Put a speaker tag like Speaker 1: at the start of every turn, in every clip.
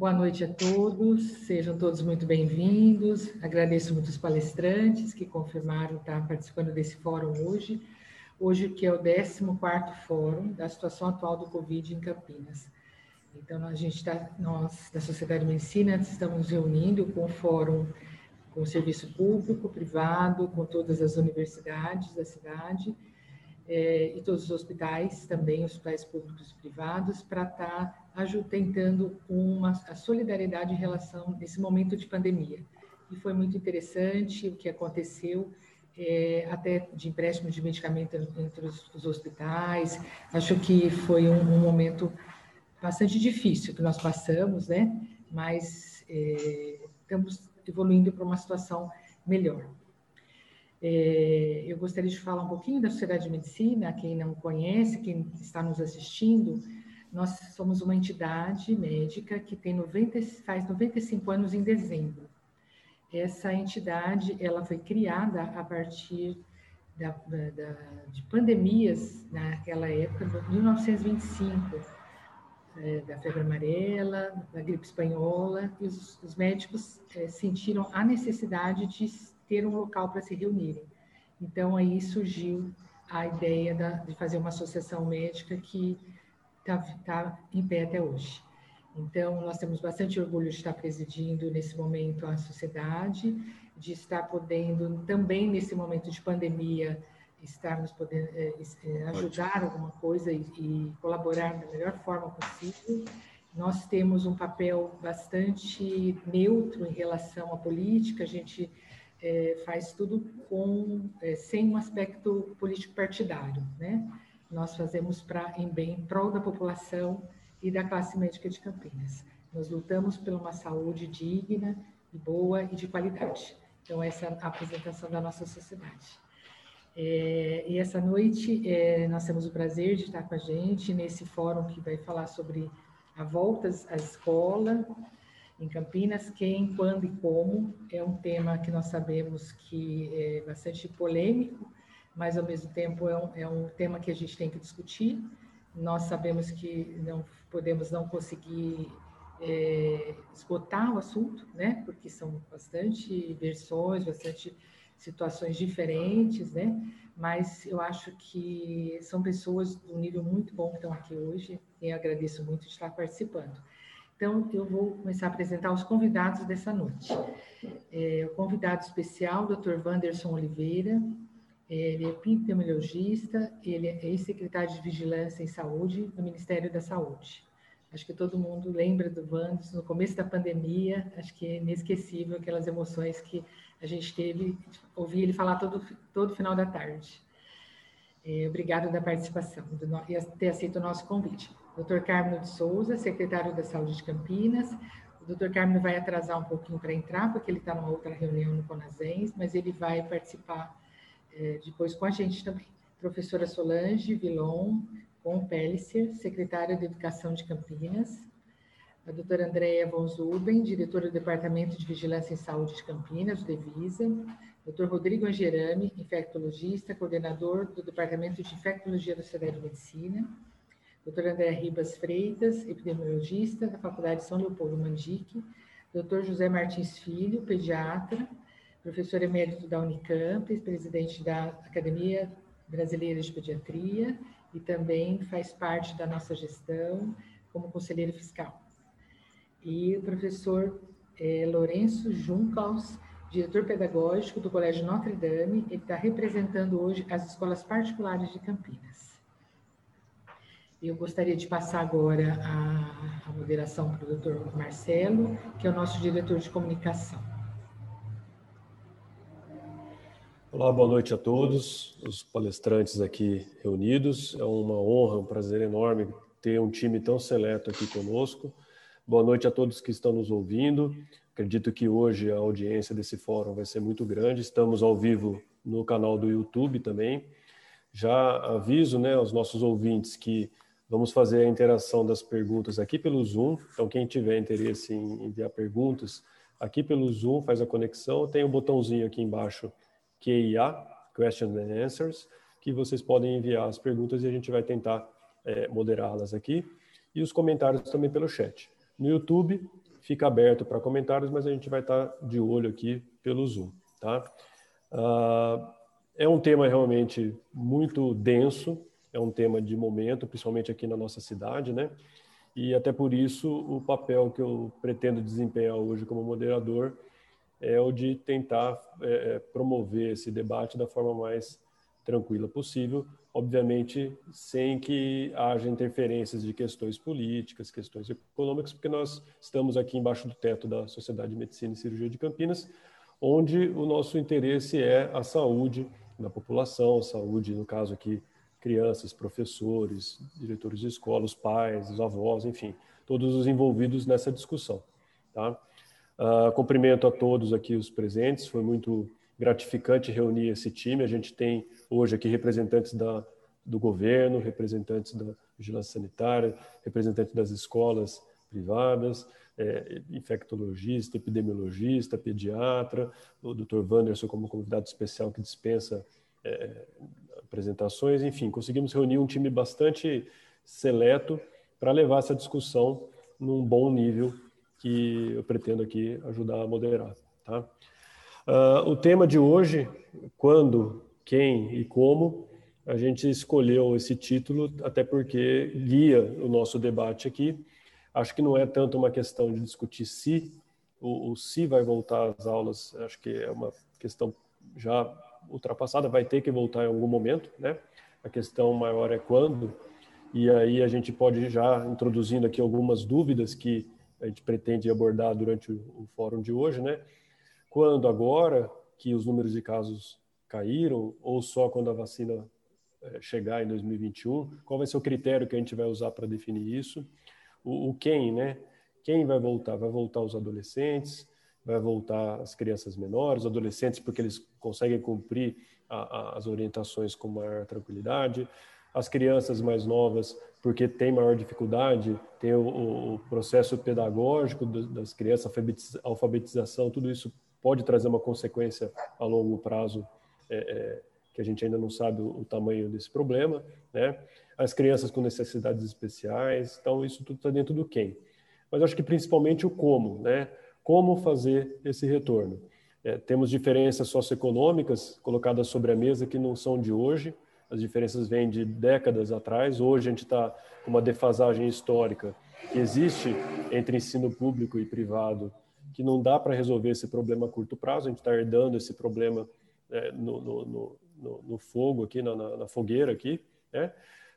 Speaker 1: Boa noite a todos, sejam todos muito bem-vindos. Agradeço muito os palestrantes que confirmaram estar participando desse fórum hoje. Hoje, que é o 14º Fórum da situação atual do Covid em Campinas. Então, a gente está, nós da Sociedade de Medicina, estamos reunindo com o Fórum, com o serviço público, privado, com todas as universidades da cidade, é, e todos os hospitais, também hospitais públicos e privados, para estar tá tentando uma a solidariedade em relação nesse momento de pandemia. E foi muito interessante o que aconteceu, é, até de empréstimo de medicamento entre os, os hospitais. Acho que foi um, um, momento bastante difícil que nós passamos, né? Mas é, estamos evoluindo para uma situação melhor. É, eu gostaria de falar um pouquinho da Sociedade de Medicina, quem não conhece, quem está nos assistindo, nós somos uma entidade médica que tem 90, faz 95 anos em dezembro. Essa entidade ela foi criada a partir da, da, de pandemias naquela época, de 1925, é, da febre amarela, da gripe espanhola, e os, os médicos é, sentiram a necessidade de ter um local para se reunirem. Então, aí surgiu a ideia da, de fazer uma associação médica que está tá em pé até hoje. Então, nós temos bastante orgulho de estar presidindo nesse momento a sociedade, de estar podendo também nesse momento de pandemia estarmos podendo é, é, ajudar alguma coisa e, e, colaborar da melhor forma possível. Nós temos um papel bastante neutro em relação à política, a gente é, faz tudo com sem um aspecto político partidário, né? Nós fazemos para em bem em prol da população e da classe médica de Campinas. Nós lutamos por uma saúde digna boa e de qualidade. Então essa é a apresentação da nossa sociedade. É, e essa noite é, nós temos o prazer de estar com a gente nesse fórum que vai falar sobre a volta à escola, em Campinas, quem, quando e como, é um tema que nós sabemos que é bastante polêmico, mas ao mesmo tempo é um, é um tema que a gente tem que discutir. Nós sabemos que não podemos não conseguir é, esgotar o assunto, né? Porque são bastante versões, bastante situações diferentes, né? Mas eu acho que são pessoas de um nível muito bom que estão aqui hoje e agradeço muito de estar participando. Então, eu vou começar a apresentar os convidados dessa noite. É, o convidado especial, Dr. Wanderson Oliveira, ele é epidemiologista, ele é ex-secretário de Vigilância em Saúde do Ministério da Saúde. Acho que todo mundo lembra do Wanderson no começo da pandemia, acho que é inesquecível aquelas emoções que a gente teve, ouvir ele falar todo, todo final da tarde. É, obrigado da participação do, e ter aceito o nosso convite. Dr. Carmo de Souza, secretário da Saúde de Campinas. O Dr. Carmo vai atrasar um pouquinho para entrar, porque ele está numa outra reunião no Conazens, mas ele vai participar é, depois com a gente também. Professora Solange Vilon com Pellicer, secretária de Educação de Campinas. A doutora Andréia von Zuben, diretora do Departamento de Vigilância em Saúde de Campinas, do Devisa. Dr. Rodrigo Angerami, infectologista, coordenador do Departamento de Infectologia da Sociedade de Medicina doutora André Ribas Freitas, epidemiologista da Faculdade São Leopoldo Mandique, doutor José Martins Filho, pediatra, professor emérito da Unicamp, presidente da Academia Brasileira de Pediatria e também faz parte da nossa gestão como conselheiro fiscal. E o professor é, Lourenço Juncals, diretor pedagógico do Colégio Notre Dame, ele está representando hoje as escolas particulares de Campinas. Eu gostaria de passar agora a, a moderação para o doutor Marcelo, que é o nosso diretor de comunicação.
Speaker 2: Olá, boa noite a todos, os palestrantes aqui reunidos. É uma honra, um prazer enorme ter um time tão seleto aqui conosco. Boa noite a todos que estão nos ouvindo. Acredito que hoje a audiência desse fórum vai ser muito grande. Estamos ao vivo no canal do YouTube também. Já aviso né, aos nossos ouvintes que Vamos fazer a interação das perguntas aqui pelo Zoom. Então, quem tiver interesse em enviar perguntas, aqui pelo Zoom, faz a conexão. Tem o um botãozinho aqui embaixo, QIA, Questions and Answers, que vocês podem enviar as perguntas e a gente vai tentar é, moderá-las aqui. E os comentários também pelo chat. No YouTube, fica aberto para comentários, mas a gente vai estar de olho aqui pelo Zoom, tá? Uh, é um tema realmente muito denso, é um tema de momento, principalmente aqui na nossa cidade, né? E até por isso o papel que eu pretendo desempenhar hoje como moderador é o de tentar é, é, promover esse debate da forma mais tranquila possível, obviamente sem que haja interferências de questões políticas, questões econômicas, porque nós estamos aqui embaixo do teto da Sociedade de Medicina e Cirurgia de Campinas, onde o nosso interesse é a saúde da população, saúde, no caso aqui, crianças, professores, diretores de escola, os pais, os avós, enfim, todos os envolvidos nessa discussão, tá? Uh, cumprimento a todos aqui os presentes, foi muito gratificante reunir esse time. A gente tem hoje aqui representantes da, do governo, representantes da vigilância sanitária, representantes das escolas privadas, é, infectologista, epidemiologista, pediatra, o Dr. Wanderson como convidado especial que dispensa é, apresentações. Enfim, conseguimos reunir um time bastante seleto para levar essa discussão num bom nível que eu pretendo aqui ajudar a moderar. Tá? Uh, o tema de hoje, quando, quem e como, a gente escolheu esse título até porque guia o nosso debate aqui. Acho que não é tanto uma questão de discutir se, o, se vai voltar às aulas, acho que é uma questão já ultrapassada, vai ter que voltar em algum momento, né? A questão maior é quando, e aí a gente pode já introduzindo aqui algumas dúvidas que a gente pretende abordar durante o, fórum de hoje, né? Quando agora que os números de casos caíram ou só quando a vacina eh, chegar em 2021? Qual vai ser o critério que a gente vai usar para definir isso? O, o, quem, né? Quem vai voltar? Vai voltar os adolescentes? Vai voltar as crianças menores, adolescentes, porque eles conseguem cumprir a, a, as orientações com maior tranquilidade? as crianças mais novas, porque tem maior dificuldade, tem o, o processo pedagógico das crianças, alfabetização, tudo isso pode trazer uma consequência a longo prazo é, é, que a gente ainda não sabe o, o, tamanho desse problema, né? As crianças com necessidades especiais, então isso tudo está dentro do quem. Mas acho que principalmente o como, né? Como fazer esse retorno. É, temos diferenças socioeconômicas colocadas sobre a mesa que não são de hoje, as diferenças vêm de décadas atrás. Hoje a gente está com uma defasagem histórica que existe entre ensino público e privado, que não dá para resolver esse problema a curto prazo. A gente está herdando esse problema é, no, no, no, no, fogo aqui, na, na, fogueira aqui. Né?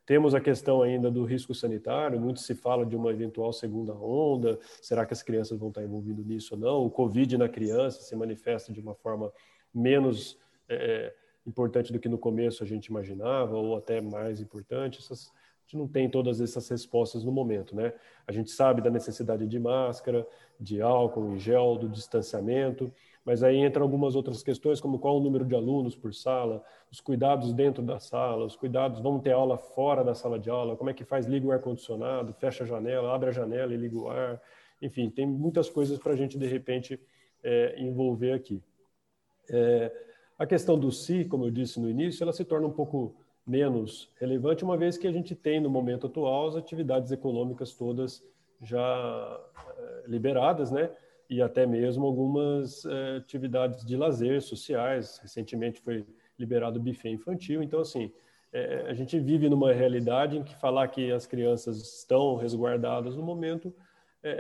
Speaker 2: Temos a questão ainda do risco sanitário, muito se fala de uma eventual segunda onda, será que as crianças vão estar envolvidas nisso ou não? O Covid na criança se manifesta de uma forma menos é, importante do que no começo a gente imaginava, ou até mais importante. Essas, a gente não tem todas essas respostas no momento, né? A gente sabe da necessidade de máscara, de álcool em gel, do distanciamento, mas aí entram algumas outras questões, como qual o número de alunos por sala, os cuidados dentro da sala, os cuidados, vamos ter aula fora da sala de aula, como é que faz, liga o ar-condicionado, fecha a janela, abre a janela e liga o ar, enfim, tem muitas coisas para a gente, de repente, é, envolver aqui. É, a questão do si, como eu disse no início, ela se torna um pouco menos relevante, uma vez que a gente tem, no momento atual, as atividades econômicas todas já eh, liberadas, né? E até mesmo algumas eh, atividades de lazer sociais. Recentemente foi liberado o buffet infantil. Então, assim, eh, a gente vive numa realidade em que falar que as crianças estão resguardadas no momento,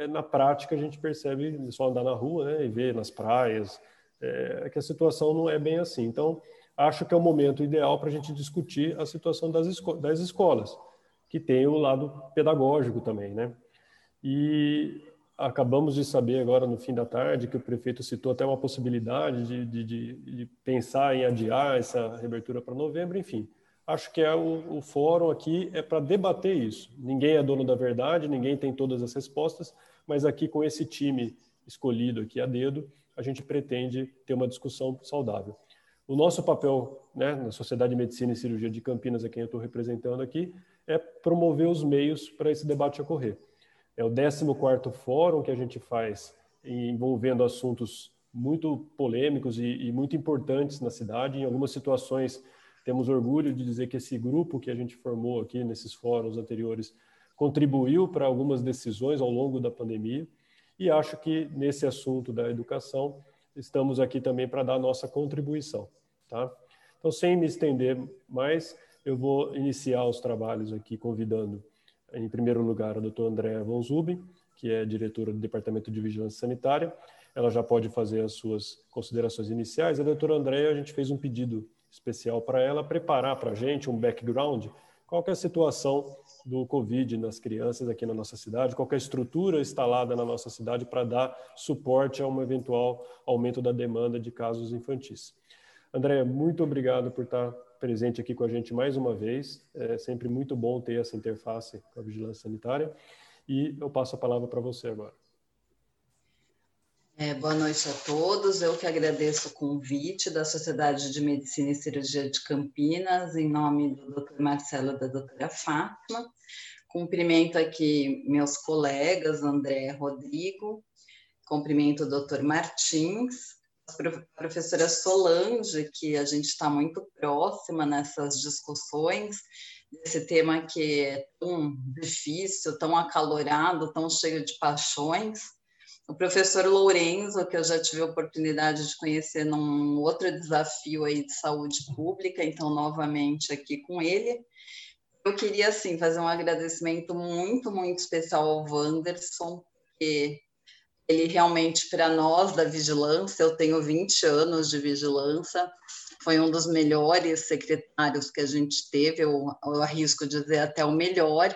Speaker 2: na prática a gente percebe só andar na rua, né? E ver nas praias, é, que a situação não é bem assim. Então, acho que é o momento ideal para a gente discutir a situação das, esco das escolas, que tem o lado pedagógico também, né? E acabamos de saber agora no fim da tarde que o prefeito citou até uma possibilidade de, de, de, de pensar em adiar essa reabertura para novembro, enfim. Acho que é o, o fórum aqui é para debater isso. Ninguém é dono da verdade, ninguém tem todas as respostas, mas aqui com esse time escolhido aqui a dedo, a gente pretende ter uma discussão saudável. O nosso papel né, na Sociedade de Medicina e Cirurgia de Campinas, a quem eu estou representando aqui, é promover os meios para esse debate ocorrer. É o 14º fórum que a gente faz envolvendo assuntos muito polêmicos e, e, muito importantes na cidade. Em algumas situações, temos orgulho de dizer que esse grupo que a gente formou aqui nesses fóruns anteriores contribuiu para algumas decisões ao longo da pandemia. E acho que nesse assunto da educação, estamos aqui também para dar nossa contribuição. Tá? Então, sem me estender mais, eu vou iniciar os trabalhos aqui convidando, em primeiro lugar, a doutora Andréa Von Zuben, que é diretora do Departamento de Vigilância Sanitária. Ela já pode fazer as suas considerações iniciais. A doutora Andréa, a gente fez um pedido especial para ela preparar para a gente um background, qual é a situação do Covid nas crianças aqui na nossa cidade, qual é a estrutura instalada na nossa cidade para dar suporte a um eventual aumento da demanda de casos infantis. André, muito obrigado por estar presente aqui com a gente mais uma vez. É sempre muito bom ter essa interface com a vigilância sanitária. E eu passo a palavra para você agora.
Speaker 3: É, boa noite a todos. Eu que agradeço o convite da Sociedade de Medicina e Cirurgia de Campinas, em nome do Dr. Marcelo e da doutora Fátima. Cumprimento aqui meus colegas, André Rodrigo, cumprimento o doutor Martins, a professora Solange, que a gente está muito próxima nessas discussões, desse tema que é tão difícil, tão acalorado, tão cheio de paixões o professor Lourenço, que eu já tive a oportunidade de conhecer num outro desafio aí de saúde pública, então novamente aqui com ele. Eu queria assim fazer um agradecimento muito, muito especial ao Wanderson, que ele realmente para nós da vigilância, eu tenho 20 anos de vigilância, foi um dos melhores secretários que a gente teve, eu, eu arrisco dizer até o melhor.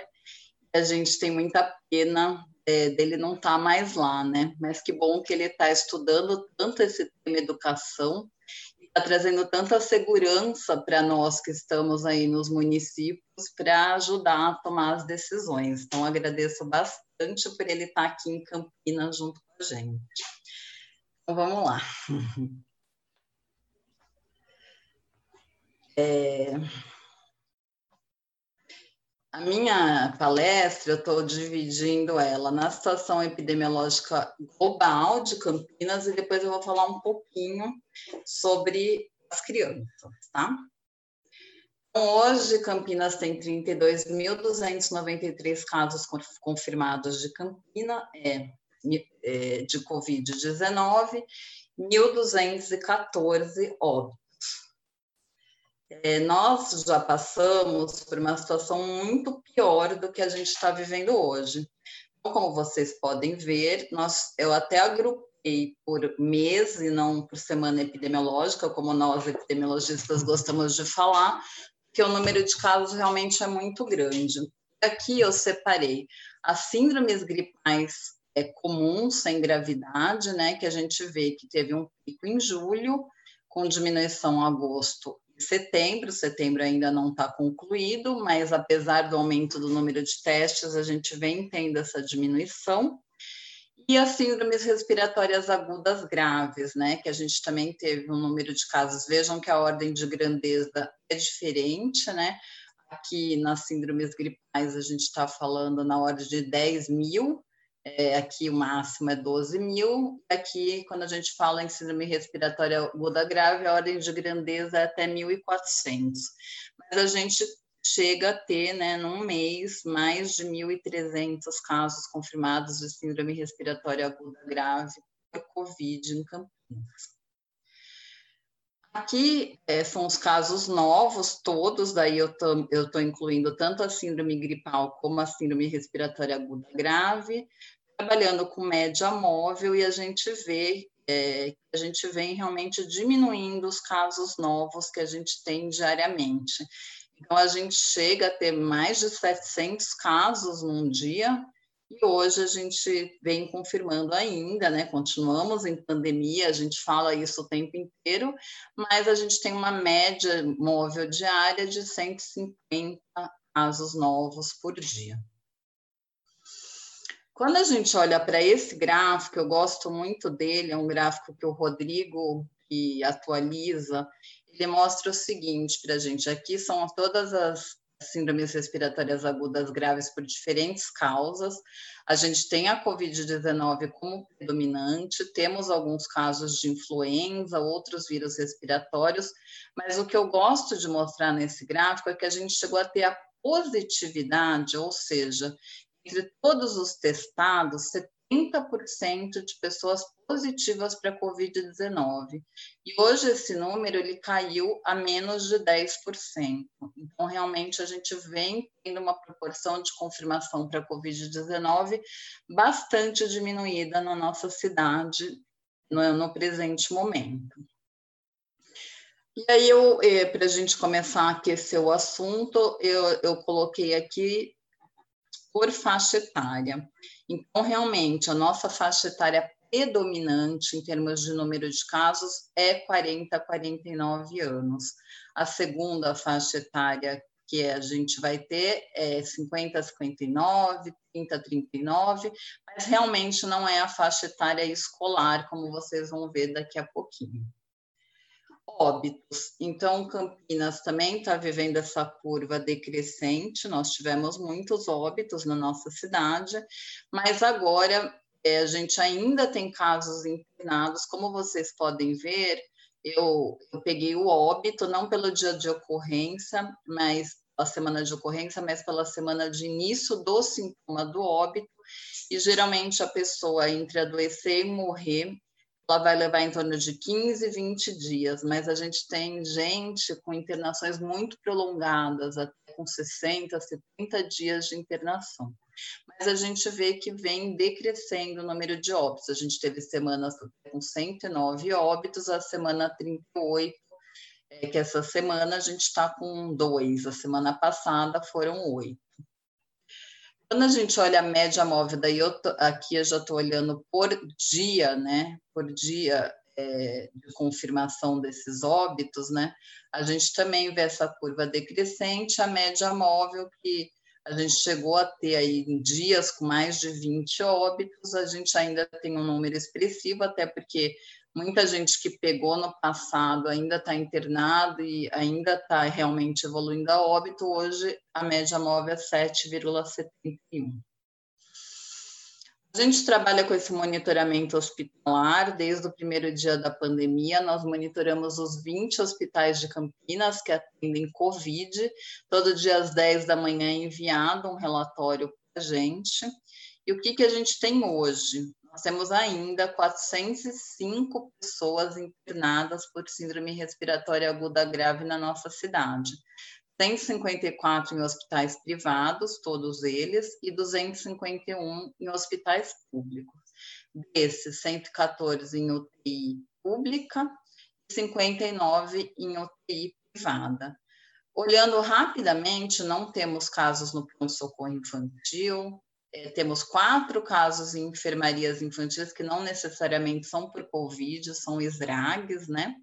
Speaker 3: A gente tem muita pena é, dele não estar tá mais lá, né? Mas que bom que ele está estudando tanto esse tema educação e está trazendo tanta segurança para nós que estamos aí nos municípios para ajudar a tomar as decisões. Então, agradeço bastante por ele estar tá aqui em Campinas junto com a gente. Então, vamos lá. É... A minha palestra, eu estou dividindo ela na situação epidemiológica global de Campinas e depois eu vou falar um pouquinho sobre as crianças, tá? Então, hoje, Campinas tem 32.293 casos confirmados de Campina, é, é de Covid-19, 1.214 óbitos. É, nós já passamos por uma situação muito pior do que a gente está vivendo hoje. Então, como vocês podem ver, nós, eu até agrupei por mês e não por semana epidemiológica, como nós epidemiologistas gostamos de falar, que o número de casos realmente é muito grande. Aqui eu separei as síndromes gripais é, comuns sem gravidade, né, que a gente vê que teve um pico em julho, com diminuição em agosto setembro. Setembro ainda não está concluído, mas apesar do aumento do número de testes, a gente vem tendo essa diminuição. E as síndromes respiratórias agudas graves, né? Que a gente também teve um número de casos. Vejam que a ordem de grandeza é diferente, né? Aqui nas síndromes gripais a gente está falando na ordem de 10 mil, é, aqui o máximo é 12 mil. Aqui, quando a gente fala em síndrome respiratória aguda grave, a ordem de grandeza é até 1.400. Mas a gente chega a ter, né, num mês, mais de 1.300 casos confirmados de síndrome respiratória aguda grave por Covid em Campinas. Aqui é, são os casos novos, todos, daí eu tô incluindo tanto a síndrome gripal como a síndrome respiratória aguda grave, trabalhando com média móvel e a gente vê é, a gente vem realmente diminuindo os casos novos que a gente tem diariamente. Então, a gente chega a ter mais de 700 casos num dia, e hoje a gente vem confirmando ainda, né? Continuamos em pandemia, a gente fala isso o tempo inteiro, mas a gente tem uma média móvel diária de 150 casos novos por dia. Quando a gente olha para esse gráfico, eu gosto muito dele, é um gráfico que o Rodrigo que atualiza, ele mostra o seguinte para a gente: aqui são todas as síndromes respiratórias agudas graves por diferentes causas. A gente tem a Covid-19 como predominante, temos alguns casos de influenza, outros vírus respiratórios, mas o que eu gosto de mostrar nesse gráfico é que a gente chegou a ter a positividade, ou seja, entre todos os testados, 80% de pessoas positivas para a Covid-19. E hoje esse número ele caiu a menos de 10%. Então, realmente, a gente vem tendo uma proporção de confirmação para a Covid-19 bastante diminuída na nossa cidade no, no presente momento. E aí, eh, para a gente começar a aquecer o assunto, eu, eu coloquei aqui por faixa etária. Então, realmente, a nossa faixa etária predominante em termos de número de casos é 40 a 49 anos. A segunda faixa etária que a gente vai ter é 50 a 59, 30 a 39, mas realmente não é a faixa etária escolar, como vocês vão ver daqui a pouquinho óbitos. Então, Campinas também está vivendo essa curva decrescente, nós tivemos muitos óbitos na nossa cidade, mas agora é, a gente ainda tem casos internados, como vocês podem ver, eu, eu peguei o óbito, não pelo dia de ocorrência, mas a semana de ocorrência, mas pela semana de início do sintoma do óbito, e geralmente a pessoa entre adoecer e morrer ela vai levar em torno de 15, 20 dias, mas a gente tem gente com internações muito prolongadas, até com 60, 70 dias de internação. Mas a gente vê que vem decrescendo o número de óbitos. A gente teve semanas com 109 óbitos, a semana 38, é, que essa semana a gente está com dois, a semana passada foram oito. Quando a gente olha a média móvel, daí eu tô, aqui eu já estou olhando por dia, né? Por dia é, de confirmação desses óbitos, né? A gente também vê essa curva decrescente, a média móvel que a gente chegou a ter aí em dias com mais de 20 óbitos, a gente ainda tem um número expressivo, até porque muita gente que pegou no passado ainda está internado e ainda está realmente evoluindo a óbito, hoje a média móvel é 7,71. A gente trabalha com esse monitoramento hospitalar desde o primeiro dia da pandemia. Nós monitoramos os 20 hospitais de Campinas que atendem Covid. Todo dia às 10 da manhã é enviado um relatório para a gente. E o que, que a gente tem hoje? Nós temos ainda 405 pessoas internadas por síndrome respiratória aguda grave na nossa cidade. 154 em hospitais privados, todos eles, e 251 em hospitais públicos. Desses, 114 em UTI pública e 59 em UTI privada. Olhando rapidamente, não temos casos no pronto-socorro infantil, temos quatro casos em enfermarias infantis que não necessariamente são por Covid, são SRAGs, né?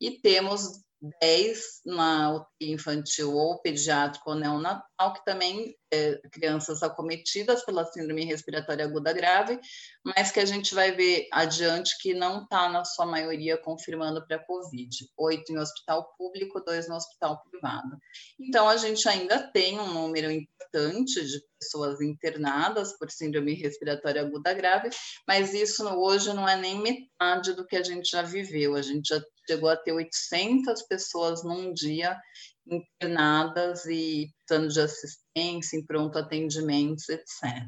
Speaker 3: E temos 10 na UTI infantil ou pediátrico ou neonatal, que também é, crianças acometidas pela síndrome respiratória aguda grave, mas que a gente vai ver adiante que não está, na sua maioria, confirmando para Covid. Oito em hospital público, dois no hospital privado. Então, a gente ainda tem um número importante de pessoas internadas por síndrome respiratória aguda grave, mas isso hoje não é nem metade do que a gente já viveu. A gente já chegou a ter 800 pessoas num dia internadas e precisando de assistência, em pronto atendimento, etc.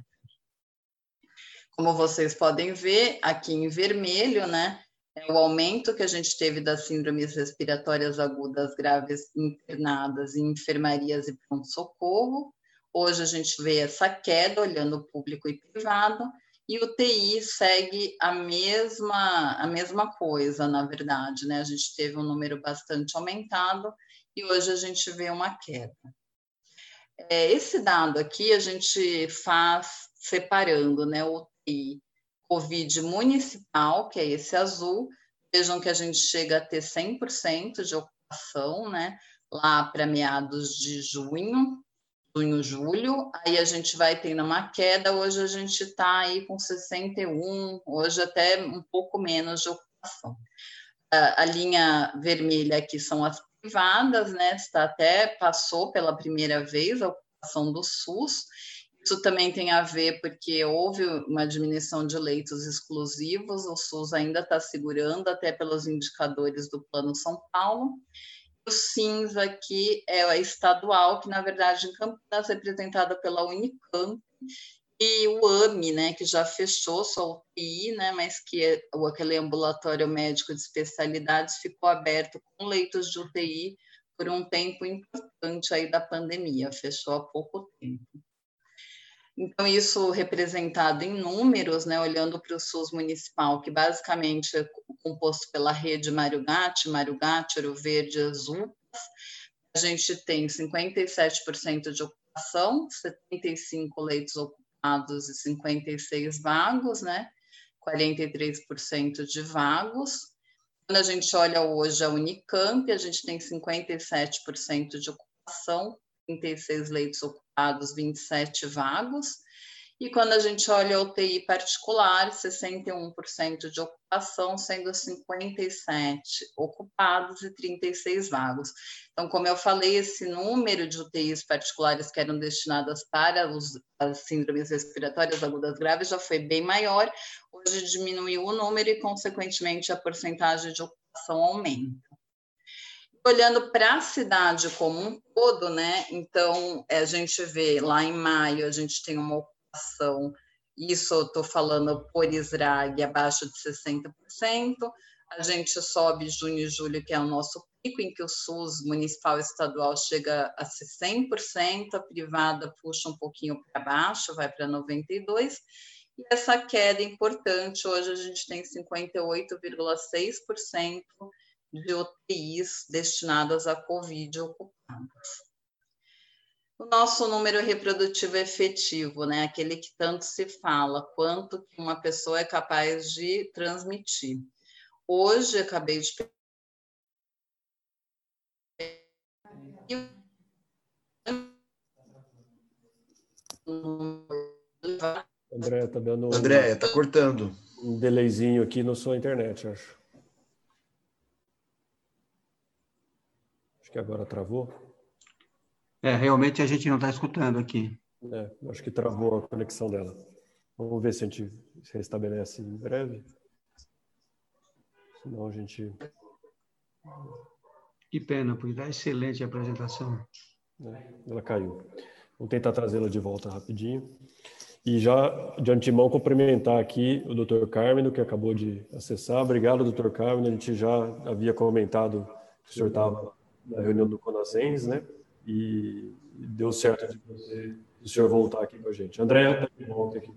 Speaker 3: Como vocês podem ver, aqui em vermelho, né, é o aumento que a gente teve das síndromes respiratórias agudas graves internadas em enfermarias e pronto-socorro. Hoje a gente vê essa queda olhando público e privado, e o TI segue a mesma, a mesma coisa, na verdade, né? A gente teve um número bastante aumentado e hoje a gente vê uma queda. É, esse dado aqui a gente faz separando, né? O TI COVID municipal, que é esse azul, vejam que a gente chega a ter 100% de ocupação, né? Lá para meados de junho, junho, julho, aí a gente vai tendo uma queda, hoje a gente está aí com 61, hoje até um pouco menos de ocupação. A, a linha vermelha aqui são as privadas, né, está até passou pela primeira vez a ocupação do SUS, isso também tem a ver porque houve uma diminuição de leitos exclusivos, o SUS ainda está segurando, até pelos indicadores do Plano São Paulo, cinza aqui é a estadual, que na verdade em Campinas é representada pela Unicamp, e o AMI, né, que já fechou sua UTI, né, mas que é, aquele ambulatório médico de especialidades ficou aberto com leitos de UTI por um tempo importante aí da pandemia, fechou há pouco tempo. Então, isso representado em números, né, olhando para o SUS municipal, que basicamente é composto pela rede Mário Gatti, Mário Gatti, Ouro Verde, Azul, a gente tem 57% de ocupação, 75 leitos ocupados e 56 vagos, né? 43% de vagos. Quando a gente olha hoje a Unicamp, a gente tem 57% de ocupação, 36 leitos ocupados, 27 vagos. E quando a gente olha a UTI particular, 61% de ocupação, sendo 57 ocupados e 36 vagos. Então, como eu falei, esse número de UTIs particulares que eram destinadas para os, as síndromes respiratórias agudas graves já foi bem maior. Hoje diminuiu o número e, consequentemente, a porcentagem de ocupação aumenta olhando para a cidade como um todo, né? Então, a gente vê lá em maio, a gente tem uma ocupação, isso eu estou falando por SRAG, abaixo de 60%. A gente sobe junho e julho, que é o nosso pico, em que o SUS municipal e estadual chega a 100%, a privada puxa um pouquinho para baixo, vai para 92%. E essa queda importante, hoje a gente tem 58,6% de UTIs destinadas a Covid ocupadas. O nosso número reprodutivo efetivo, né, aquele que tanto se fala, quanto que uma pessoa é capaz de transmitir. Hoje, acabei de
Speaker 2: André, tá dando.
Speaker 4: André, tá cortando.
Speaker 2: Um delayzinho aqui na sua internet, acho. Acho que agora travou.
Speaker 4: É, realmente a gente não está escutando aqui.
Speaker 2: É, acho que travou a conexão dela. Vamos ver se a gente se restabelece em breve. Senão a gente.
Speaker 4: Que pena, porque está excelente a apresentação.
Speaker 2: É, ela caiu. Vamos tentar trazê-la de volta rapidinho. E já de antemão cumprimentar aqui o Dr. Carmen, que acabou de acessar. Obrigado, Dr. Carmen. A gente já havia comentado que o senhor estava na reunião do Conasens, né? e deu certo de você, o senhor voltar aqui com a gente. André, volta aqui.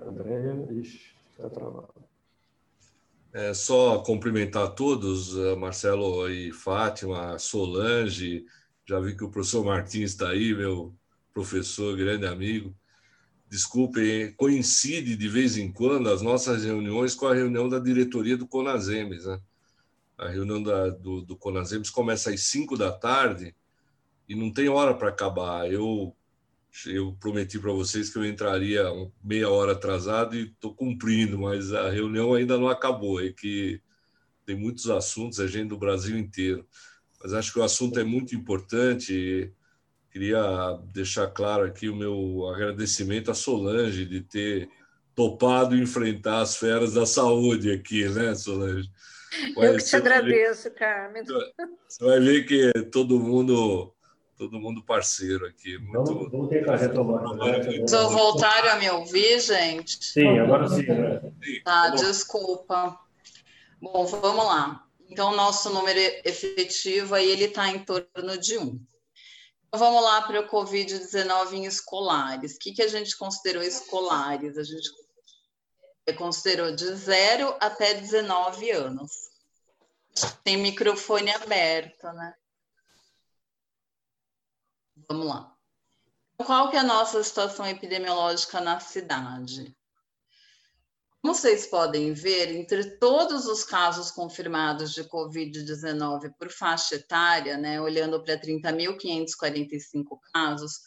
Speaker 2: Andréia, ixi, está travado.
Speaker 5: É só cumprimentar todos, eh, Marcelo e Fátima, Solange, já vi que o professor Martins está aí, meu professor, grande amigo. Desculpem, coincide de vez em quando as nossas reuniões com a reunião da diretoria do Conasemes, né? A reunião da, do, do Conasems começa às 5 da tarde e não tem hora para acabar. Eu, eu prometi para vocês que eu entraria meia hora atrasado e estou cumprindo, mas a reunião ainda não acabou. É que tem muitos assuntos, a gente do Brasil inteiro. Mas acho que o assunto é muito importante. Queria deixar claro aqui o meu agradecimento a Solange de ter topado enfrentar as feras da saúde aqui, né, Solange?
Speaker 6: Eu que te agradeço, ver, Carmen.
Speaker 5: Você vai ver que é todo mundo, todo mundo parceiro aqui. Muito,
Speaker 2: vamos, vamos tentar retomar.
Speaker 3: Só voltaram a me ouvir, gente?
Speaker 2: Sim, agora sim. Né?
Speaker 3: Tá, desculpa. Bom, vamos lá. Então, o nosso número efetivo aí ele está em torno de um. Vamos lá para o Covid-19 em escolares. O que, que a gente considerou escolares? A gente considerou de 0 até 19 anos. Tem microfone aberto, né? Vamos lá. Qual que é a nossa situação epidemiológica na cidade? Como vocês podem ver, entre todos os casos confirmados de Covid-19 por faixa etária, né, olhando para 30.545 casos,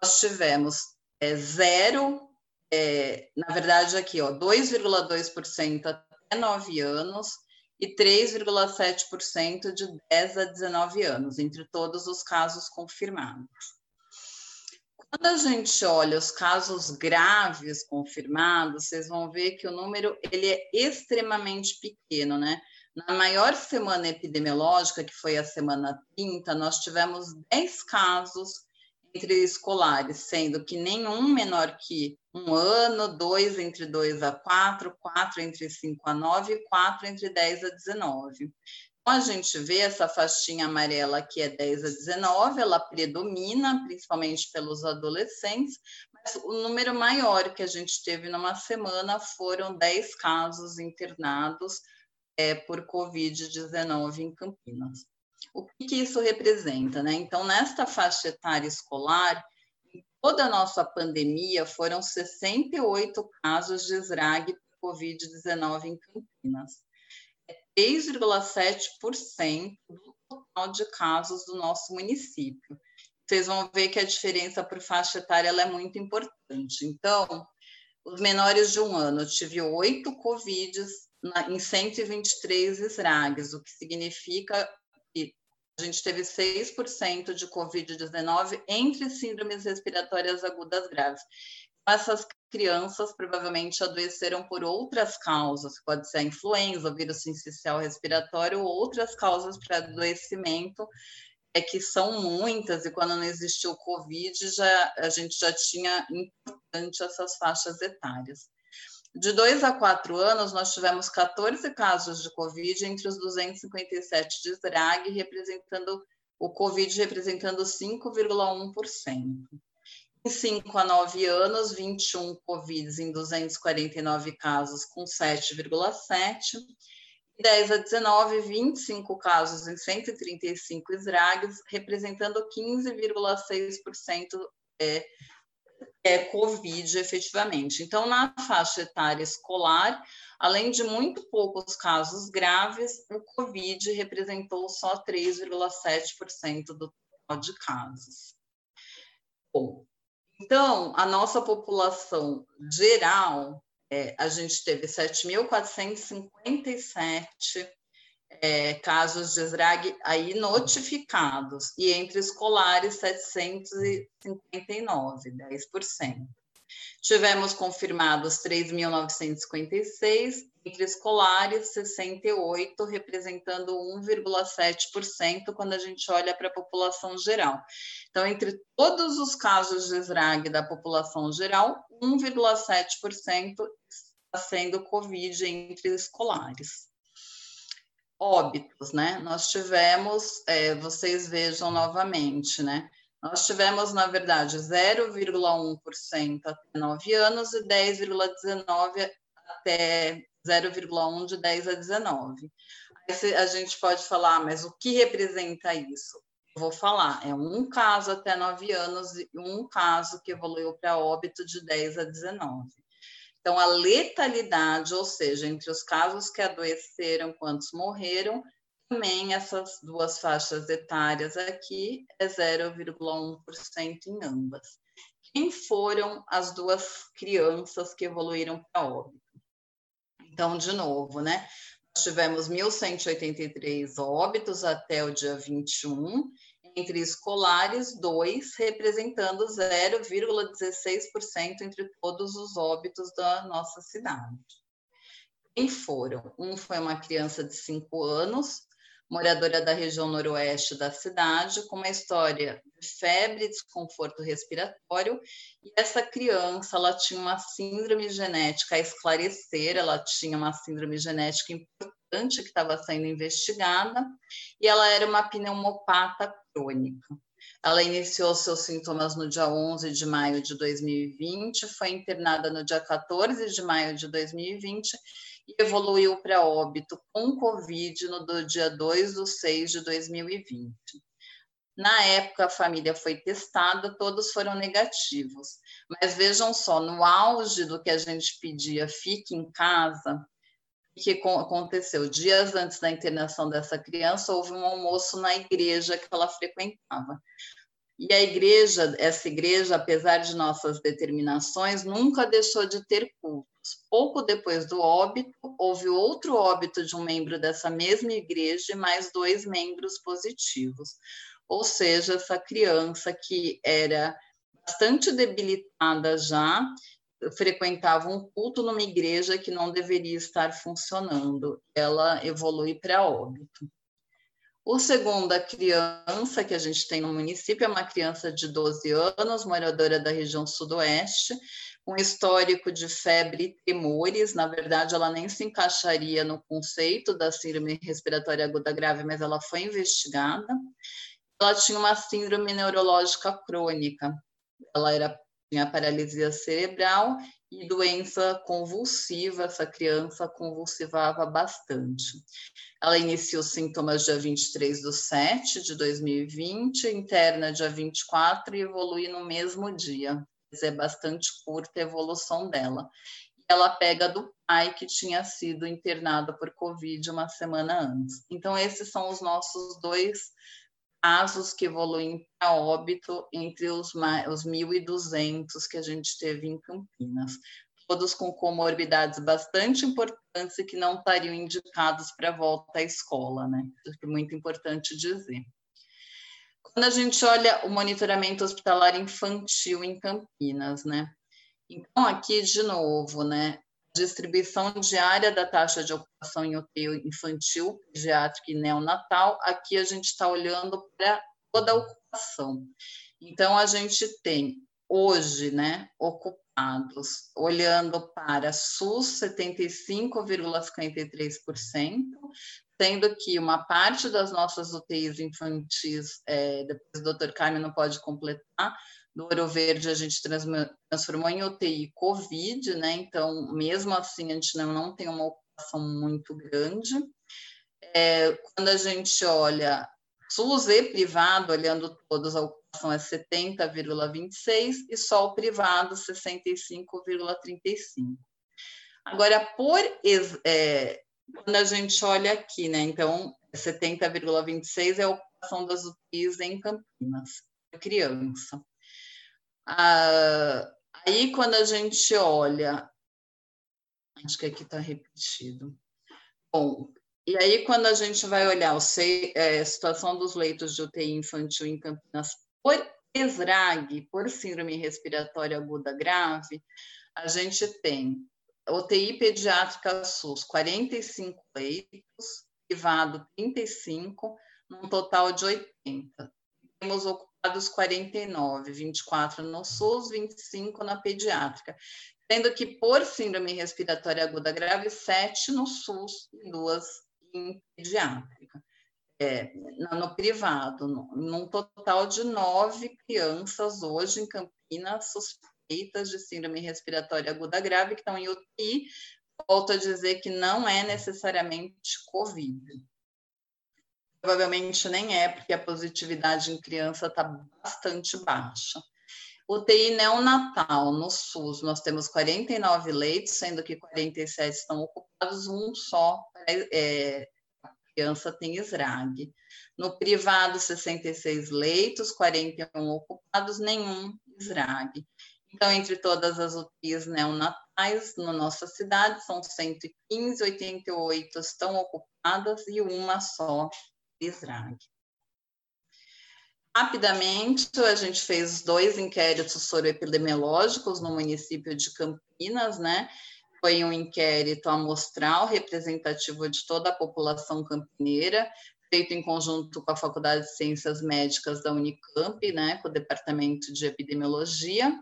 Speaker 3: nós tivemos é, zero é, na verdade, aqui, ó, 2,2% até 9 anos e 3,7% de 10 a 19 anos, entre todos os casos confirmados. Quando a gente olha os casos graves confirmados, vocês vão ver que o número ele é extremamente pequeno, né? Na maior semana epidemiológica, que foi a semana 30, nós tivemos 10 casos entre escolares, sendo que nenhum menor que um ano, dois entre 2 a 4, 4 entre 5 a 9 e 4 entre 10 a 19. Então, a gente vê essa faixinha amarela que é 10 a 19, ela predomina, principalmente pelos adolescentes, mas o número maior que a gente teve numa semana foram 10 casos internados é, por Covid-19 em Campinas. O que, que isso representa? Né? Então, nesta faixa etária escolar, em toda a nossa pandemia, foram 68 casos de SRAG por Covid-19 em Campinas. É 3,7% do total de casos do nosso município. Vocês vão ver que a diferença por faixa etária é muito importante. Então, os menores de um ano, eu tive oito Covids em 123 SRAGs, o que significa a gente teve 6% de Covid-19 entre síndromes respiratórias agudas graves. Essas crianças provavelmente adoeceram por outras causas, pode ser a influenza, vírus sincicial respiratório, ou outras causas para adoecimento, é que são muitas, e quando não existiu o Covid, já, a gente já tinha importante essas faixas etárias. De 2 a 4 anos, nós tivemos 14 casos de Covid entre os 257 de SRAG, representando o Covid representando 5,1%. Em 5 a 9 anos, 21 Covids em 249 casos, com 7,7%. 10 a 19, 25 casos em 135 SRAGs, representando 15,6% é, é Covid efetivamente. Então, na faixa etária escolar, além de muito poucos casos graves, o Covid representou só 3,7% do total de casos. Bom, então, a nossa população geral, é, a gente teve 7.457 é, casos de SRAG aí notificados, e entre escolares, 759, 10%. Tivemos confirmados 3.956, entre escolares, 68, representando 1,7% quando a gente olha para a população geral. Então, entre todos os casos de SRAG da população geral, 1,7% está sendo Covid entre escolares óbitos, né? Nós tivemos, é, vocês vejam novamente, né? Nós tivemos, na verdade, 0,1% até 9 anos e 10,19% até 0,1% de 10 a 19. Aí a gente pode falar, mas o que representa isso? Eu vou falar, é um caso até 9 anos e um caso que evoluiu para óbito de 10 a 19. Então, a letalidade, ou seja, entre os casos que adoeceram, quantos morreram, também essas duas faixas etárias aqui é 0,1% em ambas. Quem foram as duas crianças que evoluíram para óbito? Então, de novo, né? Nós tivemos 1.183 óbitos até o dia 21 entre escolares, dois, representando 0,16% entre todos os óbitos da nossa cidade. Quem foram? Um foi uma criança de 5 anos, moradora da região noroeste da cidade, com uma história de febre, desconforto respiratório, e essa criança, ela tinha uma síndrome genética a esclarecer, ela tinha uma síndrome genética importante que estava sendo investigada, e ela era uma pneumopata crônica. Ela iniciou seus sintomas no dia 11 de maio de 2020, foi internada no dia 14 de maio de 2020 e evoluiu para óbito com Covid no dia 2 de 6 de 2020. Na época, a família foi testada, todos foram negativos. Mas vejam só, no auge do que a gente pedia, fique em casa, que aconteceu? Dias antes da internação dessa criança, houve um almoço na igreja que ela frequentava. E a igreja, essa igreja, apesar de nossas determinações, nunca deixou de ter Pouco depois do óbito, houve outro óbito de um membro dessa mesma igreja e mais dois membros positivos. Ou seja, essa criança que era bastante debilitada já frequentava um culto numa igreja que não deveria estar funcionando. Ela evolui para óbito. O segundo, a criança que a gente tem no município, é uma criança de 12 anos, moradora da região sudoeste, com histórico de febre e tremores. Na verdade, ela nem se encaixaria no conceito da síndrome respiratória aguda grave, mas ela foi investigada. Ela tinha uma síndrome neurológica crônica. Ela era, tinha paralisia cerebral e doença convulsiva, essa criança convulsivava bastante. Ela iniciou sintomas dia 23 de 7 de 2020, interna dia 24 e evolui no mesmo dia. É bastante curta a evolução dela. Ela pega do pai que tinha sido internado por Covid uma semana antes. Então, esses são os nossos dois casos que evoluem para óbito entre os, os 1.200 que a gente teve em Campinas, todos com comorbidades bastante importantes e que não estariam indicados para volta à escola, né? Isso é muito importante dizer. Quando a gente olha o monitoramento hospitalar infantil em Campinas, né? Então, aqui, de novo, né? distribuição diária da taxa de ocupação em UTI infantil, pediátrica e neonatal, aqui a gente está olhando para toda a ocupação. Então, a gente tem hoje, né, ocupados, olhando para SUS, 75,53%, sendo que uma parte das nossas UTIs infantis, é, depois o doutor Carmen não pode completar, do Ouro Verde a gente transformou em UTI Covid, né? Então, mesmo assim, a gente não, não tem uma ocupação muito grande. É, quando a gente olha SUS e privado, olhando todos, a ocupação é 70,26 e só o privado 65,35. Agora, por é, quando a gente olha aqui, né? Então, 70,26 é a ocupação das UTIs em Campinas, criança. Ah, aí, quando a gente olha, acho que aqui está repetido. Bom, e aí, quando a gente vai olhar a é, situação dos leitos de UTI infantil em Campinas por ESRAG, por síndrome respiratória aguda grave, a gente tem UTI pediátrica SUS, 45 leitos, privado 35, num total de 80. Temos ocupados 49, 24 no SUS, 25 na pediátrica, sendo que por síndrome respiratória aguda grave, 7 no SUS e 2 em pediátrica. É, no privado, num total de nove crianças hoje em Campinas suspeitas de síndrome respiratória aguda grave que estão em UTI. Volto a dizer que não é necessariamente COVID. Provavelmente nem é, porque a positividade em criança está bastante baixa. UTI neonatal no SUS, nós temos 49 leitos, sendo que 47 estão ocupados, um só é, a criança tem SRAG. No privado, 66 leitos, 41 ocupados, nenhum SRAG. Então, entre todas as UTIs neonatais na nossa cidade, são 115, 88 estão ocupadas e uma só Israg. Rapidamente, a gente fez dois inquéritos soroepidemiológicos no município de Campinas, né? Foi um inquérito amostral representativo de toda a população campineira, feito em conjunto com a Faculdade de Ciências Médicas da Unicamp, né, com o Departamento de Epidemiologia.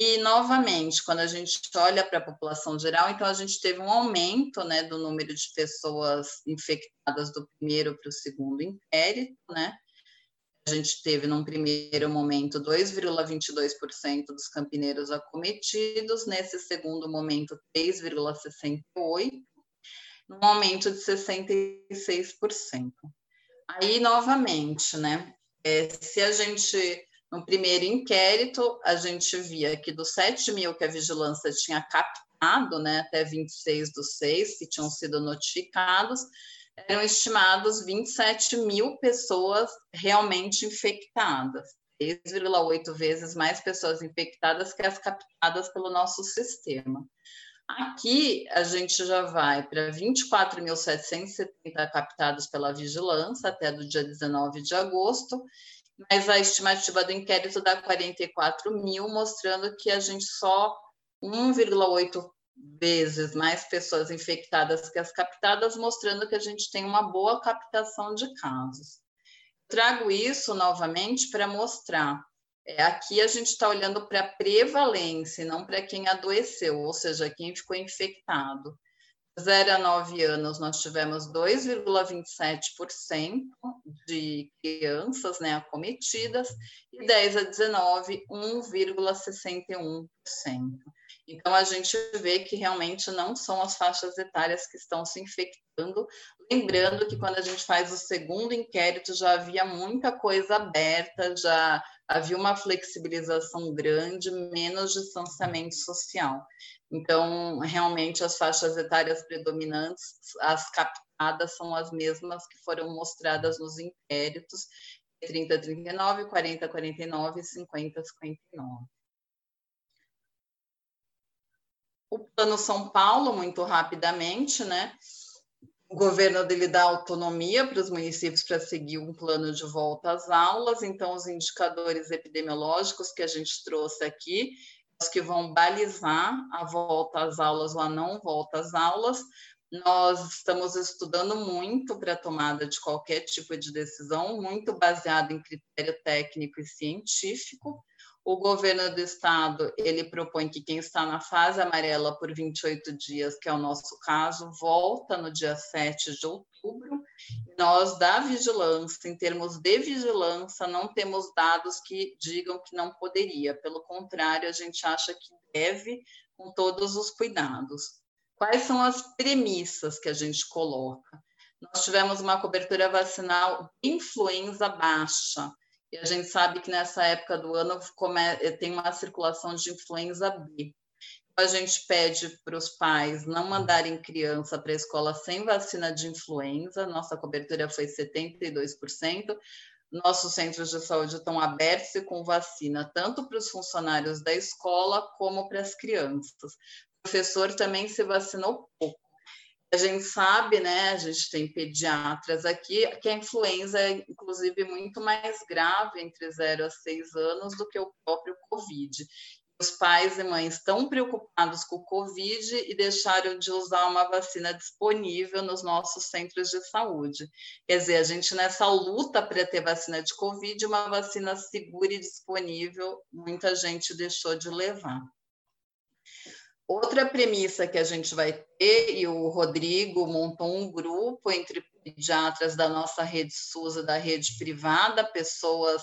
Speaker 3: E, novamente, quando a gente olha para a população geral, então a gente teve um aumento né, do número de pessoas infectadas do primeiro para o segundo inquérito, né? A gente teve, num primeiro momento, 2,22% dos campineiros acometidos, nesse segundo momento, 3,68%, num aumento de 66%. Aí, novamente, né? É, se a gente no primeiro inquérito, a gente via que dos 7 mil que a vigilância tinha captado, né, até 26 dos 6 que tinham sido notificados, eram estimados 27 mil pessoas realmente infectadas, 3,8 vezes mais pessoas infectadas que as captadas pelo nosso sistema. Aqui a gente já vai para 24.770 captados pela vigilância até do dia 19 de agosto mas a estimativa do inquérito dá 44 mil, mostrando que a gente só 1,8 vezes mais pessoas infectadas que as captadas, mostrando que a gente tem uma boa captação de casos. Trago isso novamente para mostrar. É, aqui a gente está olhando para a prevalência, não para quem adoeceu, ou seja, quem ficou infectado. 0 a 9 anos, nós tivemos 2,27% de crianças né, acometidas, e 10 a 19, 1,61%. Então, a gente vê que realmente não são as faixas etárias que estão se infectando. Lembrando que quando a gente faz o segundo inquérito, já havia muita coisa aberta, já havia uma flexibilização grande, menos distanciamento social. Então, realmente, as faixas etárias predominantes, as captadas, são as mesmas que foram mostradas nos inquéritos, 30 a 39, 40 a 49 e 50 a 59. O Plano São Paulo, muito rapidamente, né? O governo dele dá autonomia para os municípios para seguir um plano de volta às aulas, então os indicadores epidemiológicos que a gente trouxe aqui, que vão balizar a volta às aulas ou a não volta às aulas. Nós estamos estudando muito para a tomada de qualquer tipo de decisão, muito baseado em critério técnico e científico. O governo do estado, ele propõe que quem está na fase amarela por 28 dias, que é o nosso caso, volta no dia 7 de outubro. Nós, da vigilância, em termos de vigilância, não temos dados que digam que não poderia. Pelo contrário, a gente acha que deve, com todos os cuidados. Quais são as premissas que a gente coloca? Nós tivemos uma cobertura vacinal de influenza baixa, e a gente sabe que nessa época do ano tem uma circulação de influenza B. A gente pede para os pais não mandarem criança para a escola sem vacina de influenza, nossa cobertura foi 72%. Nossos centros de saúde estão abertos e com vacina, tanto para os funcionários da escola como para as crianças. O professor também se vacinou pouco. A gente sabe, né, a gente tem pediatras aqui, que a influenza é, inclusive, muito mais grave entre 0 a 6 anos do que o próprio Covid. Os pais e mães estão preocupados com o Covid e deixaram de usar uma vacina disponível nos nossos centros de saúde. Quer dizer, a gente nessa luta para ter vacina de Covid, uma vacina segura e disponível, muita gente deixou de levar. Outra premissa que a gente vai ter, e o Rodrigo montou um grupo entre pediatras da nossa rede SUS e da rede privada, pessoas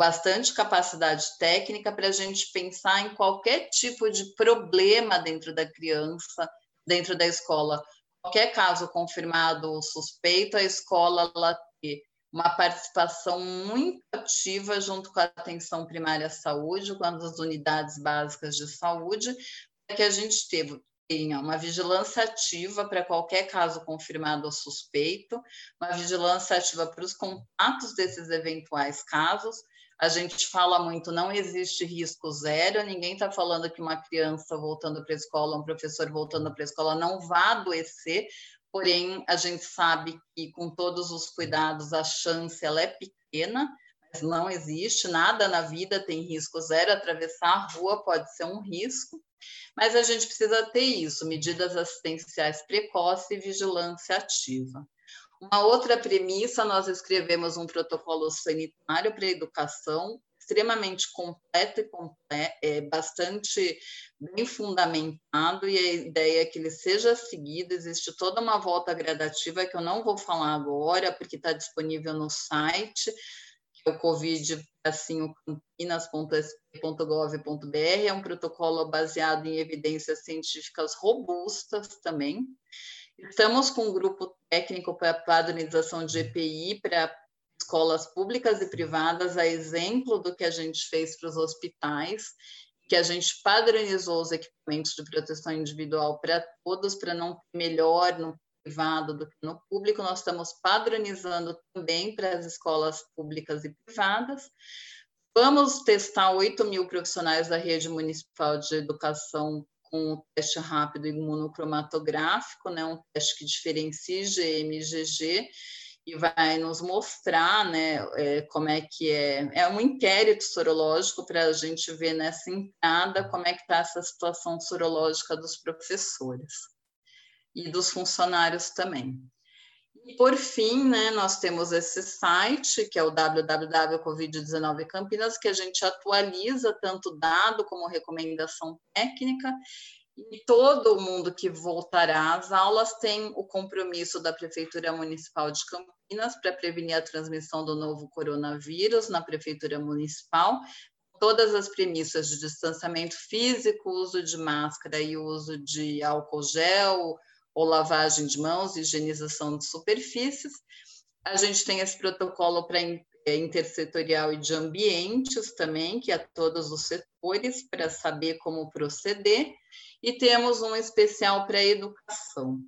Speaker 3: bastante capacidade técnica para a gente pensar em qualquer tipo de problema dentro da criança, dentro da escola. Qualquer caso confirmado ou suspeito, a escola ela ter uma participação muito ativa junto com a atenção primária à saúde, com as unidades básicas de saúde, que a gente teve, tenha uma vigilância ativa para qualquer caso confirmado ou suspeito, uma vigilância ativa para os contatos desses eventuais casos. A gente fala muito, não existe risco zero, ninguém está falando que uma criança voltando para a escola, um professor voltando para a escola não vá adoecer, porém a gente sabe que com todos os cuidados a chance ela é pequena, mas não existe nada na vida tem risco zero, atravessar a rua pode ser um risco. Mas a gente precisa ter isso, medidas assistenciais precoces e vigilância ativa. Uma outra premissa, nós escrevemos um protocolo sanitário para educação, extremamente completo e é, bastante bem fundamentado, e a ideia é que ele seja seguido. Existe toda uma volta gradativa que eu não vou falar agora, porque está disponível no site, que é o Covid assim, é um protocolo baseado em evidências científicas robustas também. Estamos com um grupo técnico para padronização de EPI para escolas públicas e privadas, a exemplo do que a gente fez para os hospitais, que a gente padronizou os equipamentos de proteção individual para todos, para não ter melhor, não privado do que no público, nós estamos padronizando também para as escolas públicas e privadas. Vamos testar 8 mil profissionais da rede municipal de educação com o teste rápido imunocromatográfico, né, um teste que diferencia IgM e IgG, e vai nos mostrar né, é, como é que é. É um inquérito sorológico para a gente ver nessa entrada como é que está essa situação sorológica dos professores e dos funcionários também. E por fim, né, nós temos esse site, que é o www.covid19 Campinas, que a gente atualiza tanto dado como recomendação técnica, e todo mundo que voltará às aulas tem o compromisso da Prefeitura Municipal de Campinas para prevenir a transmissão do novo coronavírus na Prefeitura Municipal, todas as premissas de distanciamento físico, uso de máscara e uso de álcool gel, ou lavagem de mãos, higienização de superfícies. A gente tem esse protocolo para é, intersetorial e de ambientes também, que é todos os setores, para saber como proceder, e temos um especial para educação.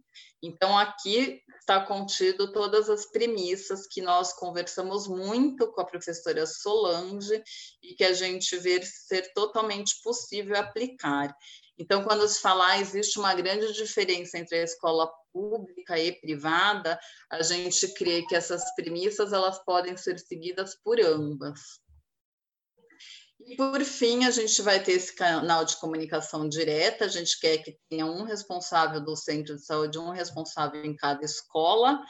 Speaker 3: Então, aqui está contido todas as premissas que nós conversamos muito com a professora Solange e que a gente vê ser totalmente possível aplicar. Então, quando se falar existe uma grande diferença entre a escola pública e privada, a gente crê que essas premissas elas podem ser seguidas por ambas. E por fim, a gente vai ter esse canal de comunicação direta. A gente quer que tenha um responsável do centro de saúde, um responsável em cada escola,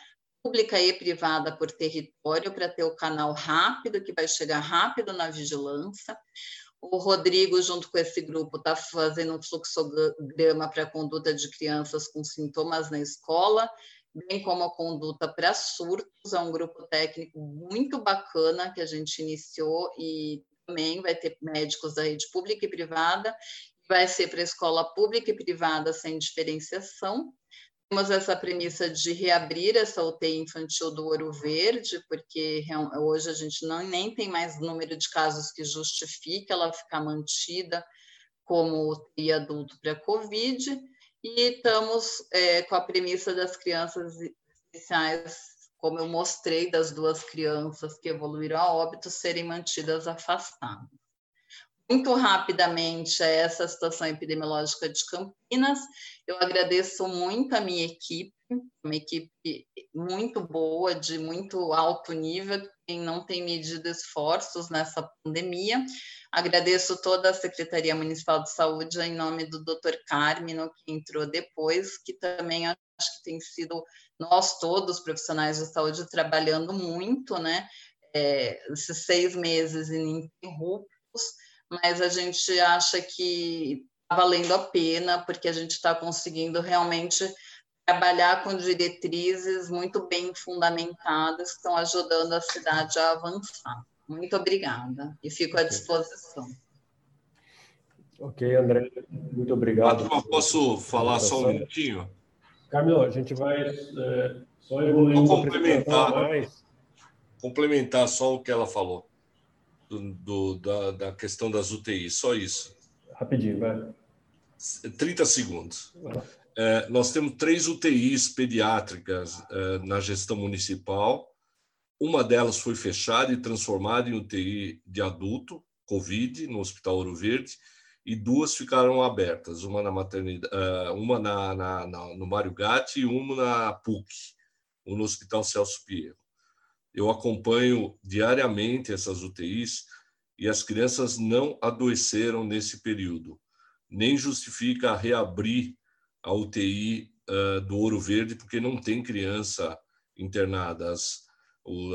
Speaker 3: pública e privada por território, para ter o canal rápido, que vai chegar rápido na vigilância. O Rodrigo, junto com esse grupo, está fazendo um fluxograma para a conduta de crianças com sintomas na escola, bem como a conduta para surtos. É um grupo técnico muito bacana que a gente iniciou e também vai ter médicos da rede pública e privada. Vai ser para escola pública e privada sem diferenciação temos essa premissa de reabrir essa UTI infantil do Ouro Verde, porque hoje a gente não, nem tem mais número de casos que justifique ela ficar mantida como UTI adulto para Covid, e estamos é, com a premissa das crianças especiais, como eu mostrei, das duas crianças que evoluíram a óbito, serem mantidas afastadas muito rapidamente a essa situação epidemiológica de Campinas. Eu agradeço muito a minha equipe, uma equipe muito boa, de muito alto nível, que não tem medido esforços nessa pandemia. Agradeço toda a Secretaria Municipal de Saúde, em nome do Dr. Carmino, que entrou depois, que também acho que tem sido nós todos, profissionais de saúde, trabalhando muito, né? É, esses seis meses ininterruptos mas a gente acha que está valendo a pena, porque a gente está conseguindo realmente trabalhar com diretrizes muito bem fundamentadas que estão ajudando a cidade a avançar. Muito obrigada e fico à disposição.
Speaker 2: Ok, André, muito obrigado.
Speaker 5: Fátima, posso falar só um minutinho?
Speaker 2: Camilo, a gente vai é, só evoluir
Speaker 5: Vou complementar, mais. complementar só o que ela falou do, do da, da, questão das UTIs, só isso.
Speaker 2: Rapidinho, vai.
Speaker 5: 30 segundos. É, nós temos três UTIs pediátricas é, na gestão municipal. Uma delas foi fechada e transformada em UTI de adulto, Covid, no Hospital Ouro Verde, e duas ficaram abertas, uma na maternidade, é, uma na, na, na, no Mário Gatti e uma na PUC, no Hospital Celso Pierro. Eu acompanho diariamente essas UTIs e as crianças não adoeceram nesse período. Nem justifica reabrir a UTI uh, do Ouro Verde, porque não tem criança internada. As,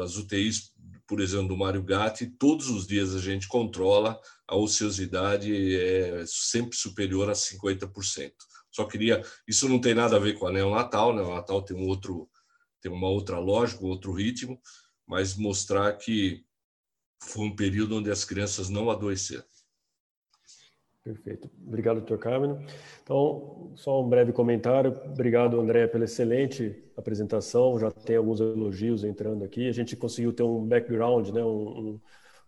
Speaker 5: as UTIs, por exemplo, do Mário Gatti, todos os dias a gente controla, a ociosidade é sempre superior a 50%. Só queria, isso não tem nada a ver com a neonatal, né? O Natal tem um outro, tem uma outra lógica, um outro ritmo, mas mostrar que foi um período onde as crianças não adoeceram.
Speaker 2: Perfeito. Obrigado, doutor Carmen. Então, só um breve comentário. Obrigado, André, pela excelente apresentação. Já tem alguns elogios entrando aqui. A gente conseguiu ter um background, né? Um,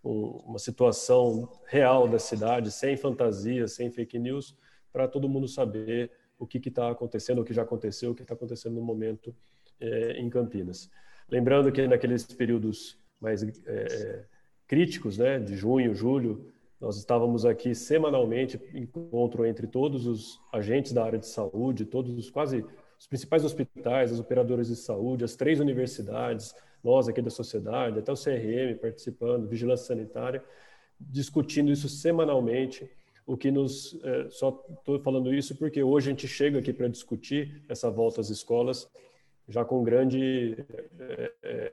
Speaker 2: um, uma situação real da cidade, sem fantasia, sem fake news, para todo mundo saber o que está acontecendo, o que já aconteceu, o que está acontecendo no momento é, em Campinas. Lembrando que naqueles períodos mais é, críticos, né, de junho, julho, nós estávamos aqui semanalmente, encontro entre todos os agentes da área de saúde, todos os quase os principais hospitais, as operadoras de saúde, as três universidades, nós aqui da sociedade, até o CRM participando, vigilância sanitária, discutindo isso semanalmente. O que nos. É, só estou falando isso porque hoje a gente chega aqui para discutir essa volta às escolas, já com grande, é, é,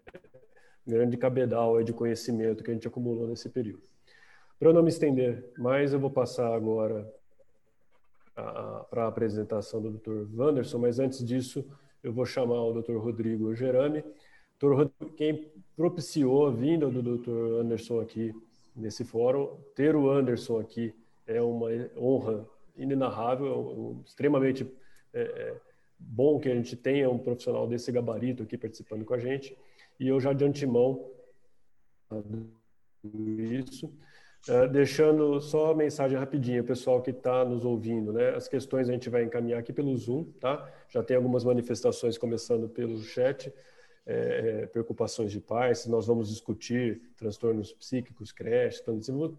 Speaker 2: grande cabedal de conhecimento que a gente acumulou nesse período. Para eu não me estender mais, eu vou passar agora para a apresentação do Dr. Wanderson, mas antes disso, eu vou chamar o Dr. Rodrigo Gerami. Dr. Quem propiciou a vinda do Dr. Anderson aqui nesse fórum, ter o Anderson aqui é uma honra inenarrável, é extremamente é, é, bom que a gente tenha um profissional desse gabarito aqui participando com a gente. E eu já de antemão isso. Uh, deixando só a mensagem rapidinha, pessoal que está nos ouvindo, né? As questões a gente vai encaminhar aqui pelo Zoom, tá? Já tem algumas manifestações começando pelo chat, é, é preocupações de pais, nós vamos discutir transtornos psíquicos, creche,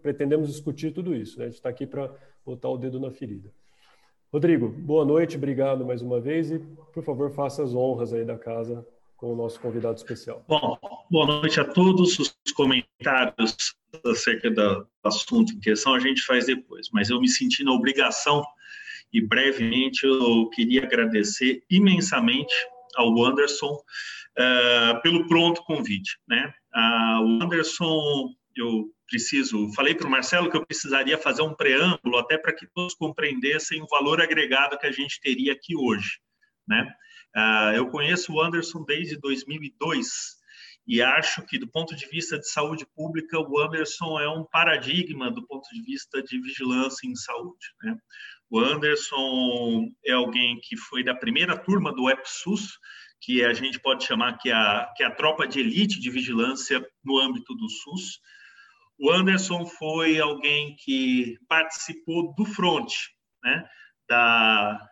Speaker 2: pretendemos discutir tudo isso, né? A gente está aqui para botar o dedo na ferida. Rodrigo, boa noite, obrigado mais uma vez e, por favor, faça as honras aí da casa com o nosso convidado especial.
Speaker 7: Bom, boa noite a todos. Os comentários acerca do assunto em questão a gente faz depois, mas eu me senti na obrigação e brevemente eu queria agradecer imensamente ao Anderson uh, pelo pronto convite. Né? Uh, o Anderson, eu preciso, falei para o Marcelo que eu precisaria fazer um preâmbulo até para que todos compreendessem o valor agregado que a gente teria aqui hoje. Né? Uh, eu conheço o Anderson desde 2002 e acho que, do ponto de vista de saúde pública, o Anderson é um paradigma do ponto de vista de vigilância em saúde. Né? O Anderson é alguém que foi da primeira turma do EPSUS, que a gente pode chamar que é a, que é a tropa de elite de vigilância no âmbito do SUS. O Anderson foi alguém que participou do front, né, da,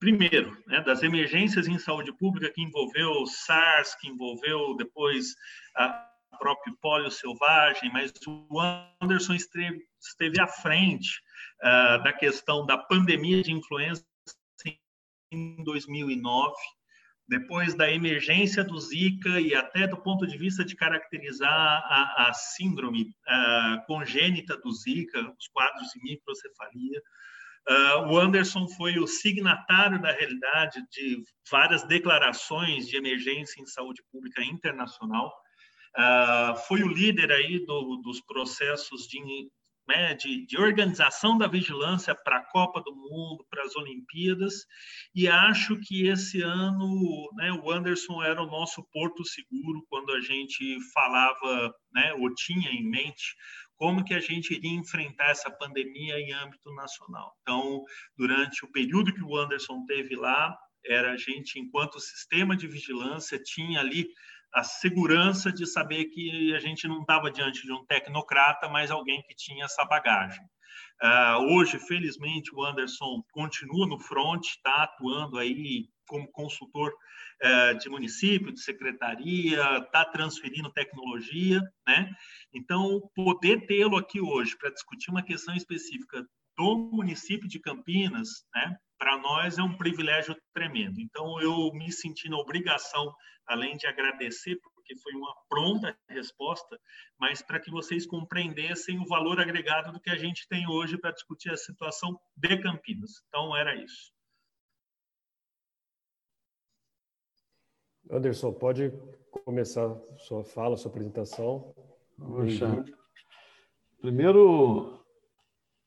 Speaker 7: primeiro, né, das emergências em saúde pública que envolveu SARS, que envolveu depois a próprio pólio selvagem, mas o Anderson esteve, esteve à frente uh, da questão da pandemia de influenza em 2009, depois da emergência do Zika e até do ponto de vista de caracterizar a, a síndrome uh, congênita do Zika, os quadros de microcefalia, Uh, o Anderson foi o signatário da realidade de várias declarações de emergência em saúde pública internacional. Uh, foi o líder aí do, dos processos de, né, de, de, organização da vigilância para a Copa do Mundo, para as Olimpíadas, e acho que esse ano né, o Anderson era o nosso porto seguro quando a gente falava, né, ou tinha em mente como que a gente iria enfrentar essa pandemia em âmbito nacional. Então, durante o período que o Anderson teve lá, era a gente, enquanto sistema de vigilância, tinha ali a segurança de saber que a gente não estava diante de um tecnocrata, mas alguém que tinha essa bagagem. Uh, hoje, felizmente, o Anderson continua no front, está atuando aí como consultor uh, de município, de secretaria, está transferindo tecnologia, né? Então, poder tê-lo aqui hoje para discutir uma questão específica do município de Campinas, né? Para nós é um privilégio tremendo. Então, eu me senti na obrigação, além de agradecer porque foi uma pronta resposta, mas para que vocês compreendessem o valor agregado do que a gente tem hoje para discutir a situação de Campinas. Então, era isso.
Speaker 2: Anderson, pode começar sua fala, sua apresentação.
Speaker 8: Poxa, primeiro,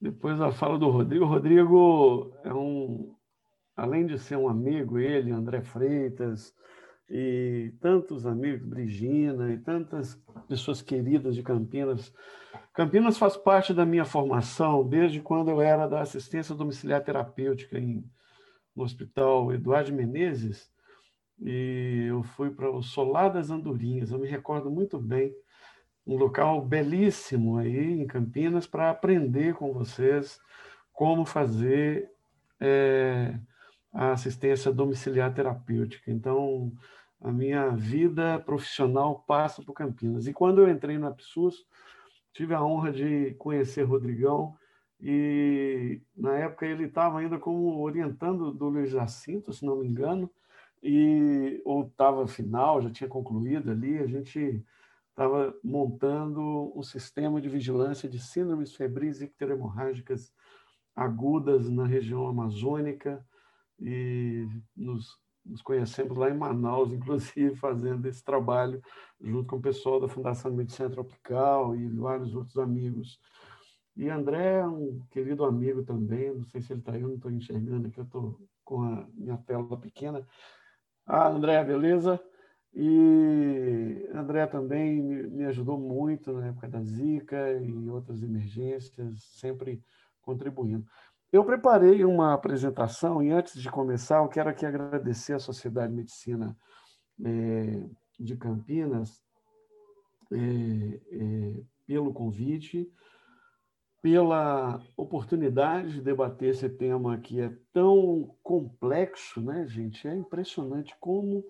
Speaker 8: depois da fala do Rodrigo, o Rodrigo é um, além de ser um amigo, ele, André Freitas, e tantos amigos, Brigina, e tantas pessoas queridas de Campinas. Campinas faz parte da minha formação desde quando eu era da assistência domiciliar terapêutica em, no Hospital Eduardo Menezes, e eu fui para o Solar das Andorinhas, eu me recordo muito bem, um local belíssimo aí em Campinas para aprender com vocês como fazer é, a assistência domiciliar terapêutica. Então, a minha vida profissional passa por Campinas. E quando eu entrei na PSUS, tive a honra de conhecer Rodrigão, e na época ele estava ainda como orientando do Luiz Jacinto, se não me engano, e ou estava final, já tinha concluído ali, a gente estava montando um sistema de vigilância de síndromes febris icterohemorrágicas agudas na região amazônica e nos, nos, conhecemos lá em Manaus, inclusive, fazendo esse trabalho junto com o pessoal da Fundação Medicina Tropical e vários outros amigos. E André é um querido amigo também, não sei se ele está aí, eu não estou enxergando aqui, eu estou com a minha tela pequena. Ah, André, beleza? E André também me ajudou muito na época da Zika e outras emergências, sempre contribuindo. Eu preparei uma apresentação e antes de começar, eu quero aqui agradecer à Sociedade de Medicina é, de Campinas é, é, pelo convite, pela oportunidade de debater esse tema que é tão complexo, né, gente? É impressionante como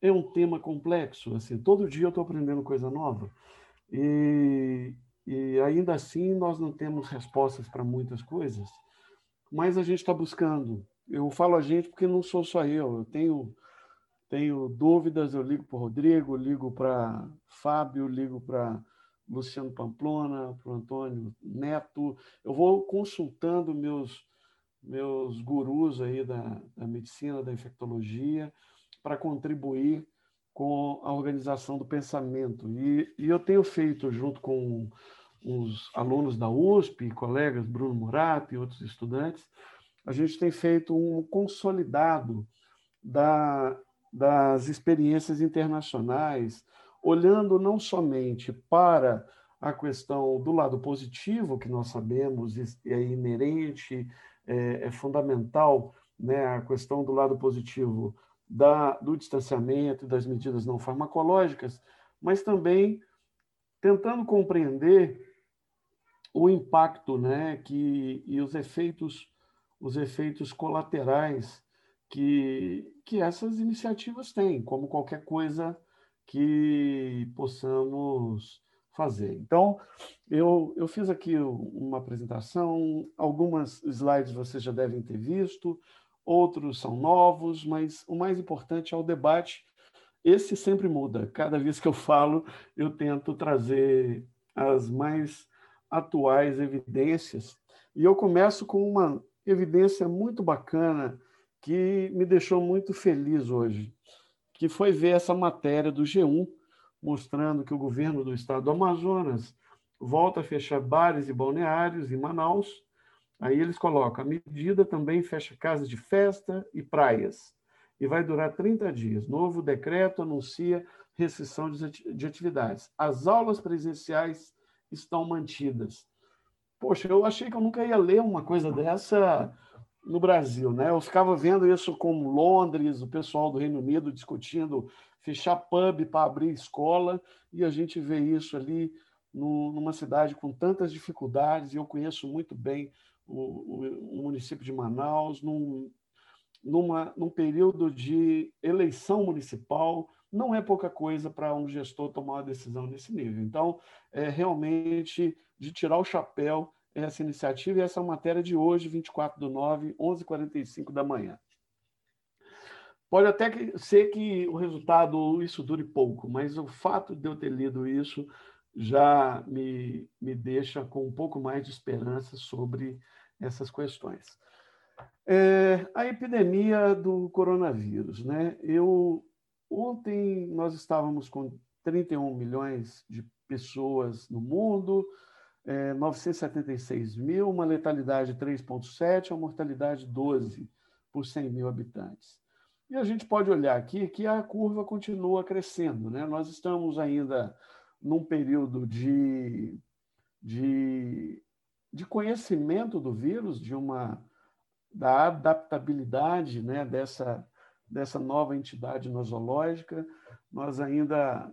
Speaker 8: é um tema complexo. Assim, todo dia eu estou aprendendo coisa nova. E, e ainda assim nós não temos respostas para muitas coisas, mas a gente está buscando. Eu falo a gente porque não sou só eu. Eu tenho tenho dúvidas, eu ligo para o Rodrigo, ligo para Fábio, ligo para Luciano Pamplona, para o Antônio Neto. Eu vou consultando meus meus gurus aí da, da medicina, da infectologia, para contribuir com a organização do pensamento. E, e eu tenho feito, junto com os alunos da USP, colegas Bruno Murat e outros estudantes, a gente tem feito um consolidado da, das experiências internacionais, olhando não somente para a questão do lado positivo, que nós sabemos é inerente, é, é fundamental, né, a questão do lado positivo da, do distanciamento das medidas não farmacológicas, mas também tentando compreender o impacto né, que, e os efeitos, os efeitos colaterais que, que essas iniciativas têm, como qualquer coisa que possamos fazer. Então, eu, eu fiz aqui uma apresentação, algumas slides vocês já devem ter visto, outros são novos, mas o mais importante é o debate. Esse sempre muda. Cada vez que eu falo, eu tento trazer as mais atuais evidências. E eu começo com uma evidência muito bacana que me deixou muito feliz hoje, que foi ver essa matéria do G1 mostrando que o governo do estado do Amazonas volta a fechar bares e balneários em Manaus Aí eles colocam: a medida também fecha casas de festa e praias e vai durar 30 dias. Novo decreto anuncia restrição de atividades. As aulas presenciais estão mantidas. Poxa, eu achei que eu nunca ia ler uma coisa dessa no Brasil, né? Eu ficava vendo isso como Londres, o pessoal do Reino Unido discutindo fechar pub para abrir escola, e a gente vê isso ali numa cidade com tantas dificuldades, e eu conheço muito bem o, o município de Manaus, num, numa, num período de eleição municipal, não é pouca coisa para um gestor tomar uma decisão nesse nível. Então, é realmente de tirar o chapéu essa iniciativa e essa matéria de hoje, 24 de 9, 11h45 da manhã. Pode até que, ser que o resultado isso dure pouco, mas o fato de eu ter lido isso já me, me deixa com um pouco mais de esperança sobre essas questões. É, a epidemia do coronavírus, né? Eu ontem nós estávamos com 31 milhões de pessoas no mundo, é, 976 mil, uma letalidade 3,7, uma mortalidade 12 por 100 mil habitantes. E a gente pode olhar aqui que a curva continua crescendo, né? Nós estamos ainda num período de, de de conhecimento do vírus, de uma da adaptabilidade né, dessa, dessa nova entidade nosológica. Nós ainda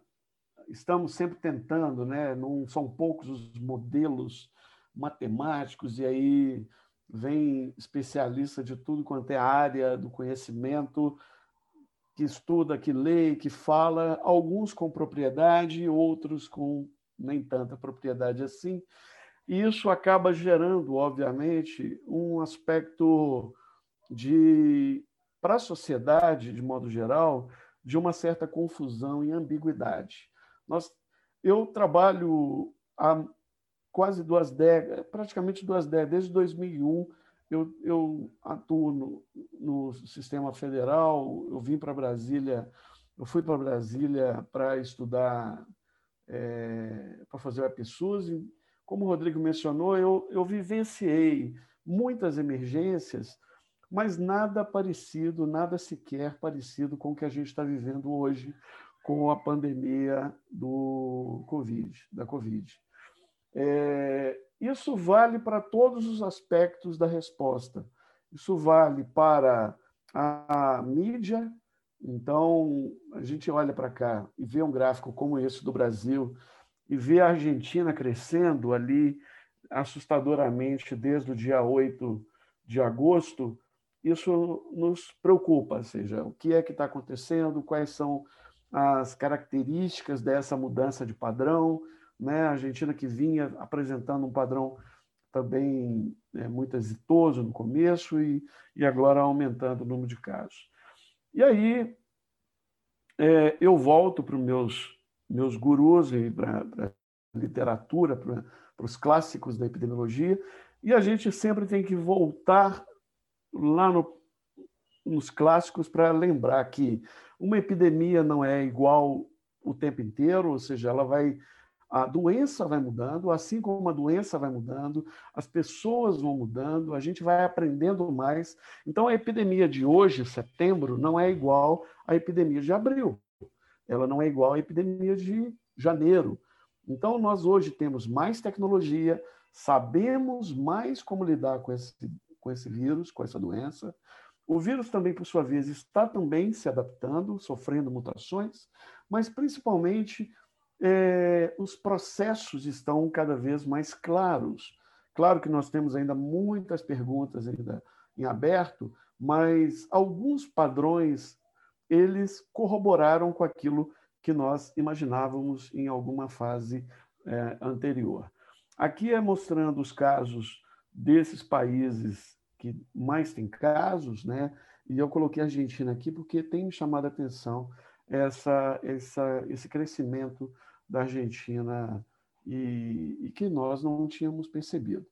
Speaker 8: estamos sempre tentando, né, não são poucos os modelos matemáticos, e aí vem especialista de tudo quanto é área do conhecimento, que estuda, que lê, que fala, alguns com propriedade, outros com nem tanta propriedade assim. E isso acaba gerando, obviamente, um aspecto de para a sociedade, de modo geral, de uma certa confusão e ambiguidade. Nós, eu trabalho há quase duas décadas, praticamente duas décadas, desde 2001, eu, eu atuo no, no sistema federal, eu vim para Brasília, eu fui para Brasília para estudar, é, para fazer o EPSUS, e, como o Rodrigo mencionou, eu, eu vivenciei muitas emergências, mas nada parecido, nada sequer parecido com o que a gente está vivendo hoje com a pandemia do COVID, da Covid. É, isso vale para todos os aspectos da resposta. Isso vale para a mídia. Então, a gente olha para cá e vê um gráfico como esse do Brasil e vê a Argentina crescendo ali assustadoramente desde o dia 8 de agosto, isso nos preocupa, ou seja, o que é que está acontecendo, quais são as características dessa mudança de padrão, né? A Argentina que vinha apresentando um padrão também é, muito exitoso no começo e, e agora aumentando o número de casos. E aí é, eu volto para os meus, meus gurus para literatura, para os clássicos da epidemiologia, e a gente sempre tem que voltar lá no, nos clássicos para lembrar que uma epidemia não é igual o tempo inteiro, ou seja, ela vai a doença vai mudando, assim como a doença vai mudando, as pessoas vão mudando, a gente vai aprendendo mais. Então, a epidemia de hoje, setembro, não é igual à epidemia de abril. Ela não é igual à epidemia de janeiro. Então, nós hoje temos mais tecnologia, sabemos mais como lidar com esse, com esse vírus, com essa doença. O vírus também, por sua vez, está também se adaptando, sofrendo mutações, mas principalmente é, os processos estão cada vez mais claros. Claro que nós temos ainda muitas perguntas ainda em aberto, mas alguns padrões eles corroboraram com aquilo que nós imaginávamos em alguma fase é, anterior. Aqui é mostrando os casos desses países que mais têm casos, né? E eu coloquei a Argentina aqui porque tem me chamado a atenção essa, essa, esse crescimento da Argentina e, e, que nós não tínhamos percebido.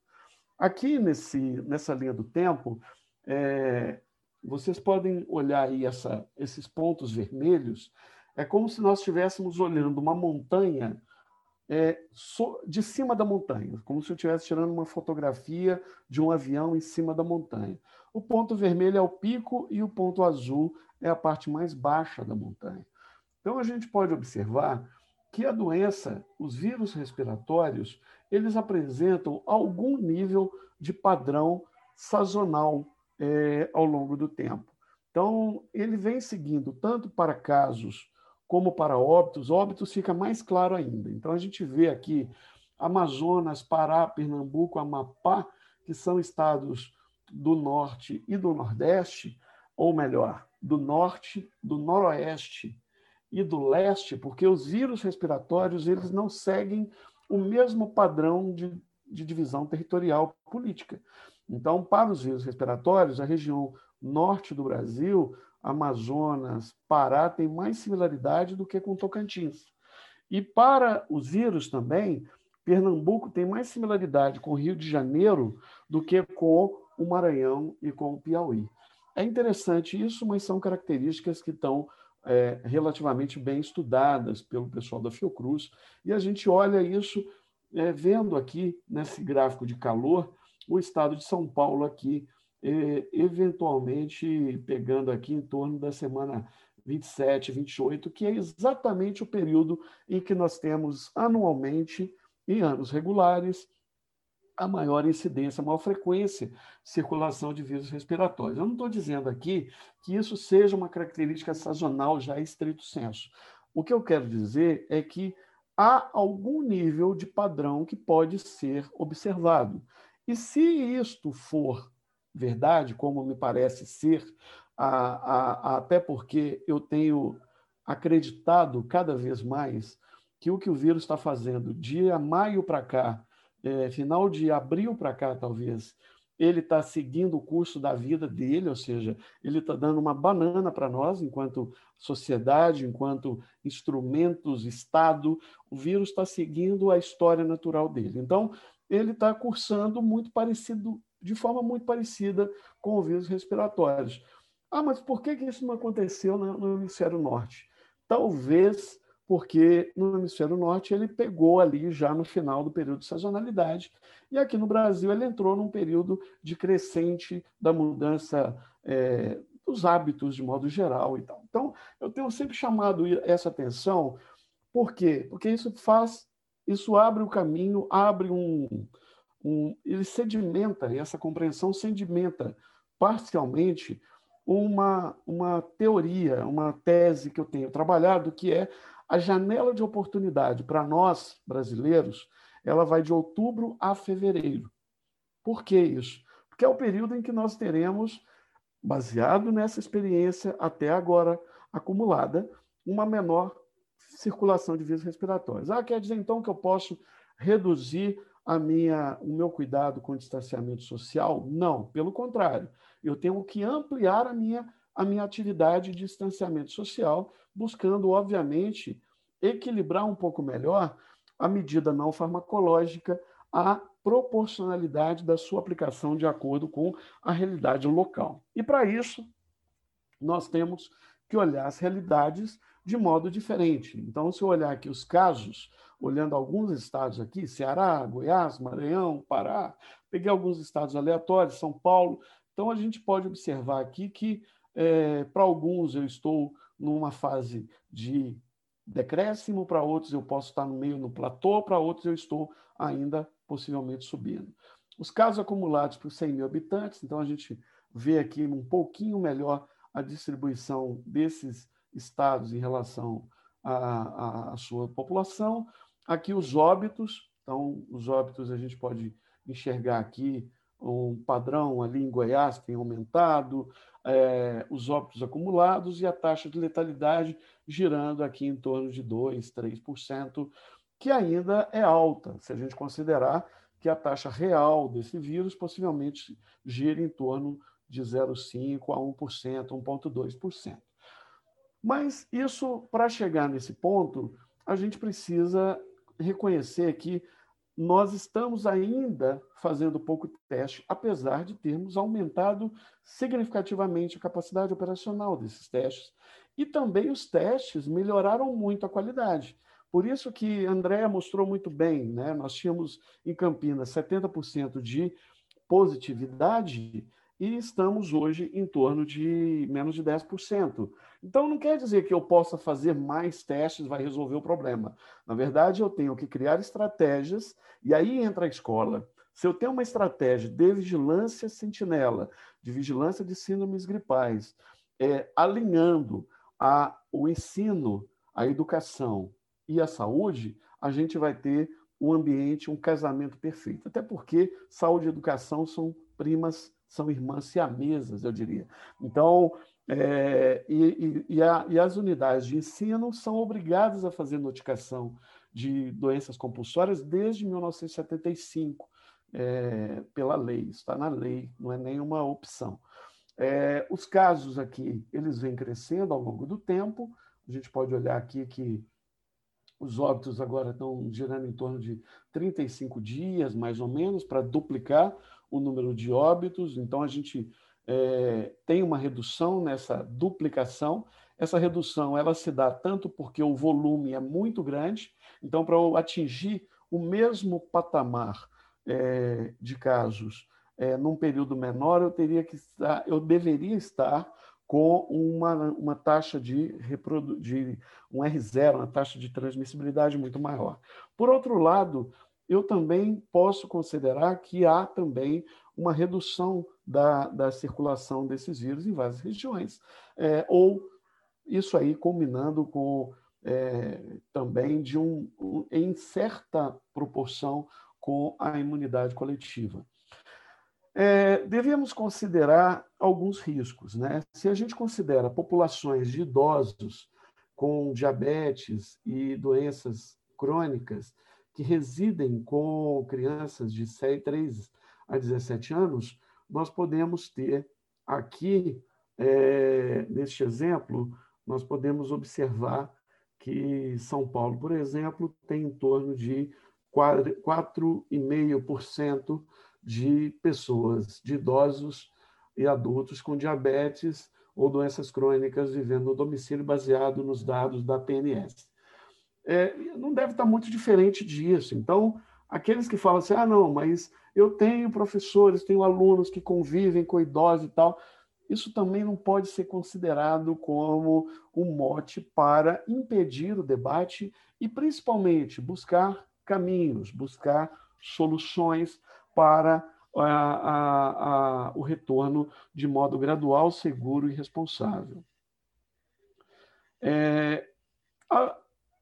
Speaker 8: Aqui nesse, nessa linha do tempo, é, vocês podem olhar aí essa, esses pontos vermelhos, é como se nós estivéssemos olhando uma montanha é, so, de cima da montanha, como se eu estivesse tirando uma fotografia de um avião em cima da montanha. O ponto vermelho é o pico e o ponto azul é a parte mais baixa da montanha. Então a gente pode observar que a doença, os vírus respiratórios, eles apresentam algum nível de padrão sazonal é, ao longo do tempo. Então, ele vem seguindo tanto para casos como para óbitos. Óbitos fica mais claro ainda. Então, a gente vê aqui Amazonas, Pará, Pernambuco, Amapá, que são estados do norte e do nordeste, ou melhor, do norte, do noroeste e do leste, porque os vírus respiratórios eles não seguem o mesmo padrão de, de divisão territorial política. Então, para os vírus respiratórios, a região norte do Brasil, Amazonas, Pará, tem mais similaridade do que com Tocantins. E para os vírus também, Pernambuco tem mais similaridade com o Rio de Janeiro do que com o Maranhão e com o Piauí. É interessante isso, mas são características que estão é, relativamente bem estudadas pelo pessoal da Fiocruz, e a gente olha isso é, vendo aqui nesse gráfico de calor o estado de São Paulo aqui, eventualmente pegando aqui em torno da semana 27, 28, que é exatamente o período em que nós temos anualmente, em anos regulares, a maior incidência, a maior frequência circulação de vírus respiratórios. Eu não estou dizendo aqui que isso seja uma característica sazonal já estrito senso. O que eu quero dizer é que há algum nível de padrão que pode ser observado. E se isto for verdade, como me parece ser, a, a, a, até porque eu tenho acreditado cada vez mais que o que o vírus está fazendo de maio para cá é, final de abril para cá, talvez, ele está seguindo o curso da vida dele, ou seja, ele está dando uma banana para nós, enquanto sociedade, enquanto instrumentos, Estado, o vírus está seguindo a história natural dele. Então, ele está cursando muito parecido, de forma muito parecida com o vírus respiratórios. Ah, mas por que isso não aconteceu no hemisfério norte? Talvez porque no hemisfério norte ele pegou ali já no final do período de sazonalidade, e aqui no Brasil ele entrou num período de crescente da mudança é, dos hábitos de modo geral e tal. Então, eu tenho sempre chamado essa atenção, por quê? Porque isso faz, isso abre o caminho, abre um, um ele sedimenta, essa compreensão sedimenta parcialmente uma, uma teoria, uma tese que eu tenho trabalhado, que é a janela de oportunidade para nós, brasileiros, ela vai de outubro a fevereiro. Por que isso? Porque é o período em que nós teremos, baseado nessa experiência até agora acumulada, uma menor circulação de vírus respiratórios. Ah, quer dizer então que eu posso reduzir a minha, o meu cuidado com o distanciamento social? Não, pelo contrário. Eu tenho que ampliar a minha a minha atividade de distanciamento social, buscando, obviamente, equilibrar um pouco melhor a medida não farmacológica, a proporcionalidade da sua aplicação de acordo com a realidade local. E para isso, nós temos que olhar as realidades de modo diferente. Então, se eu olhar aqui os casos, olhando alguns estados aqui, Ceará, Goiás, Maranhão, Pará, peguei alguns estados aleatórios, São Paulo, então a gente pode observar aqui que é, para alguns, eu estou numa fase de decréscimo, para outros, eu posso estar no meio no platô, para outros, eu estou ainda possivelmente subindo. Os casos acumulados por 100 mil habitantes, então a gente vê aqui um pouquinho melhor a distribuição desses estados em relação à, à sua população. Aqui os óbitos, então os óbitos a gente pode enxergar aqui um padrão ali em Goiás tem aumentado, é, os óbitos acumulados e a taxa de letalidade girando aqui em torno de 2%, 3%, que ainda é alta, se a gente considerar que a taxa real desse vírus possivelmente gira em torno de 0,5% a 1%, 1,2%. Mas isso, para chegar nesse ponto, a gente precisa reconhecer que nós estamos ainda fazendo pouco teste, apesar de termos aumentado significativamente a capacidade operacional desses testes. E também os testes melhoraram muito a qualidade. Por isso que André mostrou muito bem, né? Nós tínhamos em Campinas 70% de positividade e estamos hoje em torno de menos de 10%. Então, não quer dizer que eu possa fazer mais testes, vai resolver o problema. Na verdade, eu tenho que criar estratégias, e aí entra a escola. Se eu tenho uma estratégia de vigilância sentinela, de vigilância de síndromes gripais, é, alinhando a, o ensino, a educação e a saúde, a gente vai ter um ambiente, um casamento perfeito. Até porque saúde e educação são primas são irmãs siamesas, eu diria. Então, é, e, e, a, e, as unidades de ensino são obrigadas a fazer notificação de doenças compulsórias desde 1975, é, pela lei, está na lei, não é nenhuma opção. É, os casos aqui, eles vêm crescendo ao longo do tempo, a gente pode olhar aqui que os óbitos agora estão girando em torno de 35 dias, mais ou menos, para duplicar o número de óbitos, então a gente é, tem uma redução nessa duplicação. Essa redução ela se dá tanto porque o volume é muito grande, então para atingir o mesmo patamar é, de casos é, num período menor, eu teria que estar, eu deveria estar com uma, uma taxa de, reprodu de um R0, uma taxa de transmissibilidade muito maior. Por outro lado, eu também posso considerar que há também uma redução da, da circulação desses vírus em várias regiões, é, ou isso aí combinando com é, também de um, um, em certa proporção com a imunidade coletiva. É, devemos considerar alguns riscos. Né? Se a gente considera populações de idosos com diabetes e doenças crônicas, que residem com crianças de 3 a 17 anos, nós podemos ter aqui, é, neste exemplo, nós podemos observar que São Paulo, por exemplo, tem em torno de 4,5% de pessoas, de idosos e adultos com diabetes ou doenças crônicas vivendo no domicílio baseado nos dados da PNS. É, não deve estar muito diferente disso. Então, aqueles que falam assim, ah, não, mas eu tenho professores, tenho alunos que convivem com idosos e tal, isso também não pode ser considerado como um mote para impedir o debate e, principalmente, buscar caminhos, buscar soluções para a, a, a, o retorno de modo gradual, seguro e responsável. É,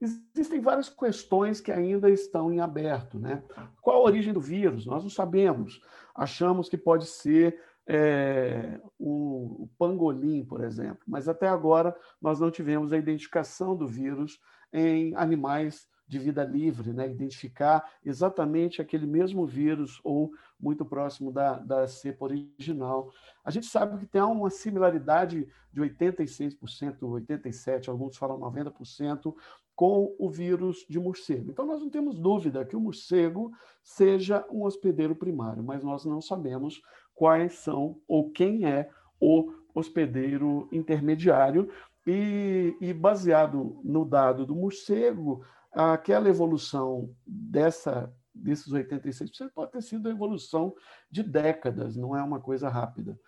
Speaker 8: existem várias questões que ainda estão em aberto. Né? Qual a origem do vírus? Nós não sabemos. Achamos que pode ser é, o, o pangolim, por exemplo, mas até agora nós não tivemos a identificação do vírus em animais de vida livre, né? identificar exatamente aquele mesmo vírus ou muito próximo da, da cepa original. A gente sabe que tem uma similaridade de 86%, 87%, alguns falam 90%, com o vírus de morcego. Então, nós não temos dúvida que o morcego seja um hospedeiro primário, mas nós não sabemos quais são ou quem é o hospedeiro intermediário. E, e baseado no dado do morcego, aquela evolução dessa, desses 86% pode ter sido a evolução de décadas, não é uma coisa rápida.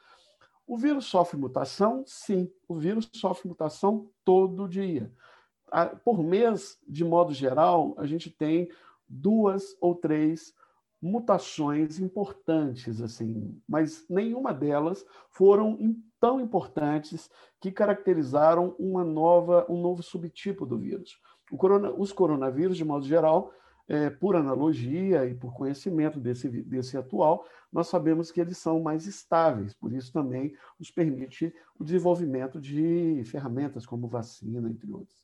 Speaker 8: O vírus sofre mutação? Sim, o vírus sofre mutação todo dia. Por mês, de modo geral, a gente tem duas ou três mutações importantes, assim, mas nenhuma delas foram tão importantes que caracterizaram uma nova, um novo subtipo do vírus. Corona, os coronavírus, de modo geral, é, por analogia e por conhecimento desse, desse atual, nós sabemos que eles são mais estáveis, por isso também nos permite o desenvolvimento de ferramentas como vacina, entre outros.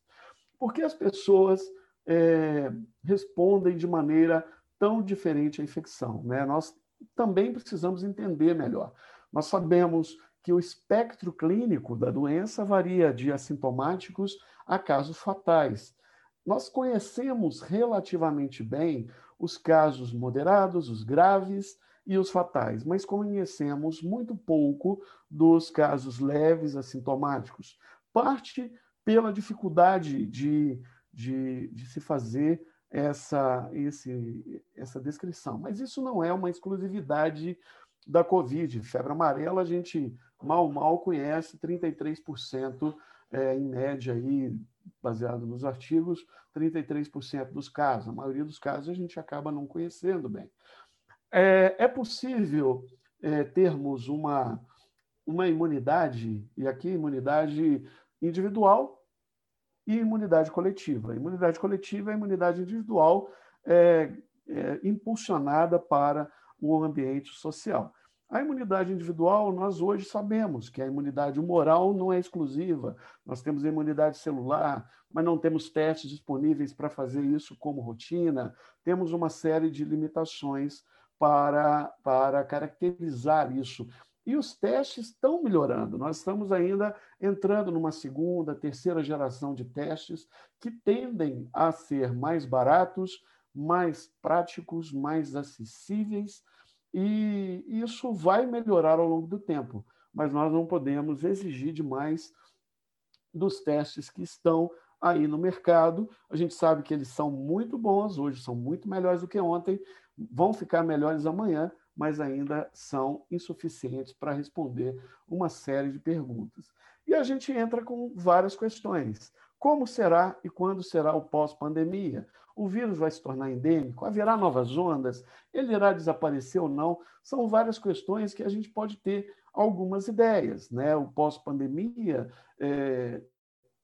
Speaker 8: Por que as pessoas é, respondem de maneira tão diferente à infecção? Né? Nós também precisamos entender melhor. Nós sabemos que o espectro clínico da doença varia de assintomáticos a casos fatais. Nós conhecemos relativamente bem os casos moderados, os graves e os fatais, mas conhecemos muito pouco dos casos leves assintomáticos. Parte pela dificuldade de, de, de se fazer essa, esse, essa descrição. Mas isso não é uma exclusividade da Covid. Febre amarela, a gente mal, mal conhece 33% é, em média, aí, baseado nos artigos, 33% dos casos. A maioria dos casos a gente acaba não conhecendo bem. É, é possível é, termos uma, uma imunidade, e aqui imunidade individual e imunidade coletiva. A imunidade coletiva é a imunidade individual é, é, impulsionada para o ambiente social. A imunidade individual, nós hoje sabemos que a imunidade moral não é exclusiva. Nós temos a imunidade celular, mas não temos testes disponíveis para fazer isso como rotina. Temos uma série de limitações para, para caracterizar isso. E os testes estão melhorando. Nós estamos ainda entrando numa segunda, terceira geração de testes que tendem a ser mais baratos, mais práticos, mais acessíveis e isso vai melhorar ao longo do tempo, mas nós não podemos exigir demais dos testes que estão aí no mercado. A gente sabe que eles são muito bons hoje, são muito melhores do que ontem, vão ficar melhores amanhã, mas ainda são insuficientes para responder uma série de perguntas. E a gente entra com várias questões. Como será e quando será o pós-pandemia? O vírus vai se tornar endêmico? Haverá novas ondas? Ele irá desaparecer ou não? São várias questões que a gente pode ter algumas ideias. Né? O pós-pandemia, é,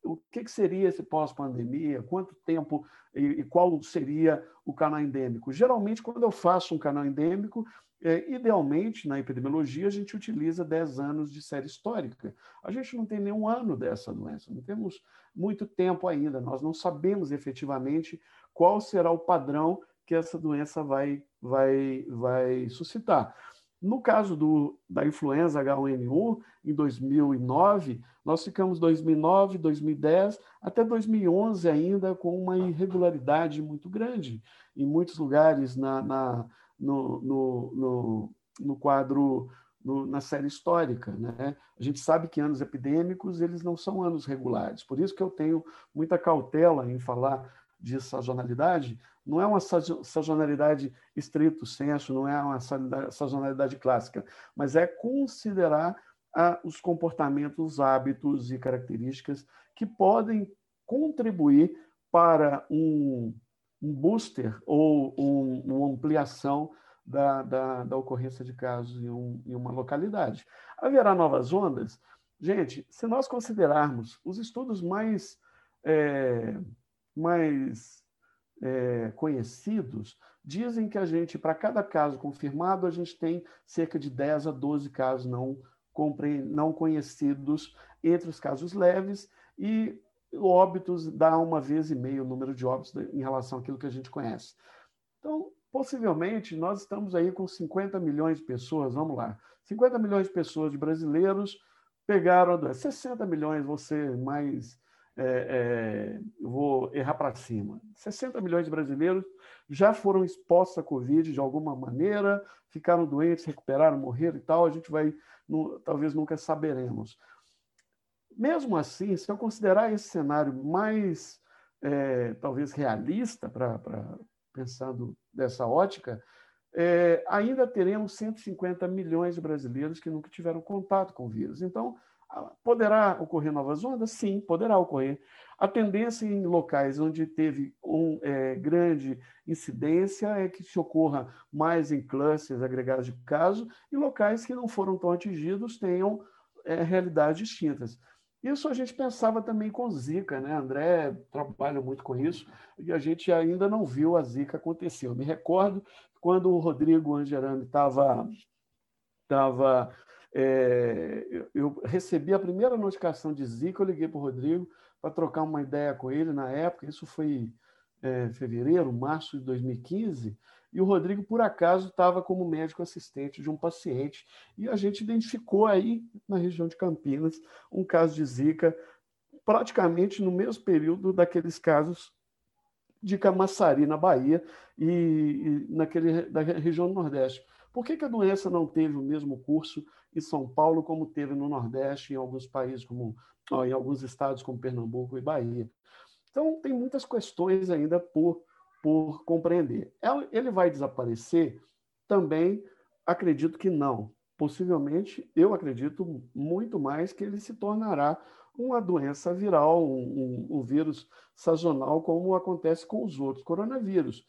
Speaker 8: o que, que, seria esse pós-pandemia? Quanto tempo e, e qual seria o canal endêmico? Geralmente, quando eu faço um canal endêmico, é, idealmente, na epidemiologia, a gente utiliza 10 anos de série histórica. A gente não tem nenhum ano dessa doença, não temos muito tempo ainda, nós não sabemos efetivamente qual será o padrão que essa doença vai, vai, vai suscitar. No caso do, da influenza H1N1, em 2009, nós ficamos 2009, 2010, até 2011 ainda com uma irregularidade muito grande em muitos lugares na, na no, no, no, no, quadro, no, na série histórica. Né? A gente sabe que anos epidêmicos eles não são anos regulares, por isso que eu tenho muita cautela em falar de sazonalidade, não é uma sazonalidade estrito senso, não é uma sazonalidade clássica, mas é considerar ah, os comportamentos, hábitos e características que podem contribuir para um, um booster ou um, uma ampliação da, da, da, ocorrência de casos em, um, em uma localidade. Haverá novas ondas? Gente, se nós considerarmos os estudos mais, é, mais é, conhecidos dizem que a gente, para cada caso confirmado, a gente tem cerca de 10 a 12 casos não, não conhecidos entre os casos leves e óbitos dá uma vez e meio o número de óbitos em relação àquilo que a gente conhece. Então, possivelmente, nós estamos aí com 50 milhões de pessoas, vamos lá, 50 milhões de pessoas de brasileiros pegaram a doença. 60 milhões, você mais é, é, vou errar para cima. 60 milhões de brasileiros já foram expostos à Covid de alguma maneira, ficaram doentes, recuperaram, morreram e tal. A gente vai, talvez nunca saberemos. Mesmo assim, se eu considerar esse cenário mais, é, talvez, realista, para pensando dessa ótica, é, ainda teremos 150 milhões de brasileiros que nunca tiveram contato com o vírus. Então, Poderá ocorrer novas ondas? Sim, poderá ocorrer. A tendência em locais onde teve um é, grande incidência é que se ocorra mais em clusters agregados de casos e locais que não foram tão atingidos tenham é, realidades distintas. Isso a gente pensava também com Zika, né? André trabalha muito com isso e a gente ainda não viu a Zika acontecer. Eu me recordo quando o Rodrigo Angerani estava estava é, eu recebi a primeira notificação de Zika, eu liguei para o Rodrigo para trocar uma ideia com ele na época, isso foi é, fevereiro, março de 2015, e o Rodrigo, por acaso, estava como médico assistente de um paciente, e a gente identificou aí, na região de Campinas, um caso de Zika, praticamente no mesmo período daqueles casos de Camaçari, na Bahia, e, e naquele, da região do Nordeste. Por que, que a doença não teve o mesmo curso em São Paulo como teve no Nordeste, em alguns países, como em alguns estados como Pernambuco e Bahia? Então, tem muitas questões ainda por, por compreender. Ele vai desaparecer? Também acredito que não. Possivelmente, eu acredito muito mais que ele se tornará uma doença viral, um, um, um vírus sazonal, como acontece com os outros coronavírus.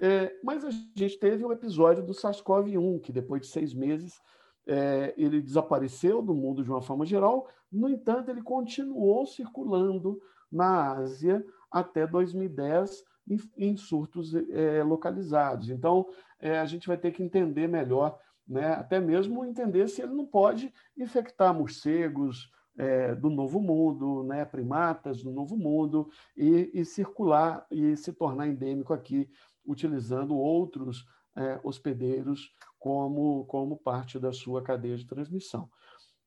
Speaker 8: É, mas a gente teve um episódio do SARS-CoV-1, que depois de seis meses é, ele desapareceu do mundo de uma forma geral, no entanto, ele continuou circulando na Ásia até 2010 em, em surtos é, localizados. Então, é, a gente vai ter que entender melhor, né, até mesmo entender se ele não pode infectar morcegos, é, do Novo Mundo, né, primatas do Novo Mundo, e, e, circular e se tornar endêmico aqui utilizando outros hospedeiros como, como parte da sua cadeia de transmissão.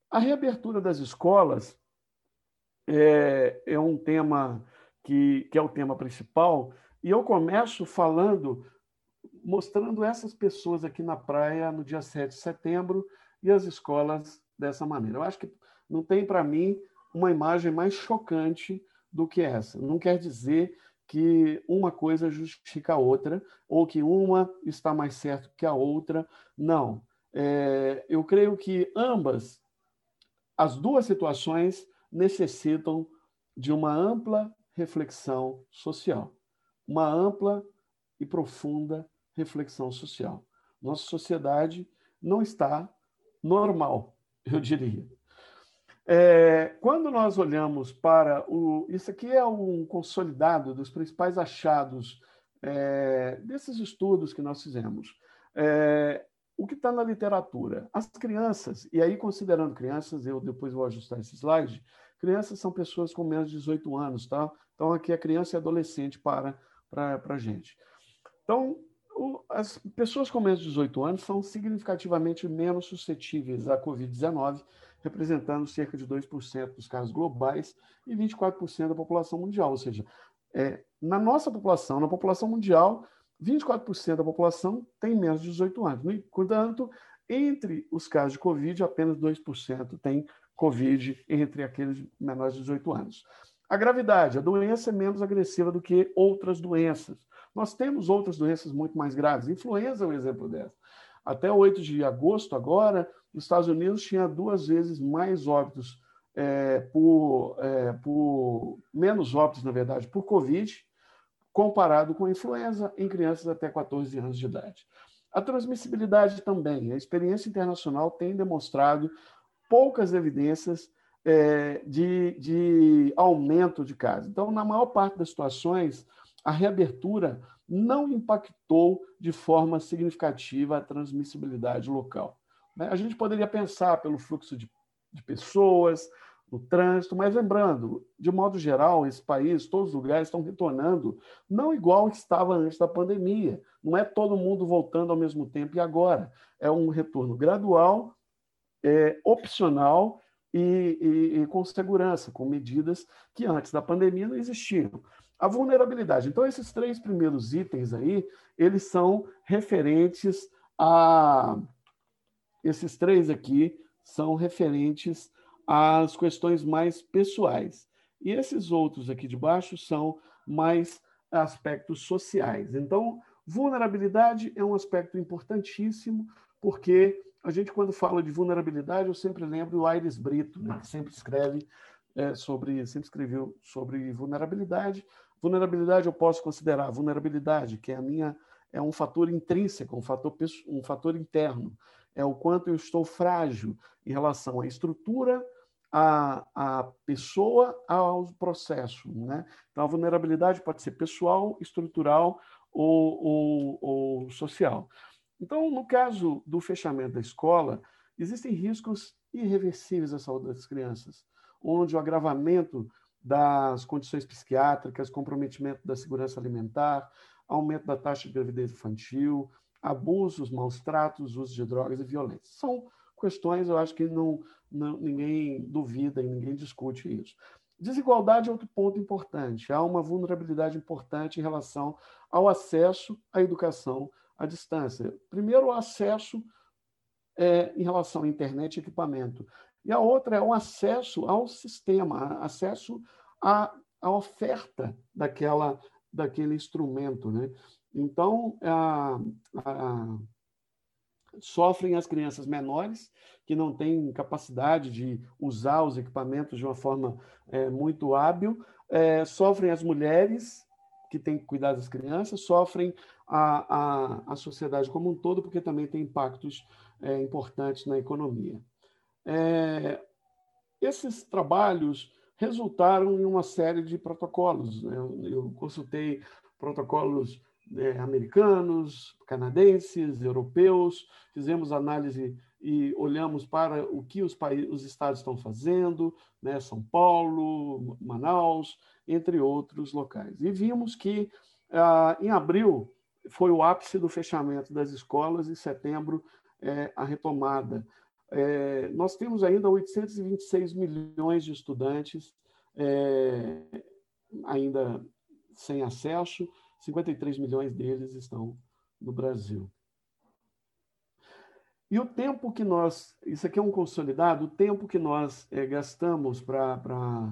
Speaker 8: A reabertura das escolas é, é um tema que, que é o tema principal, e eu começo falando, mostrando essas pessoas aqui na praia no dia 7 de setembro e as escolas dessa maneira. Eu acho que não tem para mim uma imagem mais chocante do que essa. Não quer dizer que uma coisa justifica a outra, ou que uma está mais certo que a outra. Não. É, eu creio que ambas, as duas situações, necessitam de uma ampla reflexão social, uma ampla e profunda reflexão social. Nossa sociedade não está normal, eu diria. É, quando nós olhamos para o. Isso aqui é um consolidado dos principais achados é, desses estudos que nós fizemos. É, o que está na literatura? As crianças, e aí considerando crianças, eu depois vou ajustar esse slide, crianças são pessoas com menos de 18 anos, tá? Então aqui é criança e adolescente para, para, a gente. Então, as pessoas com menos de 18 anos são significativamente menos suscetíveis à Covid-19, representando cerca de 2% dos casos globais e 24% da população mundial. Ou seja, é, na nossa população, na população mundial, 24% da população tem menos de 18 anos. No entanto, entre os casos de Covid, apenas 2% tem Covid entre aqueles menores de 18 anos. A gravidade, a doença é menos agressiva do que outras doenças. Nós temos outras doenças muito mais graves. Influenza é um exemplo dessa. Até 8 de agosto, agora, nos Estados Unidos tinha duas vezes mais óbitos é, por, é, por menos óbitos, na verdade, por Covid, comparado com influenza em crianças até 14 anos de idade. A transmissibilidade também. A experiência internacional tem demonstrado poucas evidências é, de, de aumento de casos. Então, na maior parte das situações, a reabertura não impactou de forma significativa a transmissibilidade local. Né? A gente poderia pensar pelo fluxo de, de pessoas, no trânsito, mas lembrando, de modo geral, esse país, todos os lugares estão retornando, não igual estava antes da pandemia. Não é todo mundo voltando ao mesmo tempo e agora. É um retorno gradual, é, opcional e, e, e com segurança, com medidas que antes da pandemia não existiam. A vulnerabilidade. Então, esses três primeiros itens aí, eles são referentes a. Esses três aqui são referentes às questões mais pessoais. E esses outros aqui de baixo são mais aspectos sociais. Então, vulnerabilidade é um aspecto importantíssimo, porque a gente, quando fala de vulnerabilidade, eu sempre lembro o Aires Brito, né, que sempre escreve é, sobre, sempre escreveu sobre vulnerabilidade. Vulnerabilidade eu posso considerar vulnerabilidade, que é a minha é um fator intrínseco, um fator um fator interno, é o quanto eu estou frágil em relação à estrutura, à, à pessoa, ao processo, né? Então a vulnerabilidade pode ser pessoal, estrutural ou, ou, ou social. Então, no caso do fechamento da escola, existem riscos irreversíveis à saúde das crianças, onde o agravamento das condições psiquiátricas, comprometimento da segurança alimentar, aumento da taxa de gravidez infantil, abusos, maus tratos, uso de drogas e violência. São questões, eu acho que não, não, ninguém duvida e ninguém discute isso. Desigualdade é outro ponto importante. Há uma vulnerabilidade importante em relação ao acesso à educação à distância. Primeiro, o acesso é, em relação à internet e equipamento. E a outra é o acesso ao sistema, acesso à, à oferta daquela, daquele instrumento. Né? Então, a, a, sofrem as crianças menores, que não têm capacidade de usar os equipamentos de uma forma é, muito hábil, é, sofrem as mulheres, que têm que cuidar das crianças, sofrem a, a, a sociedade como um todo, porque também tem impactos é, importantes na economia. É, esses trabalhos resultaram em uma série de protocolos. Né? Eu, eu, consultei protocolos é, americanos, canadenses, europeus, fizemos análise e olhamos para o que os, países, os estados estão fazendo, né? São Paulo, Manaus, entre outros locais. E vimos que, ah, em abril, foi o ápice do fechamento das escolas, em setembro, é, a retomada. É, nós temos ainda 826 milhões de estudantes é, ainda sem acesso, 53 milhões deles estão no Brasil. E o tempo que nós, isso aqui é um consolidado, o tempo que nós é, gastamos para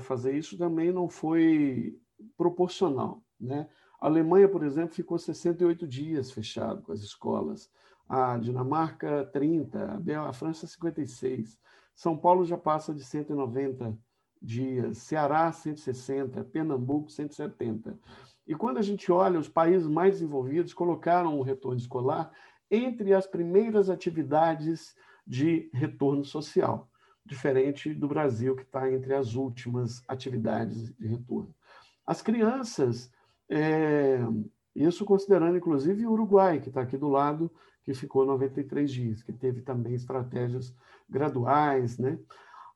Speaker 8: fazer isso também não foi proporcional. Né? A Alemanha, por exemplo, ficou 68 dias fechado com as escolas a Dinamarca 30, a França 56. São Paulo já passa de 190 dias, Ceará 160, Pernambuco 170. E quando a gente olha, os países mais desenvolvidos colocaram o retorno escolar entre as primeiras atividades de retorno social, diferente do Brasil, que está entre as últimas atividades de retorno. As crianças, é, isso considerando inclusive o Uruguai, que está aqui do lado, que ficou 93 dias, que teve também estratégias graduais. Né?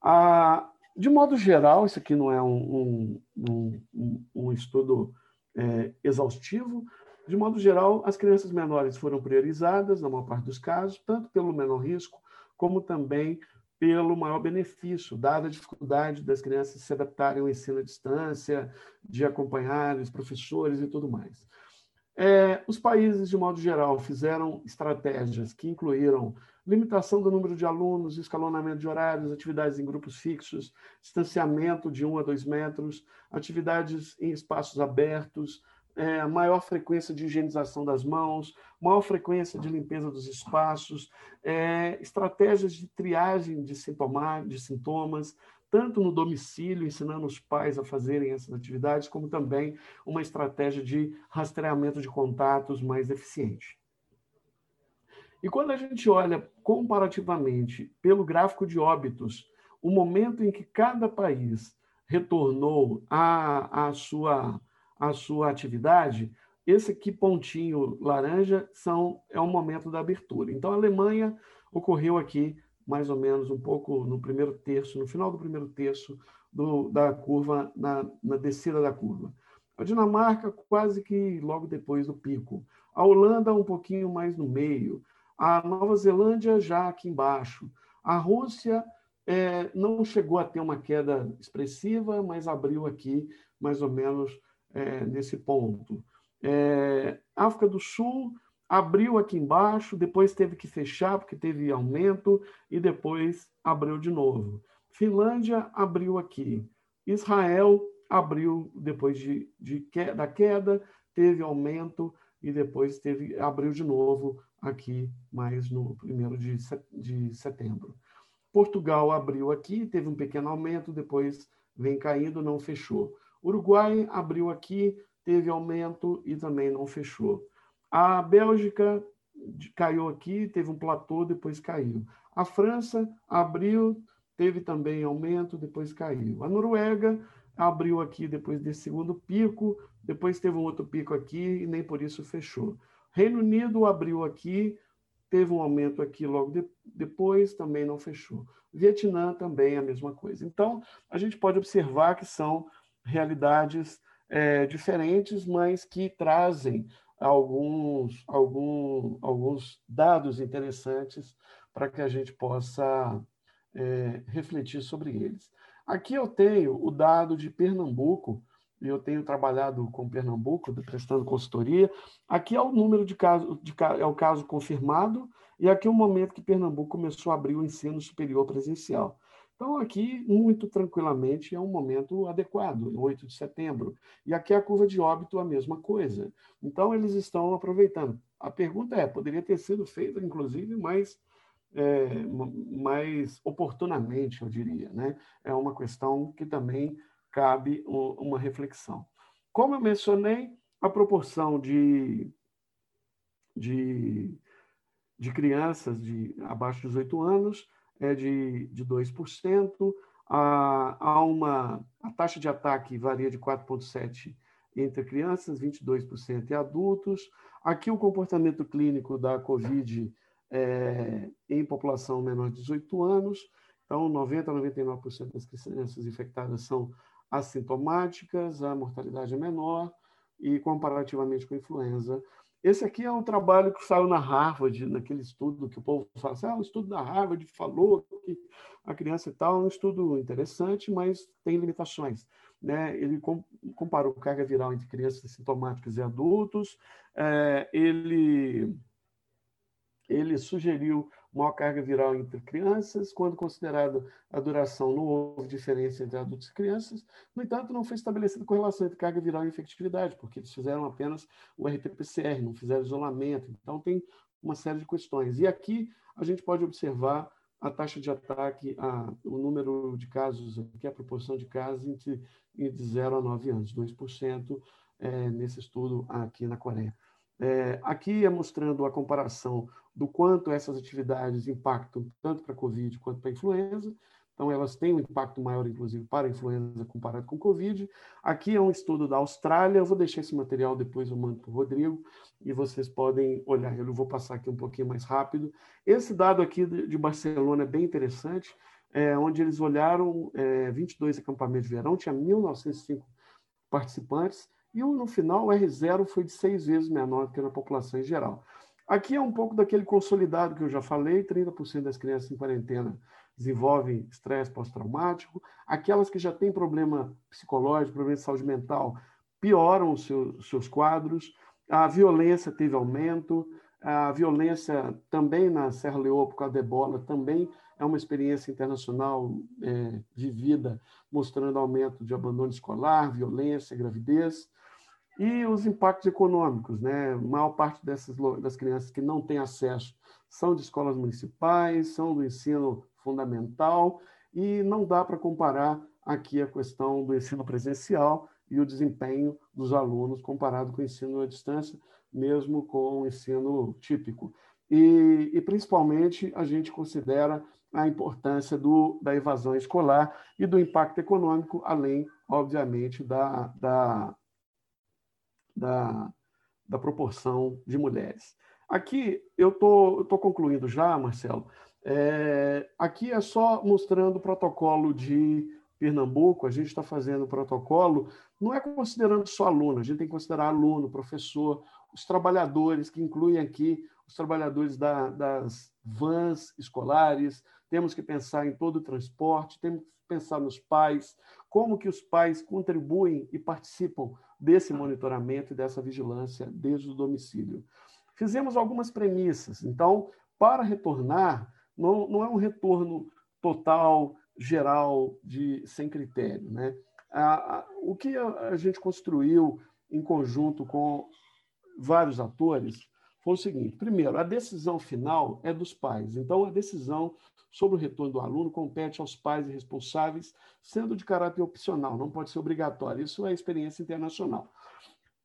Speaker 8: Ah, de modo geral, isso aqui não é um, um, um, um estudo é, exaustivo, De modo geral, as crianças menores foram priorizadas, na maior parte dos casos, tanto pelo menor risco, como também pelo maior benefício, dada a dificuldade das crianças se adaptarem ao ensino à distância, de acompanhar os professores e tudo mais. É, os países, de modo geral, fizeram estratégias que incluíram limitação do número de alunos, escalonamento de horários, atividades em grupos fixos, distanciamento de um a dois metros, atividades em espaços abertos, é, maior frequência de higienização das mãos, maior frequência de limpeza dos espaços, é, estratégias de triagem de, sintomar, de sintomas, tanto no domicílio, ensinando os pais a fazerem essas atividades, como também uma estratégia de rastreamento de contatos mais eficiente. E quando a gente olha comparativamente pelo gráfico de óbitos, o momento em que cada país retornou à, à sua a sua atividade, esse aqui pontinho laranja são é o momento da abertura. Então a Alemanha ocorreu aqui mais ou menos um pouco no primeiro terço, no final do primeiro terço do, da curva, na, na descida da curva. A Dinamarca quase que logo depois do pico. A Holanda um pouquinho mais no meio. A Nova Zelândia já aqui embaixo. A Rússia é, não chegou a ter uma queda expressiva, mas abriu aqui mais ou menos é, nesse ponto. É, África do Sul abriu aqui embaixo, depois teve que fechar porque teve aumento e depois abriu de novo. Finlândia abriu aqui. Israel abriu depois de, de da queda, teve aumento e depois teve abriu de novo aqui mais no primeiro de, de setembro. Portugal abriu aqui, teve um pequeno aumento, depois vem caindo, não fechou. Uruguai abriu aqui, teve aumento e também não fechou. A Bélgica caiu aqui, teve um platô, depois caiu. A França abriu, teve também aumento, depois caiu. A Noruega abriu aqui depois desse segundo pico, depois teve um outro pico aqui e nem por isso fechou. Reino Unido abriu aqui, teve um aumento aqui logo de, depois, também não fechou. Vietnã também a mesma coisa. Então, a gente pode observar que são realidades é, diferentes, mas que trazem alguns, algum, alguns dados interessantes para que a gente possa é, refletir sobre eles. Aqui eu tenho o dado de Pernambuco, e eu tenho trabalhado com Pernambuco, prestando consultoria. Aqui é o número de casos, é o caso confirmado, e aqui é o momento que Pernambuco começou a abrir o ensino superior presencial. Então, aqui, muito tranquilamente, é um momento adequado, 8 de setembro. E aqui a curva de óbito, a mesma coisa. Então, eles estão aproveitando. A pergunta é: poderia ter sido feita, inclusive, mais, é, mais oportunamente, eu diria. Né? É uma questão que também cabe uma reflexão. Como eu mencionei, a proporção de, de, de crianças de abaixo de 18 anos é de, de 2%. Há, há uma, a taxa de ataque varia de 4,7% entre crianças, 22% e adultos. Aqui o comportamento clínico da COVID é, em população menor de 18 anos. Então, 90% a 99% das crianças infectadas são assintomáticas, a mortalidade é menor e comparativamente com a influenza, esse aqui é um trabalho que saiu na Harvard, naquele estudo que o povo fala assim, ah, o estudo da Harvard falou que a criança e tal, é um estudo interessante, mas tem limitações. Né? Ele comparou carga viral entre crianças sintomáticas e adultos, é, ele, ele sugeriu maior carga viral entre crianças, quando considerado a duração, não houve diferença entre adultos e crianças. No entanto, não foi estabelecida correlação entre carga viral e infectividade, porque eles fizeram apenas o RT-PCR, não fizeram isolamento. Então, tem uma série de questões. E aqui a gente pode observar a taxa de ataque, a, o número de casos, que é a proporção de casos entre, de 0 a 9 anos, 2% é, nesse estudo aqui na Coreia. É, aqui é mostrando a comparação do quanto essas atividades impactam tanto para a Covid quanto para a influenza. Então, elas têm um impacto maior, inclusive, para a influenza comparado com a Covid. Aqui é um estudo da Austrália. Eu vou deixar esse material depois, eu mando para o Rodrigo, e vocês podem olhar. Eu vou passar aqui um pouquinho mais rápido. Esse dado aqui de Barcelona é bem interessante, é, onde eles olharam é, 22 acampamentos de verão, tinha 1.905 participantes, e no final o R0 foi de seis vezes menor que na população em geral. Aqui é um pouco daquele consolidado que eu já falei: 30% das crianças em quarentena desenvolvem estresse pós-traumático, aquelas que já têm problema psicológico, problema de saúde mental, pioram os seus, seus quadros, a violência teve aumento, a violência também na Serra Leoa por causa da ebola também é uma experiência internacional é, vivida, mostrando aumento de abandono escolar, violência, gravidez. E os impactos econômicos, né? A maior parte dessas das crianças que não têm acesso são de escolas municipais, são do ensino fundamental, e não dá para comparar aqui a questão do ensino presencial e o desempenho dos alunos comparado com o ensino à distância, mesmo com o ensino típico. E, e principalmente, a gente considera a importância do, da evasão escolar e do impacto econômico, além, obviamente, da, da, da, da proporção de mulheres. Aqui, eu tô, estou concluindo já, Marcelo. É, aqui é só mostrando o protocolo de Pernambuco, a gente está fazendo o protocolo, não é considerando só aluno, a gente tem que considerar aluno, professor, os trabalhadores, que incluem aqui os trabalhadores da, das vans escolares, temos que pensar em todo o transporte, temos que pensar nos pais, como que os pais contribuem e participam desse monitoramento e dessa vigilância desde o domicílio. Fizemos algumas premissas, então, para retornar, não, não é um retorno total, geral, de sem critério. Né? A, a, o que a, a gente construiu em conjunto com vários atores foi o seguinte: primeiro, a decisão final é dos pais. Então, a decisão sobre o retorno do aluno compete aos pais e responsáveis, sendo de caráter opcional, não pode ser obrigatório. Isso é experiência internacional.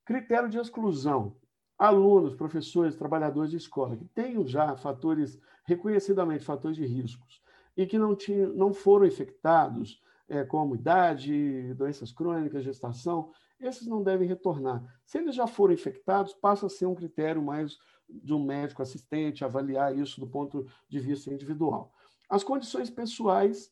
Speaker 8: Critério de exclusão. Alunos, professores, trabalhadores de escola que tenham já fatores, reconhecidamente fatores de riscos, e que não, tinham, não foram infectados, é, como idade, doenças crônicas, gestação, esses não devem retornar. Se eles já foram infectados, passa a ser um critério mais de um médico assistente avaliar isso do ponto de vista individual. As condições pessoais,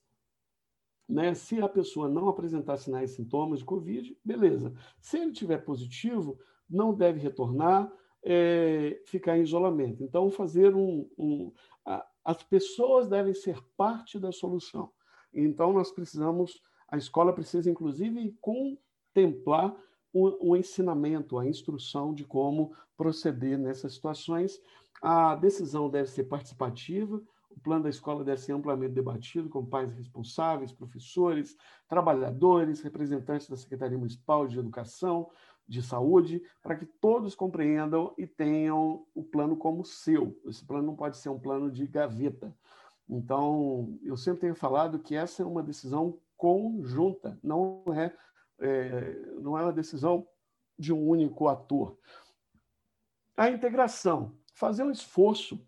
Speaker 8: né, se a pessoa não apresentar sinais e sintomas de Covid, beleza. Se ele tiver positivo, não deve retornar, é, ficar em isolamento. Então, fazer um. um a, as pessoas devem ser parte da solução. Então, nós precisamos, a escola precisa, inclusive, com contemplar o, o ensinamento, a instrução de como proceder nessas situações. A decisão deve ser participativa, o plano da escola deve ser amplamente debatido com pais responsáveis, professores, trabalhadores, representantes da Secretaria Municipal de Educação, de Saúde, para que todos compreendam e tenham o plano como seu. Esse plano não pode ser um plano de gaveta. Então, eu sempre tenho falado que essa é uma decisão conjunta, não é é, não é uma decisão de um único ator. A integração, fazer um esforço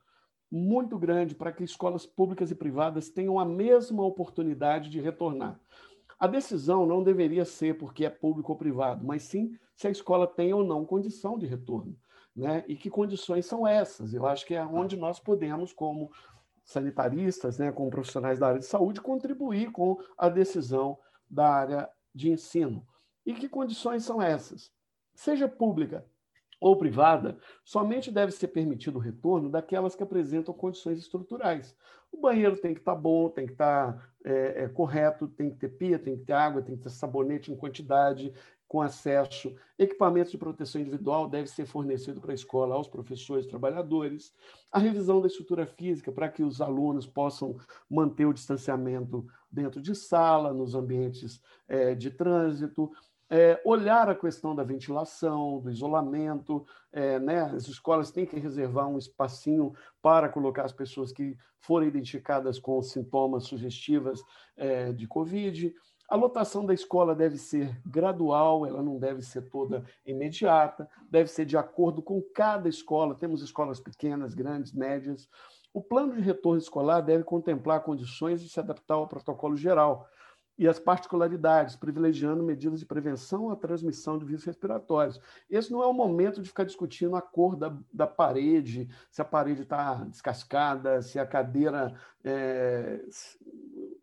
Speaker 8: muito grande para que escolas públicas e privadas tenham a mesma oportunidade de retornar. A decisão não deveria ser porque é público ou privado, mas sim se a escola tem ou não condição de retorno. Né? E que condições são essas? Eu acho que é onde nós podemos, como sanitaristas, né, como profissionais da área de saúde, contribuir com a decisão da área de ensino. E que condições são essas? Seja pública ou privada, somente deve ser permitido o retorno daquelas que apresentam condições estruturais. O banheiro tem que estar tá bom, tem que estar tá, é, é, correto, tem que ter pia, tem que ter água, tem que ter sabonete em quantidade, com acesso. Equipamentos de proteção individual deve ser fornecido para a escola aos professores trabalhadores. A revisão da estrutura física para que os alunos possam manter o distanciamento dentro de sala, nos ambientes é, de trânsito. É, olhar a questão da ventilação, do isolamento, é, né? as escolas têm que reservar um espacinho para colocar as pessoas que forem identificadas com sintomas sugestivas é, de Covid. A lotação da escola deve ser gradual, ela não deve ser toda imediata, deve ser de acordo com cada escola. Temos escolas pequenas, grandes, médias. O plano de retorno escolar deve contemplar condições de se adaptar ao protocolo geral e as particularidades, privilegiando medidas de prevenção à transmissão de vírus respiratórios. Esse não é o momento de ficar discutindo a cor da, da parede, se a parede está descascada, se a cadeira é,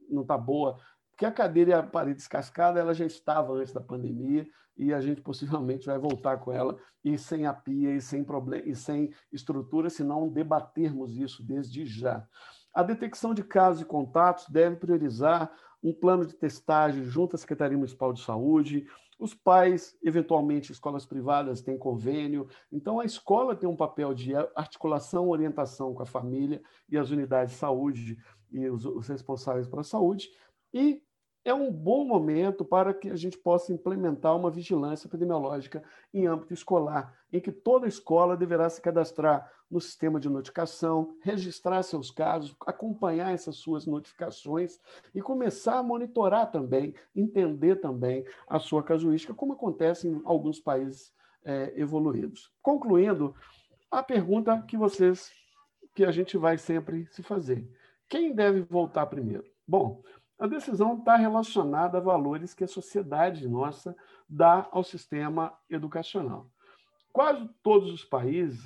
Speaker 8: não está boa Porque a cadeira e a parede descascada ela já estava antes da pandemia e a gente possivelmente vai voltar com ela e sem a pia e sem problema e sem estrutura, se não debatermos isso desde já. A detecção de casos e contatos deve priorizar um plano de testagem junto à Secretaria Municipal de Saúde. Os pais, eventualmente, escolas privadas têm convênio. Então, a escola tem um papel de articulação, orientação com a família e as unidades de saúde e os, os responsáveis pela saúde. E é um bom momento para que a gente possa implementar uma vigilância epidemiológica em âmbito escolar, em que toda escola deverá se cadastrar no sistema de notificação, registrar seus casos, acompanhar essas suas notificações e começar a monitorar também, entender também a sua casuística, como acontece em alguns países é, evoluídos. Concluindo, a pergunta que vocês, que a gente vai sempre se fazer: quem deve voltar primeiro? Bom, a decisão está relacionada a valores que a sociedade nossa dá ao sistema educacional. Quase todos os países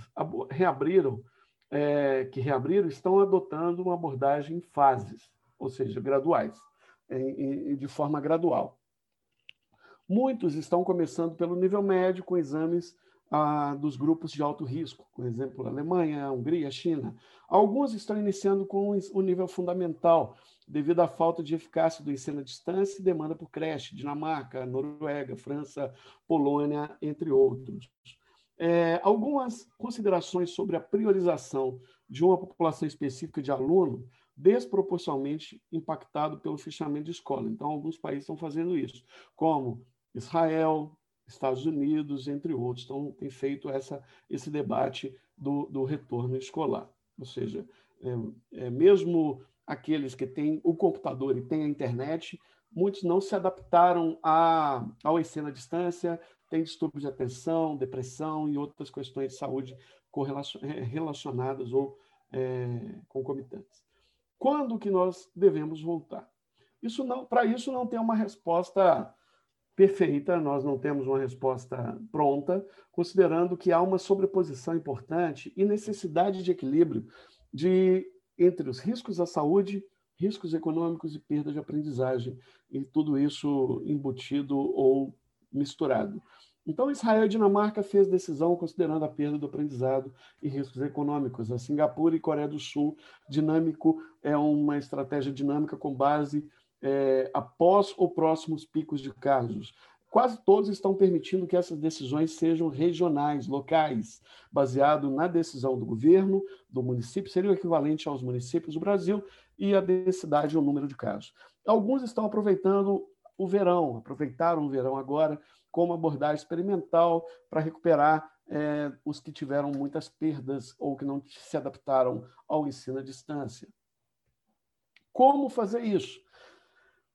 Speaker 8: reabriram, é, que reabriram, estão adotando uma abordagem em fases, ou seja, graduais, em, em, de forma gradual. Muitos estão começando pelo nível médio, com exames ah, dos grupos de alto risco, por exemplo, Alemanha, Hungria, China. Alguns estão iniciando com o nível fundamental, devido à falta de eficácia do ensino à distância e demanda por creche, Dinamarca, Noruega, França, Polônia, entre outros. É, algumas considerações sobre a priorização de uma população específica de aluno desproporcionalmente impactado pelo fechamento de escola. Então, alguns países estão fazendo isso, como Israel, Estados Unidos, entre outros. Então, tem feito essa, esse debate do, do retorno escolar. Ou seja, é, é, mesmo aqueles que têm o computador e têm a internet, muitos não se adaptaram a, ao ensino à distância, têm distúrbios de atenção, depressão e outras questões de saúde relacionadas ou é, concomitantes. Quando que nós devemos voltar? Isso não, para isso não tem uma resposta perfeita, nós não temos uma resposta pronta, considerando que há uma sobreposição importante e necessidade de equilíbrio de entre os riscos à saúde, riscos econômicos e perda de aprendizagem, e tudo isso embutido ou misturado. Então, Israel e Dinamarca fez decisão considerando a perda do aprendizado e riscos econômicos. A Singapura e Coreia do Sul, dinâmico é uma estratégia dinâmica com base é, após ou próximos picos de casos. Quase todos estão permitindo que essas decisões sejam regionais, locais, baseado na decisão do governo, do município, seria o equivalente aos municípios do Brasil, e a densidade e o número de casos. Alguns estão aproveitando o verão, aproveitaram o verão agora como abordagem experimental para recuperar é, os que tiveram muitas perdas ou que não se adaptaram ao ensino à distância. Como fazer isso?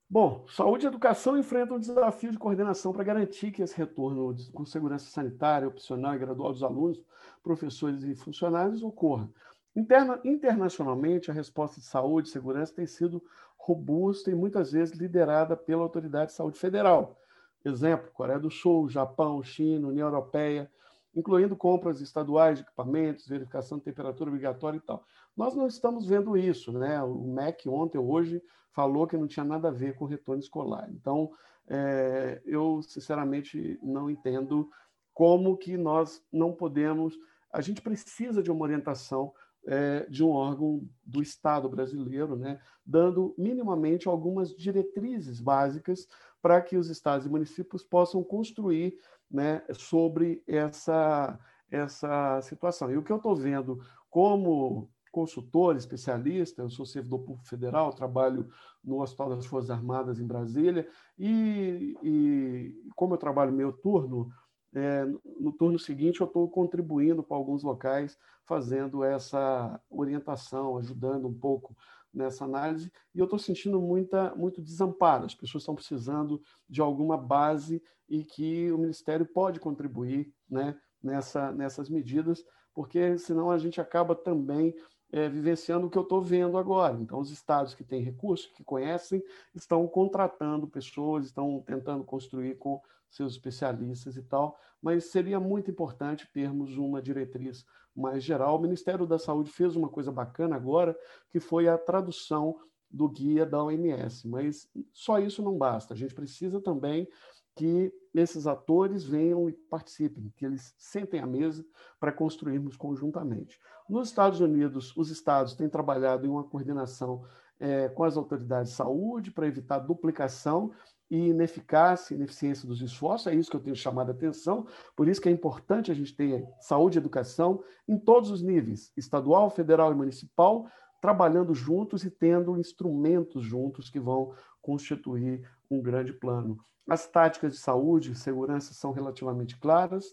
Speaker 8: Bom, saúde e educação enfrentam um desafio de coordenação para garantir que esse retorno com segurança sanitária, opcional e gradual dos alunos, professores e funcionários ocorra. Interna, internacionalmente, a resposta de saúde e segurança tem sido robusta e muitas vezes liderada pela Autoridade de Saúde Federal. Exemplo, Coreia do Sul, Japão, China, União Europeia, incluindo compras estaduais de equipamentos, verificação de temperatura obrigatória e tal. Nós não estamos vendo isso, né? O MEC ontem, hoje, falou que não tinha nada a ver com o retorno escolar. Então, é, eu sinceramente não entendo como que nós não podemos. A gente precisa de uma orientação é, de um órgão do Estado brasileiro, né, dando minimamente algumas diretrizes básicas para que os estados e municípios possam construir né, sobre essa, essa situação. E o que eu estou vendo como consultor, especialista, eu sou servidor público federal, trabalho no Hospital das Forças Armadas em Brasília, e, e como eu trabalho meio turno, é, no turno seguinte eu estou contribuindo para alguns locais, fazendo essa orientação, ajudando um pouco nessa análise, e eu estou sentindo muita, muito desamparo. As pessoas estão precisando de alguma base e que o Ministério pode contribuir né, nessa, nessas medidas, porque senão a gente acaba também é, vivenciando o que eu estou vendo agora. Então, os estados que têm recursos, que conhecem, estão contratando pessoas, estão tentando construir com seus especialistas e tal, mas seria muito importante termos uma diretriz mais geral. O Ministério da Saúde fez uma coisa bacana agora, que foi a tradução do guia da OMS. Mas só isso não basta. A gente precisa também que esses atores venham e participem, que eles sentem à mesa para construirmos conjuntamente. Nos Estados Unidos, os estados têm trabalhado em uma coordenação é, com as autoridades de saúde para evitar duplicação e ineficácia, ineficiência dos esforços, é isso que eu tenho chamado a atenção, por isso que é importante a gente ter saúde e educação em todos os níveis, estadual, federal e municipal, trabalhando juntos e tendo instrumentos juntos que vão constituir um grande plano. As táticas de saúde e segurança são relativamente claras,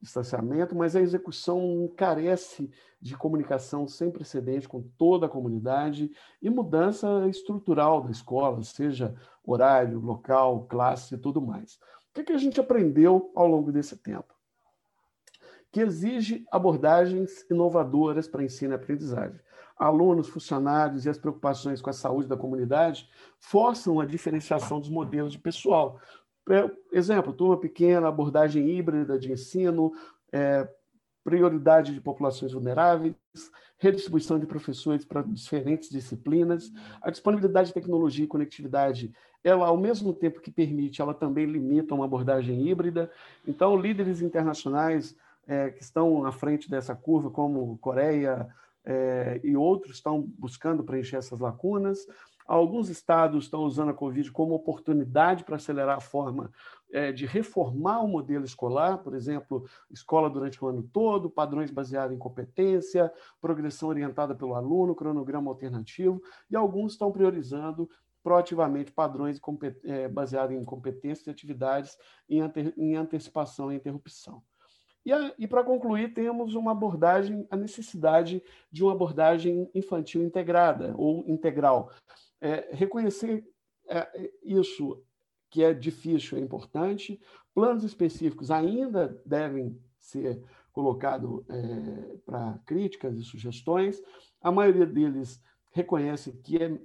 Speaker 8: distanciamento, mas a execução carece de comunicação sem precedente com toda a comunidade e mudança estrutural da escola, seja horário, local, classe e tudo mais. O que, é que a gente aprendeu ao longo desse tempo? Que exige abordagens inovadoras para ensino e aprendizagem alunos, funcionários e as preocupações com a saúde da comunidade forçam a diferenciação dos modelos de pessoal. Exemplo, turma pequena, abordagem híbrida de ensino, é, prioridade de populações vulneráveis, redistribuição de professores para diferentes disciplinas, a disponibilidade de tecnologia e conectividade, ela, ao mesmo tempo que permite, ela também limita uma abordagem híbrida. Então, líderes internacionais é, que estão à frente dessa curva, como Coreia, é, e outros estão buscando preencher essas lacunas. Alguns estados estão usando a Covid como oportunidade para acelerar a forma é, de reformar o modelo escolar, por exemplo, escola durante o ano todo, padrões baseados em competência, progressão orientada pelo aluno, cronograma alternativo, e alguns estão priorizando proativamente padrões é, baseados em competências e atividades em, ante, em antecipação e interrupção. E, e para concluir, temos uma abordagem, a necessidade de uma abordagem infantil integrada ou integral. É, reconhecer é, isso que é difícil é importante. Planos específicos ainda devem ser colocados é, para críticas e sugestões. A maioria deles reconhece que, é,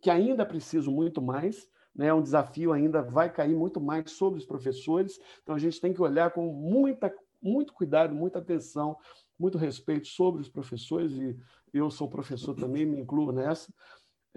Speaker 8: que ainda preciso muito mais, né? um desafio ainda vai cair muito mais sobre os professores, então a gente tem que olhar com muita muito cuidado, muita atenção, muito respeito sobre os professores, e eu sou professor também, me incluo nessa.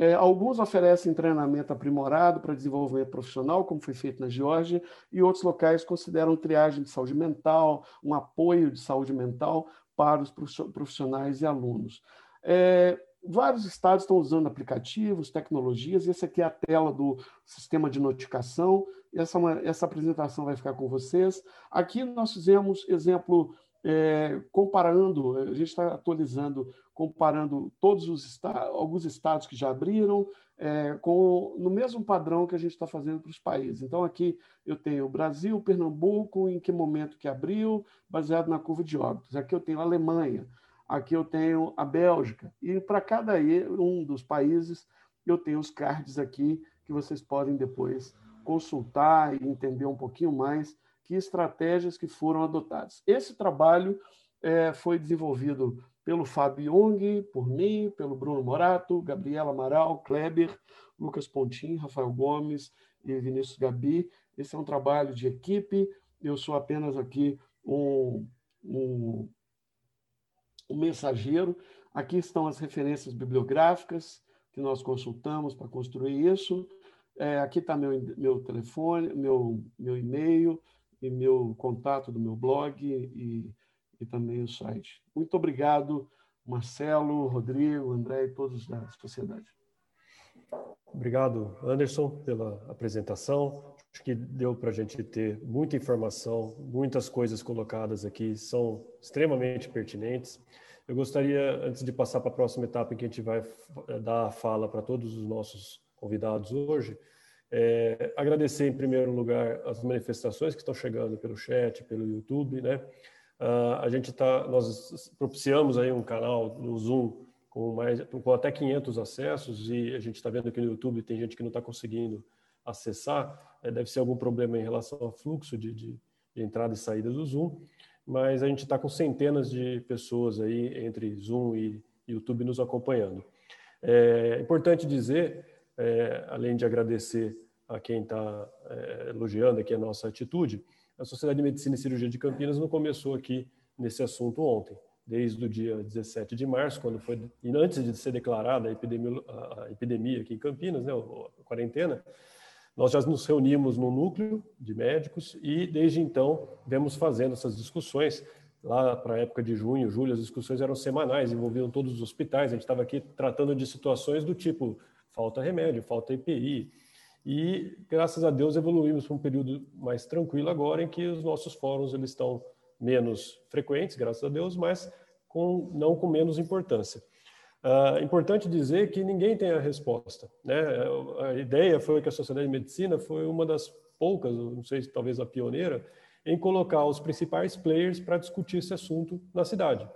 Speaker 8: É, alguns oferecem treinamento aprimorado para desenvolvimento profissional, como foi feito na Geórgia, e outros locais consideram triagem de saúde mental, um apoio de saúde mental para os profissionais e alunos. É, vários estados estão usando aplicativos, tecnologias, essa aqui é a tela do sistema de notificação, essa, essa apresentação vai ficar com vocês. Aqui nós fizemos exemplo é, comparando, a gente está atualizando, comparando todos os estados, alguns estados que já abriram, é, com, no mesmo padrão que a gente está fazendo para os países. Então, aqui eu tenho Brasil, Pernambuco, em que momento que abriu, baseado na curva de óbitos. Aqui eu tenho Alemanha, aqui eu tenho a Bélgica, e para cada um dos países eu tenho os cards aqui que vocês podem depois consultar e entender um pouquinho mais que estratégias que foram adotadas. Esse trabalho é, foi desenvolvido pelo Fábio Young, por mim, pelo Bruno Morato, Gabriela Amaral, Kleber, Lucas Pontin, Rafael Gomes e Vinícius Gabi. Esse é um trabalho de equipe, eu sou apenas aqui um, um, um mensageiro. Aqui estão as referências bibliográficas que nós consultamos para construir isso. É, aqui está meu, meu telefone, meu, meu e-mail e meu contato do meu blog e, e também o site. Muito obrigado, Marcelo, Rodrigo, André e todos da sociedade.
Speaker 2: Obrigado, Anderson, pela apresentação. Acho que deu para a gente ter muita informação, muitas coisas colocadas aqui são extremamente pertinentes. Eu gostaria, antes de passar para a próxima etapa em que a gente vai dar a fala para todos os nossos convidados hoje, é, agradecer em primeiro lugar as manifestações que estão chegando pelo chat, pelo YouTube, né? Uh, a gente tá, nós propiciamos aí um canal no Zoom com mais, com até 500 acessos e a gente está vendo que no YouTube tem gente que não está conseguindo acessar, é, deve ser algum problema em relação ao fluxo de, de, de entrada e saída do Zoom, mas a gente está com centenas de pessoas aí entre Zoom e YouTube nos acompanhando. É importante dizer é, além de agradecer a quem está é, elogiando aqui a nossa atitude, a Sociedade de Medicina e Cirurgia de Campinas não começou aqui nesse assunto ontem. desde o dia 17 de março, quando foi, e antes de ser declarada a epidemia, a epidemia aqui em Campinas, né, a quarentena, nós já nos reunimos no núcleo de médicos e, desde então, vemos fazendo essas discussões. Lá para a época de junho, julho, as discussões eram semanais, envolviam todos os hospitais. A gente estava aqui tratando de situações do tipo falta remédio, falta EPI. E, graças a Deus, evoluímos para um período mais tranquilo agora, em que os nossos fóruns eles estão menos frequentes, graças a Deus, mas com, não com menos importância. Uh, importante dizer que ninguém tem a resposta. Né? A ideia foi que a Sociedade de Medicina foi uma das poucas, não sei se talvez a pioneira, em colocar os principais players para discutir esse assunto na cidade.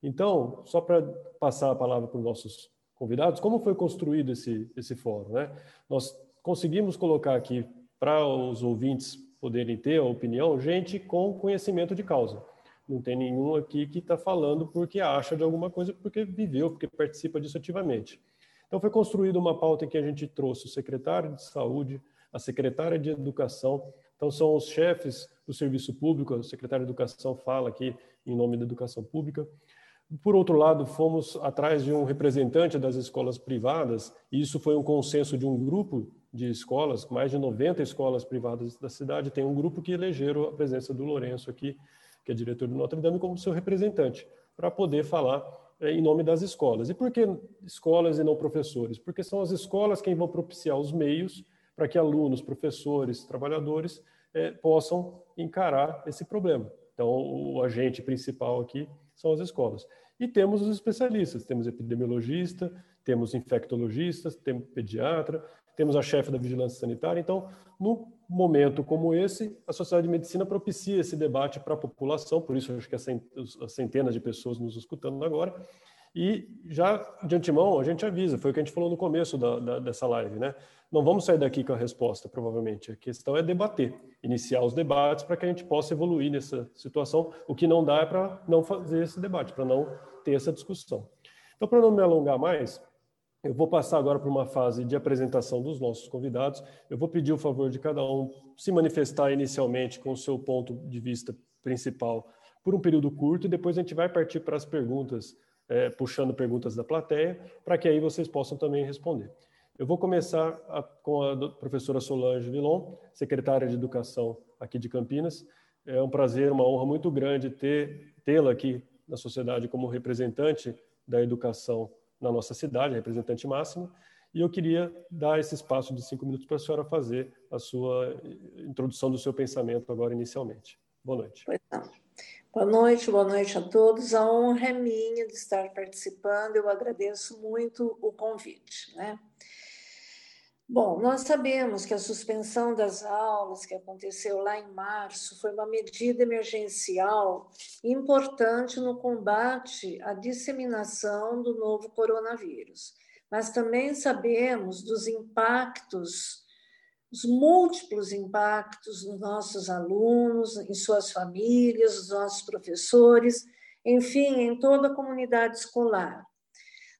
Speaker 2: Então, só para passar a palavra para os nossos convidados, como foi construído esse, esse fórum? Né? Nós conseguimos colocar aqui para os ouvintes poderem ter a opinião, gente com conhecimento de causa. Não tem nenhum aqui que está falando porque acha de alguma coisa, porque viveu, porque participa disso ativamente. Então, foi construída uma pauta em que a gente trouxe o secretário de saúde, a secretária de educação. Então, são os chefes do serviço público, o secretário de educação fala aqui em nome da educação pública. Por outro lado, fomos atrás de um representante das escolas privadas, e isso foi um consenso de um grupo de escolas, mais de 90 escolas privadas da cidade, tem um grupo que elegeram a presença do Lourenço aqui que é diretor do Notre Dame, como seu representante, para poder falar é, em nome das escolas. E por que escolas e não professores? Porque são as escolas quem vão propiciar os meios para que alunos, professores, trabalhadores é, possam encarar esse problema. Então, o agente principal aqui são as escolas. E temos os especialistas, temos epidemiologista, temos infectologistas, temos pediatra, temos a chefe da vigilância sanitária. Então, no momento como esse, a Sociedade de Medicina propicia esse debate para a população, por isso acho que as centenas de pessoas nos escutando agora. E já de antemão a gente avisa, foi o que a gente falou no começo da, da, dessa live, né? Não vamos sair daqui com a resposta, provavelmente. A questão é debater, iniciar os debates para que a gente possa evoluir nessa situação. O que não dá é para não fazer esse debate, para não ter essa discussão. Então, para não me alongar mais, eu vou passar agora para uma fase de apresentação dos nossos convidados. Eu vou pedir o favor de cada um se manifestar inicialmente com o seu ponto de vista principal por um período curto e depois a gente vai partir para as perguntas, é, puxando perguntas da plateia, para que aí vocês possam também responder. Eu vou começar a, com a professora Solange Vilon, secretária de Educação aqui de Campinas. É um prazer, uma honra muito grande tê-la aqui na sociedade como representante da educação na nossa cidade, representante máxima, e eu queria dar esse espaço de cinco minutos para a senhora fazer a sua introdução do seu pensamento agora inicialmente. Boa noite.
Speaker 6: Não. Boa noite, boa noite a todos. A honra é minha de estar participando. Eu agradeço muito o convite. Né? Bom, nós sabemos que a suspensão das aulas que aconteceu lá em março foi uma medida emergencial importante no combate à disseminação do novo coronavírus. Mas também sabemos dos impactos, os múltiplos impactos nos nossos alunos, em suas famílias, nos nossos professores, enfim, em toda a comunidade escolar.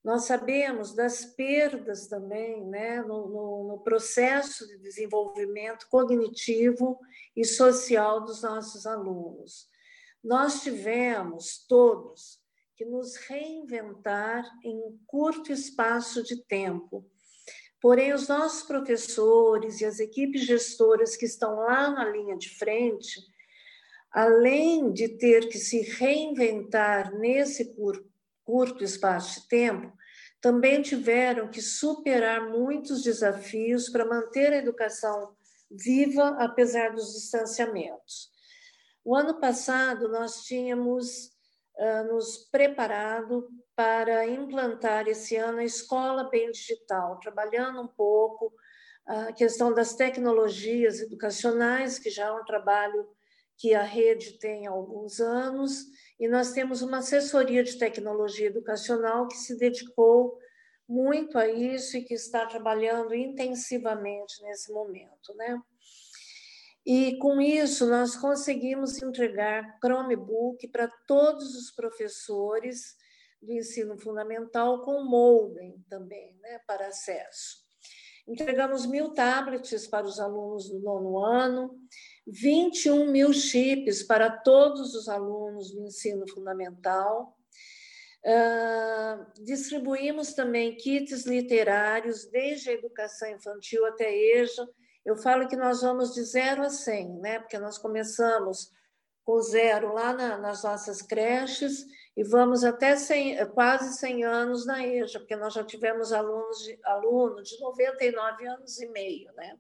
Speaker 6: Nós sabemos das perdas também né, no, no, no, processo de desenvolvimento cognitivo e social dos nossos alunos. Nós tivemos todos que nos reinventar em um curto espaço de tempo. Porém, os nossos professores e as equipes gestoras que estão lá na linha de frente, além de ter que se reinventar nesse curto curto espaço de tempo, também tiveram que superar muitos desafios para manter a educação viva, apesar dos distanciamentos. O ano passado, nós tínhamos uh, nos preparado para implantar esse ano a escola bem digital, trabalhando um pouco a questão das tecnologias educacionais, que já é um trabalho que a rede tem há alguns anos, e nós temos uma assessoria de tecnologia educacional que se dedicou muito a isso e que está trabalhando intensivamente nesse momento, né? E com isso nós conseguimos entregar Chromebook para todos os professores do ensino fundamental com modem também, né, para acesso. Entregamos mil tablets para os alunos do nono ano 21 mil chips para todos os alunos do ensino fundamental, Uh, distribuímos também kits literários, desde a educação infantil até EJA. Eu falo que nós vamos de zero a 100, né? porque nós começamos com zero lá na, nas nossas creches e vamos até 100, quase 100 anos na EJA, porque nós já tivemos alunos de, aluno de 99 anos e meio. Né?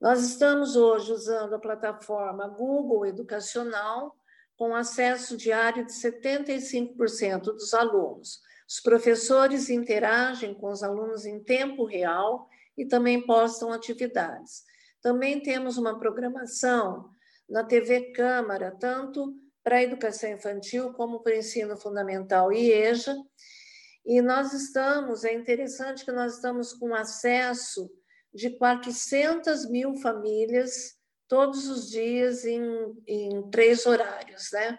Speaker 6: Nós estamos hoje usando a plataforma Google Educacional, com acesso diário de 75% dos alunos. Os professores interagem com os alunos em tempo real e também postam atividades. Também temos uma programação na TV Câmara, tanto para a educação infantil como para o ensino fundamental e EJA. E nós estamos, é interessante que nós estamos com acesso de 400 mil famílias todos os dias em, em três horários, né?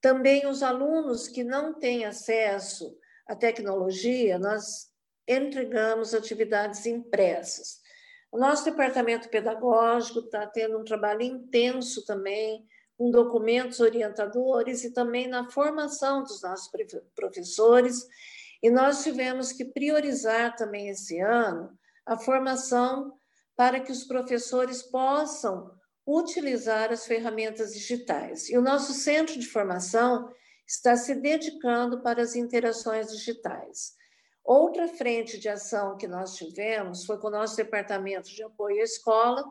Speaker 6: Também os alunos que não têm acesso à tecnologia, nós entregamos atividades impressas. O nosso departamento pedagógico está tendo um trabalho intenso também, com documentos orientadores e também na formação dos nossos professores. E nós tivemos que priorizar também esse ano a formação para que os professores possam utilizar as ferramentas digitais. E o nosso centro de formação está se dedicando para as interações digitais. Outra frente de ação que nós tivemos foi com o nosso departamento de apoio à escola,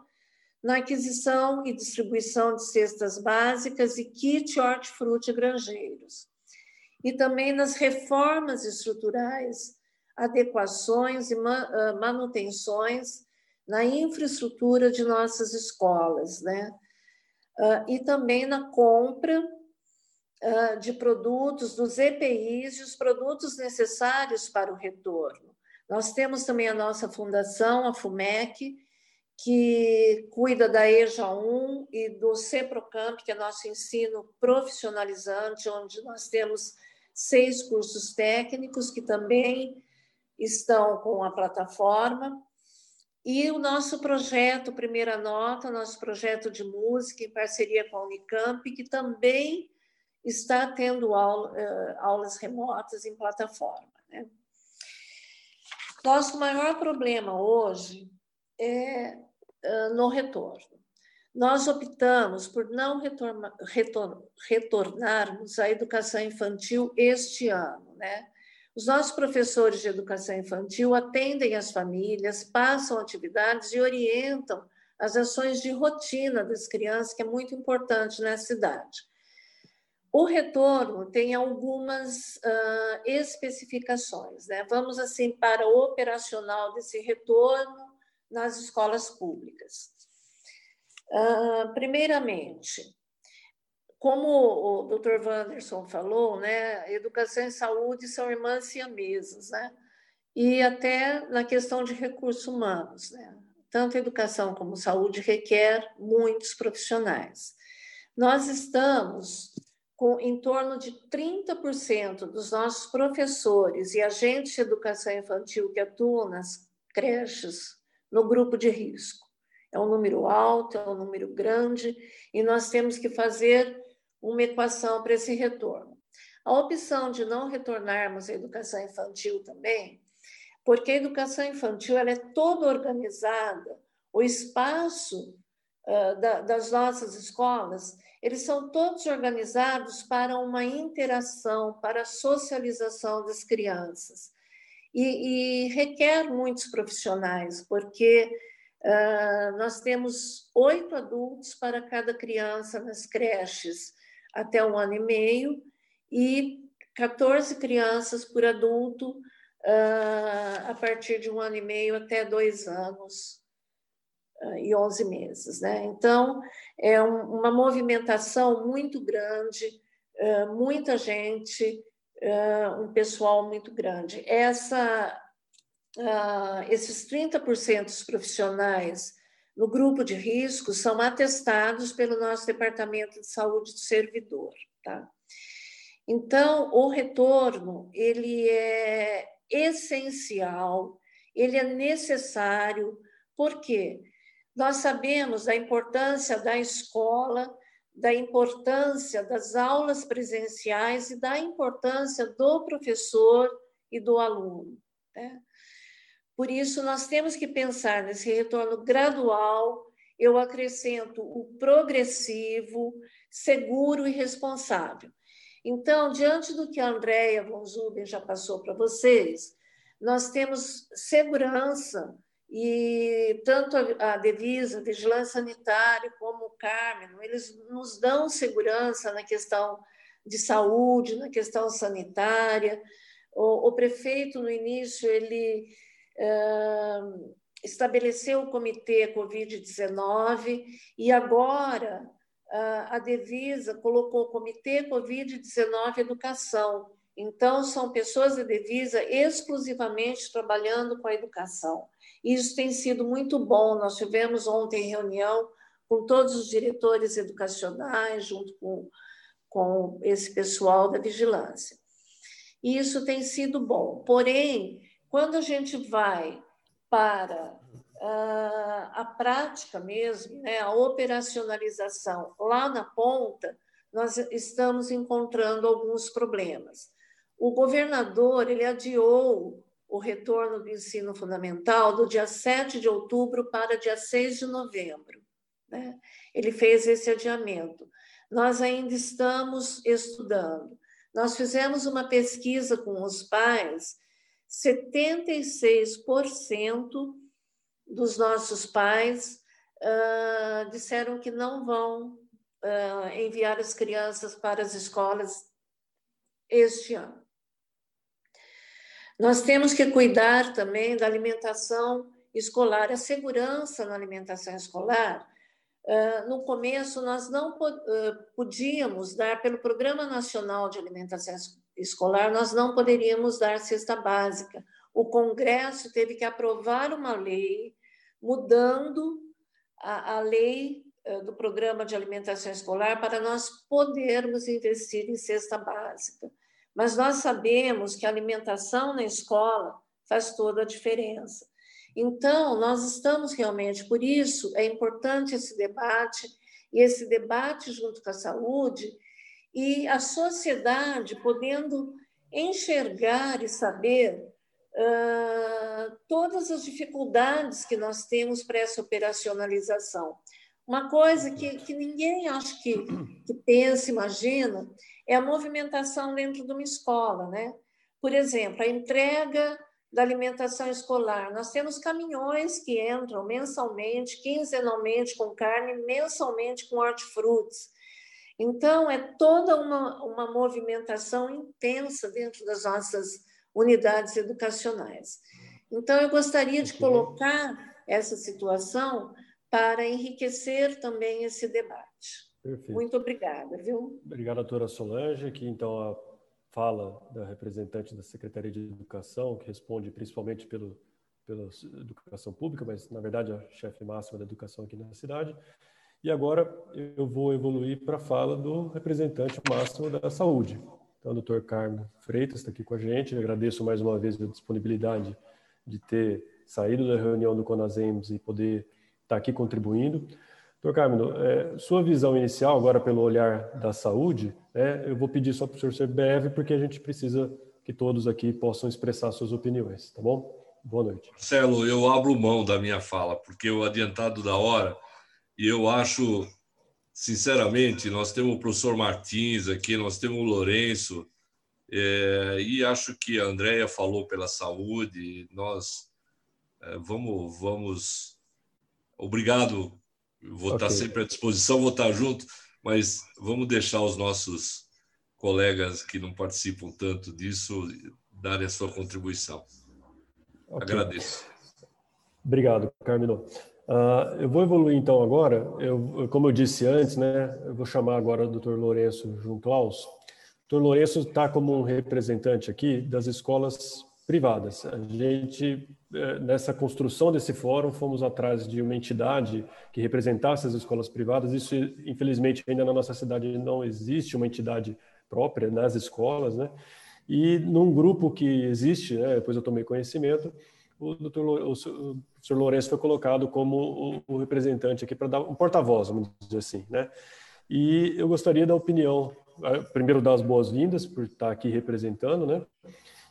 Speaker 6: na aquisição e distribuição de cestas básicas e kit hortifruti granjeiros. E também nas reformas estruturais, adequações e ah, manutenções na infraestrutura de nossas escolas, né? Uh, e também na compra uh, de produtos dos EPIs e os produtos necessários para o retorno. Nós temos também a nossa fundação, a FUMEC, que cuida da EJA 1 e do CEPROCAMP, que é nosso ensino profissionalizante, onde nós temos seis cursos técnicos que também estão com a plataforma. E o nosso projeto Primeira Nota, nosso projeto de música em parceria com a Unicamp, que também está tendo uh, aulas remotas em plataforma. Né? Nosso maior problema hoje é uh, no retorno. Nós optamos por não retorna, retor, retornarmos à educação infantil este ano, né? Os nossos professores de educação infantil atendem as famílias, passam atividades e orientam as ações de rotina das crianças, que é muito importante nessa cidade. O retorno tem algumas uh, especificações. Né? Vamos assim para o operacional desse retorno nas escolas públicas. Uh, primeiramente, como o Dr. Wanderson falou, né, educação e saúde são irmãs siamesas, né? E até na questão de recursos humanos, né? Tanto educação como saúde requer muitos profissionais. Nós estamos com em torno de 30% dos nossos professores e agentes de educação infantil que atuam nas creches no grupo de risco. É um número alto, é um número grande, e nós temos que fazer uma equação para esse retorno. A opção de não retornarmos à educação infantil também, porque a educação infantil ela é toda organizada, o espaço uh, da, das nossas escolas, eles são todos organizados para uma interação, para a socialização das crianças. E, e requer muitos profissionais, porque uh, nós temos oito adultos para cada criança nas creches, até um ano e meio e 14 crianças por adulto uh, a partir de um ano e meio até dois anos uh, e 11 meses. Né? Então, é um, uma movimentação muito grande, uh, muita gente, um pessoal muito grande. Essa, esses 30% dos profissionais no grupo de risco são atestados pelo nosso Departamento de Saúde do Servidor, tá? Então, o retorno, ele é essencial, ele é necessário, porque nós sabemos da importância da escola da importância das aulas presenciais e da importância do professor e do aluno. Né? Por isso, nós temos que pensar nesse retorno gradual, eu acrescento o progressivo, seguro e responsável. Então, diante do que a Andrea von Zuben já passou para vocês, nós temos segurança e tanto a, Devisa, Vigilância Sanitária, como o Carmen, eles nos dão segurança na questão de saúde, na questão sanitária. O, o prefeito, no início, ele uh, estabeleceu o comitê Covid-19 e agora uh, a Devisa colocou o comitê Covid-19 Educação. Então, são pessoas da Devisa exclusivamente trabalhando com a educação. Isso tem sido muito bom. Nós tivemos ontem reunião com todos os diretores educacionais, junto com, com esse pessoal da vigilância. E isso tem sido bom. Porém, quando a gente vai para uh, a prática mesmo, né, a operacionalização lá na ponta, nós estamos encontrando alguns problemas. O governador ele adiou o retorno do ensino fundamental do dia 7 de outubro para dia 6 de novembro. Né? Ele fez esse adiamento. Nós ainda estamos estudando. Nós fizemos uma pesquisa com os pais, 76% dos nossos pais uh, disseram que não vão uh, enviar as crianças para as escolas este ano. Nós temos que cuidar também da alimentação escolar, a segurança na alimentação escolar. no começo, nós não podíamos dar, pelo Programa Nacional de Alimentação Escolar, nós não poderíamos dar cesta básica. O Congresso teve que aprovar uma lei mudando a, a lei do Programa de Alimentação Escolar para nós podermos investir em cesta básica. Mas nós sabemos que a alimentação na escola faz toda a diferença. Então, nós estamos realmente, por isso é importante esse debate, e esse debate junto com a saúde, e a sociedade podendo enxergar e saber uh, todas as dificuldades que nós temos para essa operacionalização. Uma coisa que, que ninguém acho que, que pensa, imagina, é a movimentação dentro de uma escola, né? Por exemplo, a entrega da alimentação escolar. Nós temos caminhões que entram mensalmente, quinzenalmente com carne, mensalmente com hortifrutis. Então, é toda uma, uma movimentação intensa dentro das nossas unidades educacionais. Então, eu gostaria de colocar essa situação para enriquecer também esse debate. Perfeito. Muito obrigada, viu?
Speaker 2: Obrigado, doutora Solange, que então a fala da representante da Secretaria de Educação, que responde principalmente pelo, pela educação pública, mas na verdade a chefe máxima da educação aqui na cidade. E agora eu vou evoluir para a fala do representante máximo da saúde. Então, o doutor Carmo Freitas está aqui com a gente. Eu agradeço mais uma vez a disponibilidade de ter saído da reunião do Conasems e poder estar aqui contribuindo. Doutor Carmino, é, sua visão inicial, agora pelo olhar da saúde, né, eu vou pedir só para o senhor ser breve, porque a gente precisa que todos aqui possam expressar suas opiniões, tá bom? Boa noite.
Speaker 5: Marcelo, eu abro mão da minha fala, porque o adiantado da hora, e eu acho, sinceramente, nós temos o professor Martins aqui, nós temos o Lourenço, é, e acho que a Andrea falou pela saúde, nós é, vamos, vamos, obrigado Vou okay. estar sempre à disposição, vou estar junto, mas vamos deixar os nossos colegas que não participam tanto disso darem a sua contribuição. Okay. Agradeço.
Speaker 2: Obrigado, Carmino. Uh, eu vou evoluir então agora. Eu, como eu disse antes, né, eu vou chamar agora o Dr. Lourenço Junklaus. O Dr. Lourenço está como um representante aqui das escolas privadas. A gente, é, nessa construção desse fórum, fomos atrás de uma entidade que representasse as escolas privadas. Isso, infelizmente, ainda na nossa cidade não existe uma entidade própria nas escolas, né? E num grupo que existe, né, depois eu tomei conhecimento, o, doutor, o, senhor Lourenço foi colocado como o, o representante aqui para dar um porta-voz, vamos dizer assim, né? E eu gostaria da opinião, primeiro dar as boas-vindas por estar aqui representando, né?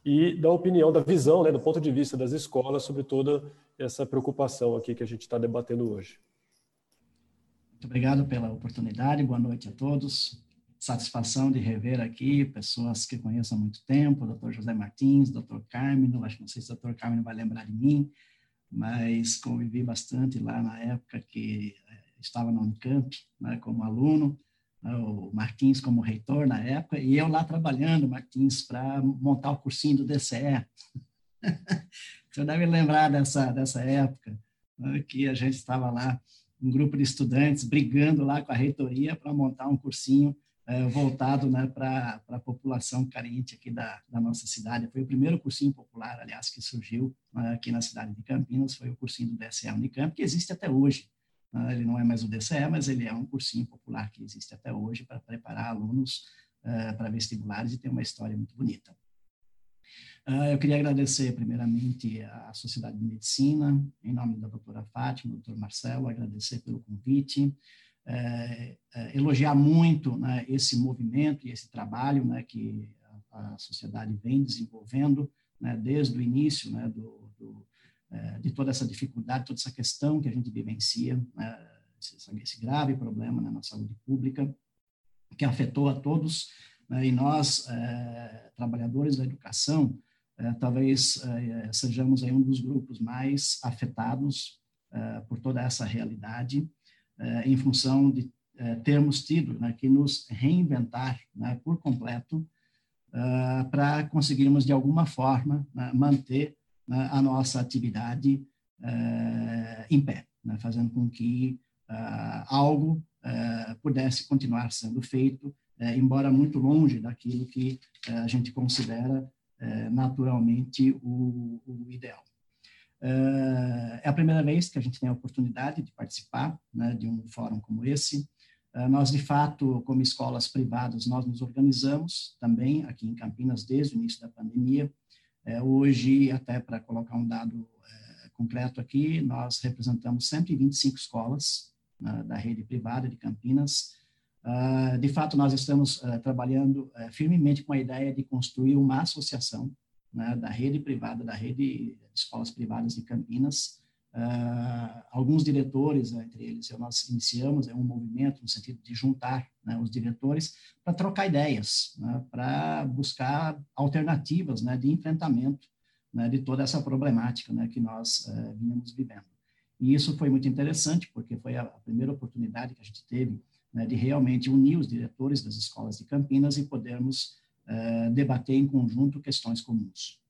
Speaker 2: E da opinião, da visão, né, do ponto de vista das escolas sobre toda essa preocupação aqui que a gente está debatendo hoje.
Speaker 9: Muito obrigado pela oportunidade, boa noite a todos. Satisfação de rever aqui pessoas que conheço há muito tempo, o Dr. José Martins, Dr. Carmino, acho que não sei se o Dr. Carmino vai lembrar de mim, mas convivi bastante lá na época que eh, estava na Unicamp, né, como aluno, né, o Martins como reitor na época, e eu lá trabalhando, Martins, para montar o cursinho do DCE. Você deve lembrar dessa, dessa época, né, que a gente estava lá, um grupo de estudantes brigando lá com a reitoria para montar um cursinho é, voltado né, para a população carente aqui da, da, nossa cidade. Foi o primeiro cursinho popular, aliás, que surgiu né, aqui na cidade de Campinas, foi o cursinho do DCE Unicamp, que existe até hoje. Né, ele não é mais o DCE, mas ele é um cursinho popular que existe até hoje para preparar alunos uh, para vestibulares e tem uma história muito bonita. Eu queria agradecer, primeiramente, à Sociedade de Medicina, em nome da doutora Fátima, doutor Marcelo, agradecer pelo convite, é, é, elogiar muito né, esse movimento e esse trabalho né, que a, sociedade vem desenvolvendo né, desde o início né, do, do, é, de toda essa dificuldade, toda essa questão que a gente vivencia, né, esse, esse, grave problema na saúde pública, que afetou a todos, né, e nós, é, trabalhadores da educação, é, talvez sejamos aí um dos grupos mais afetados por toda essa realidade, em função de eh, termos tido né, que nos reinventar né, por completo uh, para conseguirmos, de alguma forma, né, manter né, a nossa atividade uh, em pé, né, fazendo com que uh, algo pudesse continuar sendo feito, embora muito longe daquilo que a gente considera naturalmente o, o ideal. É a primeira vez que a gente tem a oportunidade de participar né, de um fórum como esse. Nós, de fato, como escolas privadas, nós nos organizamos também aqui em Campinas desde o início da pandemia. É, hoje, até para colocar um dado é, concreto aqui, nós representamos 125 escolas né, da rede privada de Campinas. de fato, nós estamos trabalhando firmemente com a ideia de construir uma associação né, da rede privada, da rede de escolas privadas de Campinas. Uh, alguns diretores, né, entre eles, nós iniciamos é um movimento no sentido de juntar né, os diretores para trocar ideias, né, para buscar alternativas né, de enfrentamento né, de toda essa problemática né, que nós uh, vínhamos vivendo. E isso foi muito interessante, porque foi a, a primeira oportunidade que a gente teve né, de realmente unir os diretores das escolas de Campinas e podermos eh, debater em conjunto questões comuns.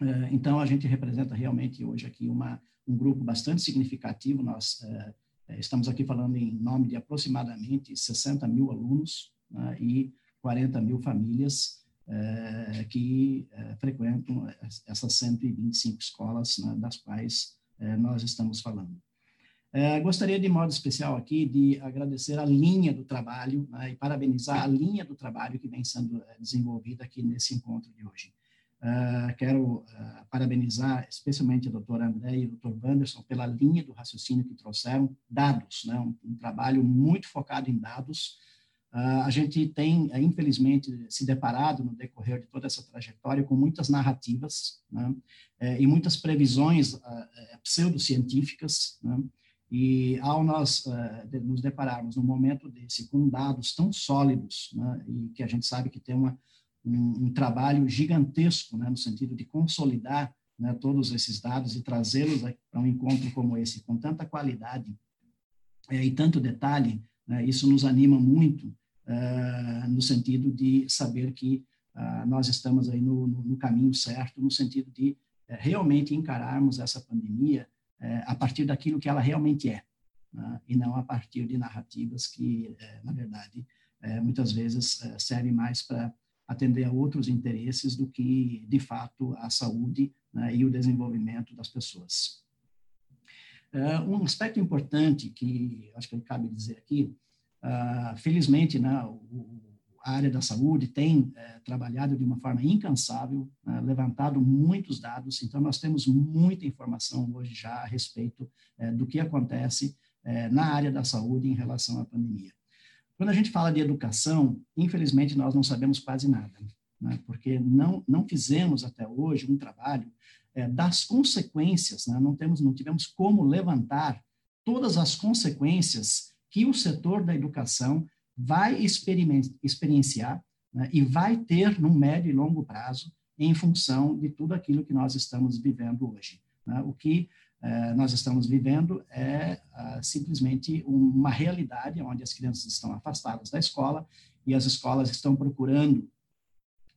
Speaker 9: Eh, então, a gente representa realmente hoje aqui uma, um grupo bastante significativo, nós eh, estamos aqui falando em nome de aproximadamente 60 mil alunos né, e 40 mil famílias que frequentam essas 125 escolas né, das quais nós estamos falando. É, gostaria, de modo especial aqui, de agradecer a linha do trabalho né, e parabenizar a linha do trabalho que vem sendo é, desenvolvida aqui nesse encontro de hoje. Uh, quero uh, parabenizar especialmente a doutora André e o doutor Wanderson pela linha do raciocínio que trouxeram, dados, né, um, um trabalho muito focado em dados. Uh, a gente tem, infelizmente, se deparado no decorrer de toda essa trajetória com muitas narrativas né, e muitas previsões pseudocientíficas, né, e ao nós uh, nos depararmos num momento desse com dados tão sólidos, né, e que a gente sabe que tem uma, um, um trabalho gigantesco né, no sentido de consolidar né, todos esses dados e trazê-los para um encontro como esse, com tanta qualidade é, e tanto detalhe, né, isso nos anima muito uh, no sentido de saber que uh, nós estamos aí no, no, no, caminho certo, no sentido de realmente encararmos essa pandemia é, a partir daquilo que ela realmente é, né? e não a partir de narrativas que, é, na verdade, é, muitas vezes é, servem mais para atender a outros interesses do que, de fato, a saúde né, e o desenvolvimento das pessoas. É, um aspecto importante que acho que cabe dizer aqui, uh, felizmente, né, o, a área da saúde tem é, trabalhado de uma forma incansável, né, levantado muitos dados, então nós temos muita informação hoje já a respeito é, do que acontece é, na área da saúde em relação à pandemia. Quando a gente fala de educação, infelizmente nós não sabemos quase nada, né? porque não, não fizemos até hoje um trabalho é, das consequências, né? não, temos, não tivemos como levantar todas as consequências que o setor da educação vai experienciar né? e vai ter no médio e longo prazo em função de tudo aquilo que nós estamos vivendo hoje. Né? O que eh, nós estamos vivendo é ah, simplesmente uma realidade onde as crianças estão afastadas da escola e as escolas estão procurando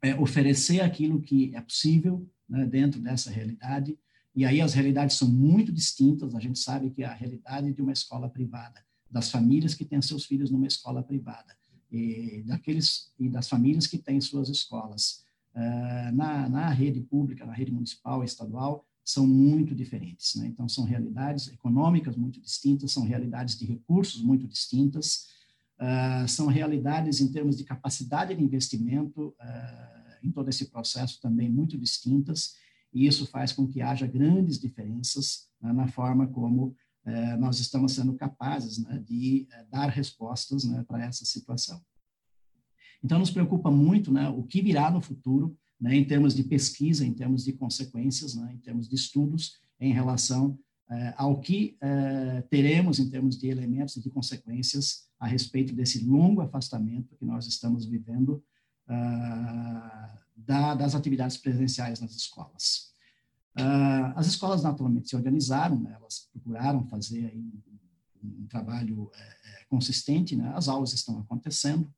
Speaker 9: eh, oferecer aquilo que é possível né, dentro dessa realidade. E aí as realidades são muito distintas. A gente sabe que a realidade de uma escola privada, das famílias que têm seus filhos numa escola privada, e daqueles e das famílias que têm suas escolas uh, na, na rede pública, na rede municipal, estadual, são muito diferentes. Né? Então, são realidades econômicas muito distintas, são realidades de recursos muito distintas, uh, são realidades em termos de capacidade de investimento uh, em todo esse processo também muito distintas, e isso faz com que haja grandes diferenças né, na forma como nós estamos sendo capazes né, de eh, dar respostas né, para essa situação. Então, nos preocupa muito né, o que virá no futuro, né, em termos de pesquisa, em termos de consequências, né, em termos de estudos, em relação eh, ao que teremos em termos de elementos e de consequências a respeito desse longo afastamento que nós estamos vivendo uh, da, das atividades presenciais nas escolas. Uh, as escolas naturalmente se organizaram, né, elas procuraram fazer aí um, um trabalho é, consistente, né, as aulas estão acontecendo,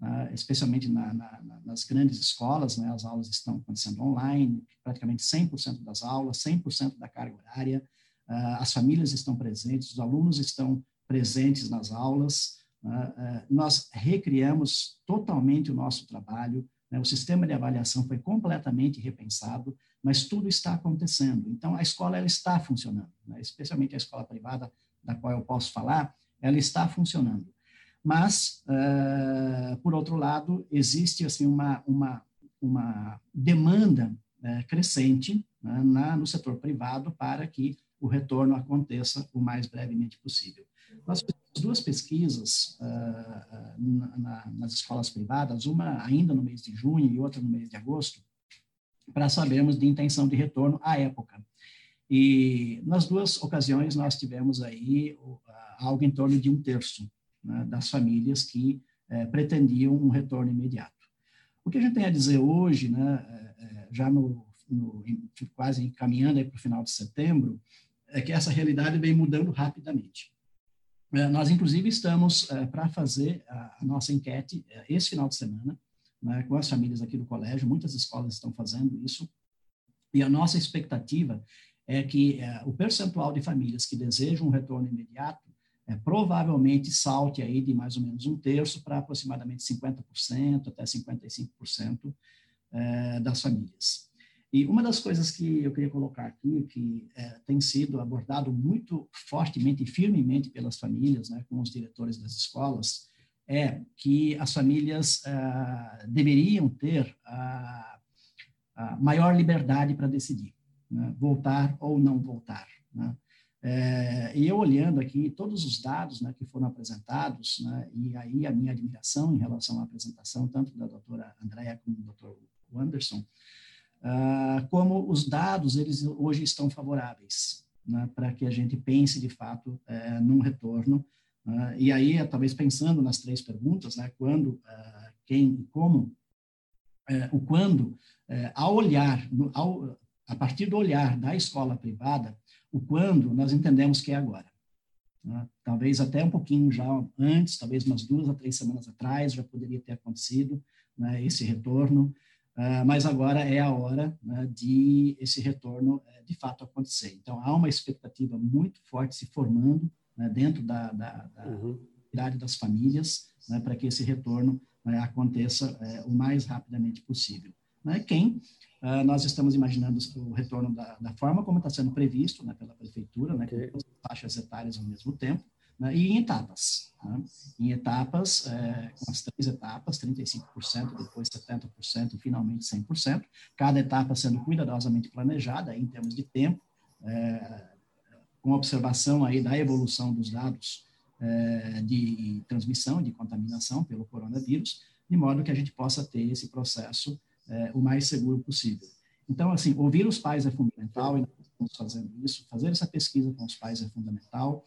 Speaker 9: uh, especialmente na, na, nas grandes escolas, né, as aulas estão acontecendo online, praticamente 100% das aulas, 100% da carga horária, uh, as famílias estão presentes, os alunos estão presentes nas aulas, né, é, nós recriamos totalmente o nosso trabalho, o sistema de avaliação foi completamente repensado, mas tudo está acontecendo. Então, a escola ela está funcionando, né, especialmente a escola privada, da qual eu posso falar, ela está funcionando. Mas, uh, por outro lado, existe assim uma, uma, uma demanda uh, crescente né, na, no setor privado para que o retorno aconteça o mais brevemente possível. Nós duas pesquisas uh, na, na, nas escolas privadas, uma ainda no mês de junho e outra no mês de agosto, para sabermos de intenção de retorno à época. E nas duas ocasiões nós tivemos aí uh, algo em torno de um terço né, das famílias que uh, pretendiam um retorno imediato. O que a gente tem a dizer hoje, né, já no, no quase caminhando para o final de setembro, é que essa realidade vem mudando rapidamente. É, nós, inclusive, estamos é, para fazer a, nossa enquete é, esse final de semana, né, com as famílias aqui do colégio, muitas escolas estão fazendo isso, e a nossa expectativa é que o percentual de famílias que desejam um retorno imediato é, provavelmente salte aí de mais ou menos um terço para aproximadamente 50%, até 55% é, das famílias. E uma das coisas que eu queria colocar aqui, que é, tem sido abordado muito fortemente e firmemente pelas famílias, né, com os diretores das escolas, é que as famílias ah, deveriam ter a, a, maior liberdade para decidir, né, voltar ou não voltar. Né. É, e eu olhando aqui todos os dados né, que foram apresentados, né, e aí a minha admiração em relação à apresentação, tanto da doutora Andréa como do doutor Anderson, uh, como os dados eles hoje estão favoráveis né, para que a gente pense de fato uh, num retorno. Uh, e aí, talvez pensando nas três perguntas, né, quando, ah, quem e como, eh, o quando, eh, ao olhar, no, ao, a partir do olhar da escola privada, o quando nós entendemos que é agora. Né? Talvez até um pouquinho já antes, talvez umas duas a três semanas atrás, já poderia ter acontecido né, esse retorno. Uh, mas agora é a hora né, de esse retorno uh, de fato acontecer. Então, há uma expectativa muito forte se formando né, dentro da, da, da uhum. das famílias né, para que esse retorno né, aconteça uh, o mais rapidamente possível. Né. Quem ah, nós estamos imaginando o retorno da, da forma como está sendo previsto né, pela prefeitura, okay. com as faixas etárias ao mesmo tempo, né, e em etapas. Né? Em etapas, é, com as três etapas, 35%, depois 70% e finalmente 100%, cada etapa sendo cuidadosamente planejada em termos de tempo, é, com observação aí da evolução dos dados é, de transmissão, de contaminação pelo coronavírus, de modo que a gente possa ter esse processo é, o mais seguro possível. Então, assim, ouvir os pais é fundamental, e nós estamos fazendo isso, fazer essa pesquisa com os pais é fundamental.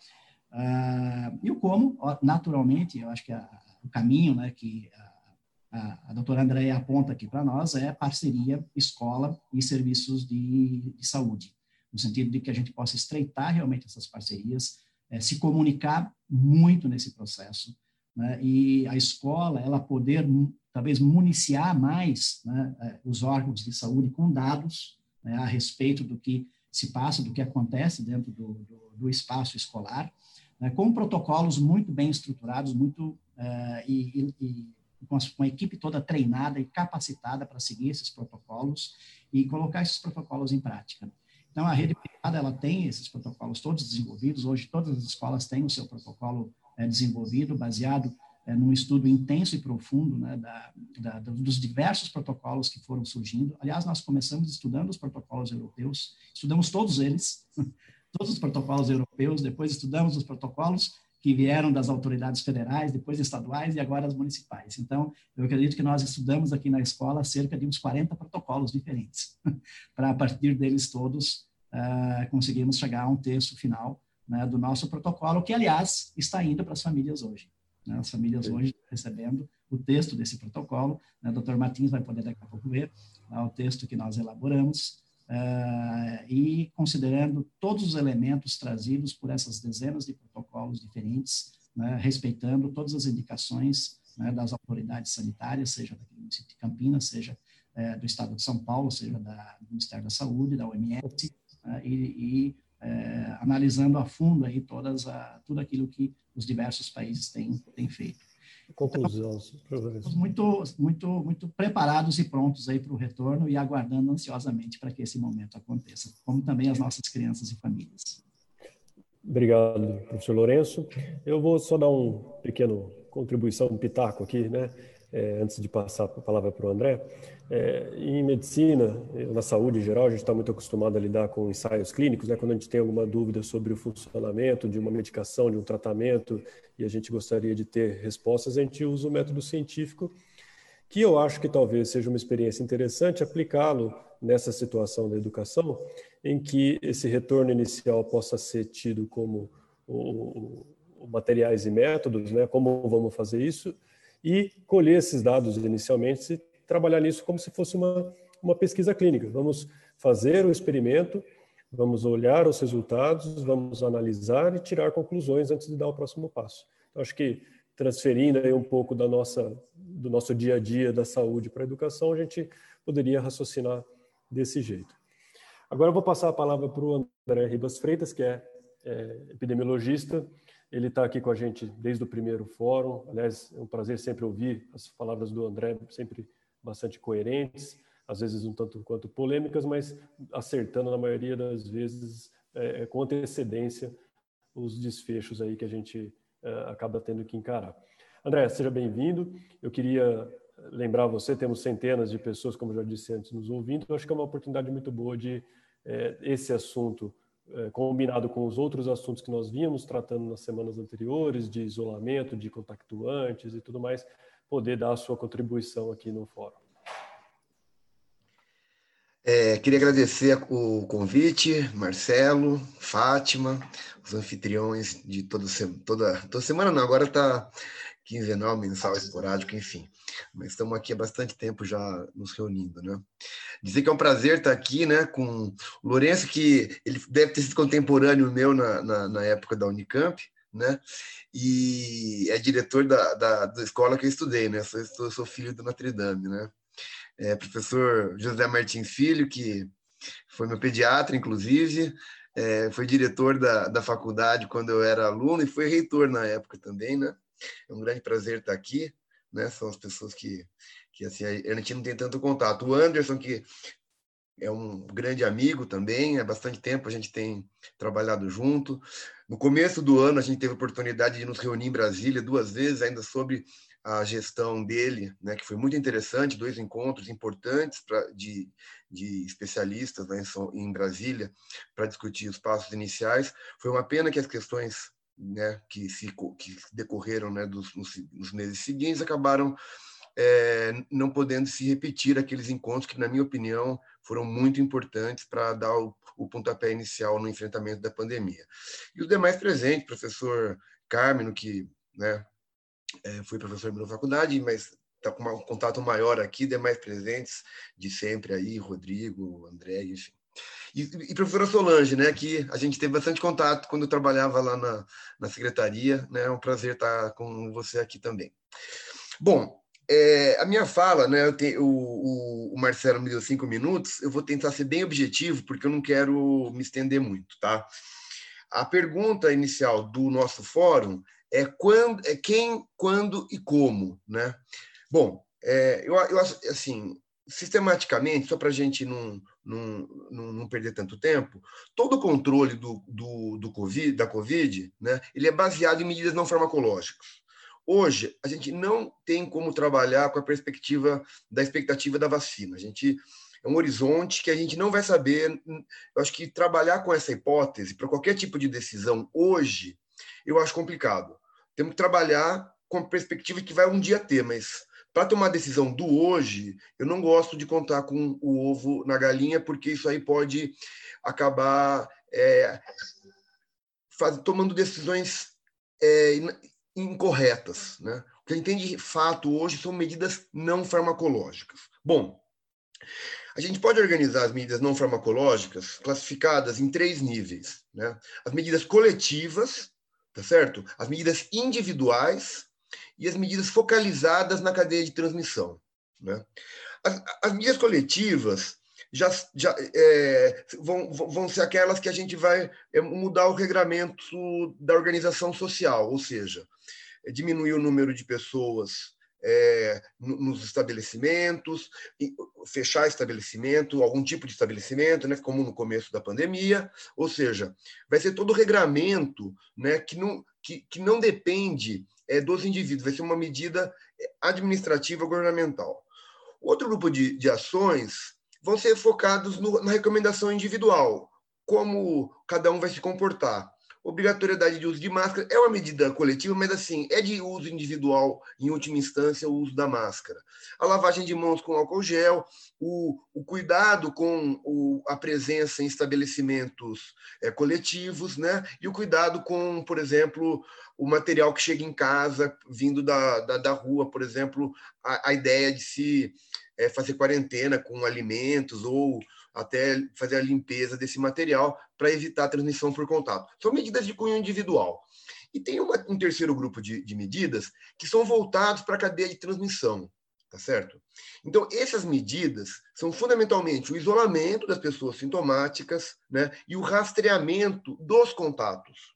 Speaker 9: Uh, e o como, naturalmente, eu acho que a, o caminho né, que a, a, a doutora Andréia aponta aqui para nós é parceria escola e serviços de, de, saúde, no sentido de que a gente possa estreitar realmente essas parcerias, é, se comunicar muito nesse processo, né, e a escola, ela poder talvez municiar mais né, é, os órgãos de saúde com dados né, a respeito do que se passa, do que acontece dentro do, do, do espaço escolar, né, com protocolos muito bem estruturados, muito uh, e, e, e com, a, equipe toda treinada e capacitada para seguir esses protocolos e colocar esses protocolos em prática. Então, a rede privada ela tem esses protocolos todos desenvolvidos. Hoje, todas as escolas têm o seu protocolo é, desenvolvido, baseado é, num estudo intenso e profundo né, da, da, dos diversos protocolos que foram surgindo. Aliás, nós começamos estudando os protocolos europeus, estudamos todos eles, todos os protocolos europeus, depois estudamos os protocolos que vieram das autoridades federais, depois estaduais e agora as municipais. Então, eu acredito que nós estudamos aqui na escola cerca de uns 40 protocolos diferentes, para a partir deles todos uh, conseguirmos chegar a um texto final né, do nosso protocolo, que, aliás, está indo para as famílias hoje. Né? As famílias hoje recebendo o texto desse protocolo. Né? O Dr. Martins vai poder daqui a pouco ver o texto que nós elaboramos. Uh, e considerando todos os elementos trazidos por essas dezenas de protocolos diferentes, né, respeitando todas as indicações né, das autoridades sanitárias, seja do município de Campinas, seja é, do Estado de São Paulo, seja da, do Ministério da Saúde, da OMS, né, e, e é, analisando a fundo aí todas a, tudo aquilo que os diversos países têm, têm feito.
Speaker 2: Conclusão,
Speaker 9: então, muito, muito, muito preparados e prontos aí para o retorno e aguardando ansiosamente para que esse momento aconteça, como também as nossas crianças e famílias.
Speaker 2: Obrigado, professor Lourenço. Eu vou só dar um pequeno contribuição, um pitaco aqui, né? É, antes de passar a palavra para o André, é, em medicina, na saúde em geral, a gente está muito acostumado a lidar com ensaios clínicos, né? quando a gente tem alguma dúvida sobre o funcionamento de uma medicação, de um tratamento, e a gente gostaria de ter respostas, a gente usa o método científico, que eu acho que talvez seja uma experiência interessante aplicá-lo nessa situação da educação, em que esse retorno inicial possa ser tido como o, o materiais e métodos, né? como vamos fazer isso, e colher esses dados inicialmente e trabalhar nisso como se fosse uma, uma pesquisa clínica. Vamos fazer o experimento, vamos olhar os resultados, vamos analisar e tirar conclusões antes de dar o próximo passo. Então, acho que transferindo aí um pouco da nossa, do nosso dia a dia da saúde para a educação, a gente poderia raciocinar desse jeito. Agora eu vou passar a palavra para o André Ribas Freitas, que é, é epidemiologista, ele está aqui com a gente desde o primeiro fórum. Aliás, é um prazer sempre ouvir as palavras do André, sempre bastante coerentes, às vezes um tanto quanto polêmicas, mas acertando na maioria das vezes é, é com antecedência os desfechos aí que a gente é, acaba tendo que encarar. André, seja bem-vindo. Eu queria lembrar você, temos centenas de pessoas, como já disse antes, nos ouvindo. Eu acho que é uma oportunidade muito boa de é, esse assunto é, combinado com os outros assuntos que nós vínhamos tratando nas semanas anteriores, de isolamento, de contactuantes e tudo mais, poder dar a sua contribuição aqui no fórum.
Speaker 10: É, queria agradecer o convite, Marcelo, Fátima, os anfitriões de toda, toda, toda semana, não, agora está quinzenal, mensal, esporádico, enfim. Mas estamos aqui há bastante tempo já nos reunindo, né? Dizer que é um prazer estar aqui, né, com o Lourenço, que ele deve ter sido contemporâneo meu na, na, na época da Unicamp, né? E é diretor da, da, da escola que eu estudei, né? Sou, sou, sou filho do Notre Dame, né? É, professor José Martins Filho, que foi meu pediatra, inclusive, é, foi diretor da, da faculdade quando eu era aluno e foi reitor na época também, né? É um grande prazer estar aqui, né? São as pessoas que, que assim, a gente não tem tanto contato. O Anderson, que é um grande amigo também, há bastante tempo a gente tem trabalhado junto. No começo do ano, a gente teve a oportunidade de nos reunir em Brasília duas vezes, ainda sobre a gestão dele, né, que foi muito interessante, dois encontros importantes pra, de, de especialistas né, em Brasília para discutir os passos iniciais. Foi uma pena que as questões né, que, se, que decorreram né, dos, nos, nos meses seguintes acabaram é, não podendo se repetir aqueles encontros que, na minha opinião, foram muito importantes para dar o, o, pontapé inicial no enfrentamento da pandemia. E os demais presentes, professor Carmino, que né, é, foi professor da faculdade, mas está com um contato maior aqui, demais presentes de sempre aí, Rodrigo, André, enfim. E, e, professora Solange, né, que a gente teve bastante contato quando eu trabalhava lá na, na secretaria, né, é um prazer estar com você aqui também. Bom, é, a minha fala, né, tenho, o, o, Marcelo me deu cinco minutos, eu vou tentar ser bem objetivo, porque eu não quero me estender muito, tá? A pergunta inicial do nosso fórum é, quando, é quem, quando e como, né? Bom, é, eu, eu assim, sistematicamente, só para a gente não, não, não, perder tanto tempo, todo o controle do, do, do COVID, da Covid, né, ele é baseado em medidas não farmacológicas. Hoje, a gente não tem como trabalhar com a perspectiva da expectativa da vacina. A gente é um horizonte que a gente não vai saber. Eu acho que trabalhar com essa hipótese para qualquer tipo de decisão hoje, eu acho complicado. Temos que trabalhar com a perspectiva que vai um dia ter, mas para tomar decisão do hoje, eu não gosto de contar com o ovo na galinha, porque isso aí pode acabar é, faz, tomando decisões é, incorretas. Né? O que a gente tem de fato hoje são medidas não farmacológicas. Bom, a gente pode organizar as medidas não farmacológicas classificadas em três níveis. Né? As medidas coletivas, tá certo? As medidas individuais e as medidas focalizadas na cadeia de transmissão. Né? As, as medidas coletivas já, já é, vão, vão ser aquelas que a gente vai é, mudar o regramento da organização social, ou seja, é, diminuir o número de pessoas é, nos estabelecimentos, fechar estabelecimento, algum tipo de estabelecimento, né, como no começo da pandemia, ou seja, vai ser todo o regramento né, que, não, que, que não depende é, dos indivíduos, vai ser uma medida é, administrativa governamental. Outro grupo de, de ações vão ser focados no, na recomendação individual, como cada um vai se comportar. Obrigatoriedade de uso de máscara é uma medida coletiva, mas assim, é de uso individual, em última instância, o uso da máscara. A lavagem de mãos com álcool gel, o, o cuidado com o, a presença em estabelecimentos é, coletivos, né? E o cuidado com, por exemplo, o material que chega em casa, vindo da, da, da rua, por exemplo, a, a ideia de se é, fazer quarentena com alimentos ou até fazer a limpeza desse material para evitar a transmissão por contato. São medidas de cunho individual. E tem uma, um terceiro grupo de, de medidas que são voltados para a cadeia de transmissão, tá certo? Então, essas medidas são fundamentalmente o isolamento das pessoas sintomáticas né, e o rastreamento dos contatos.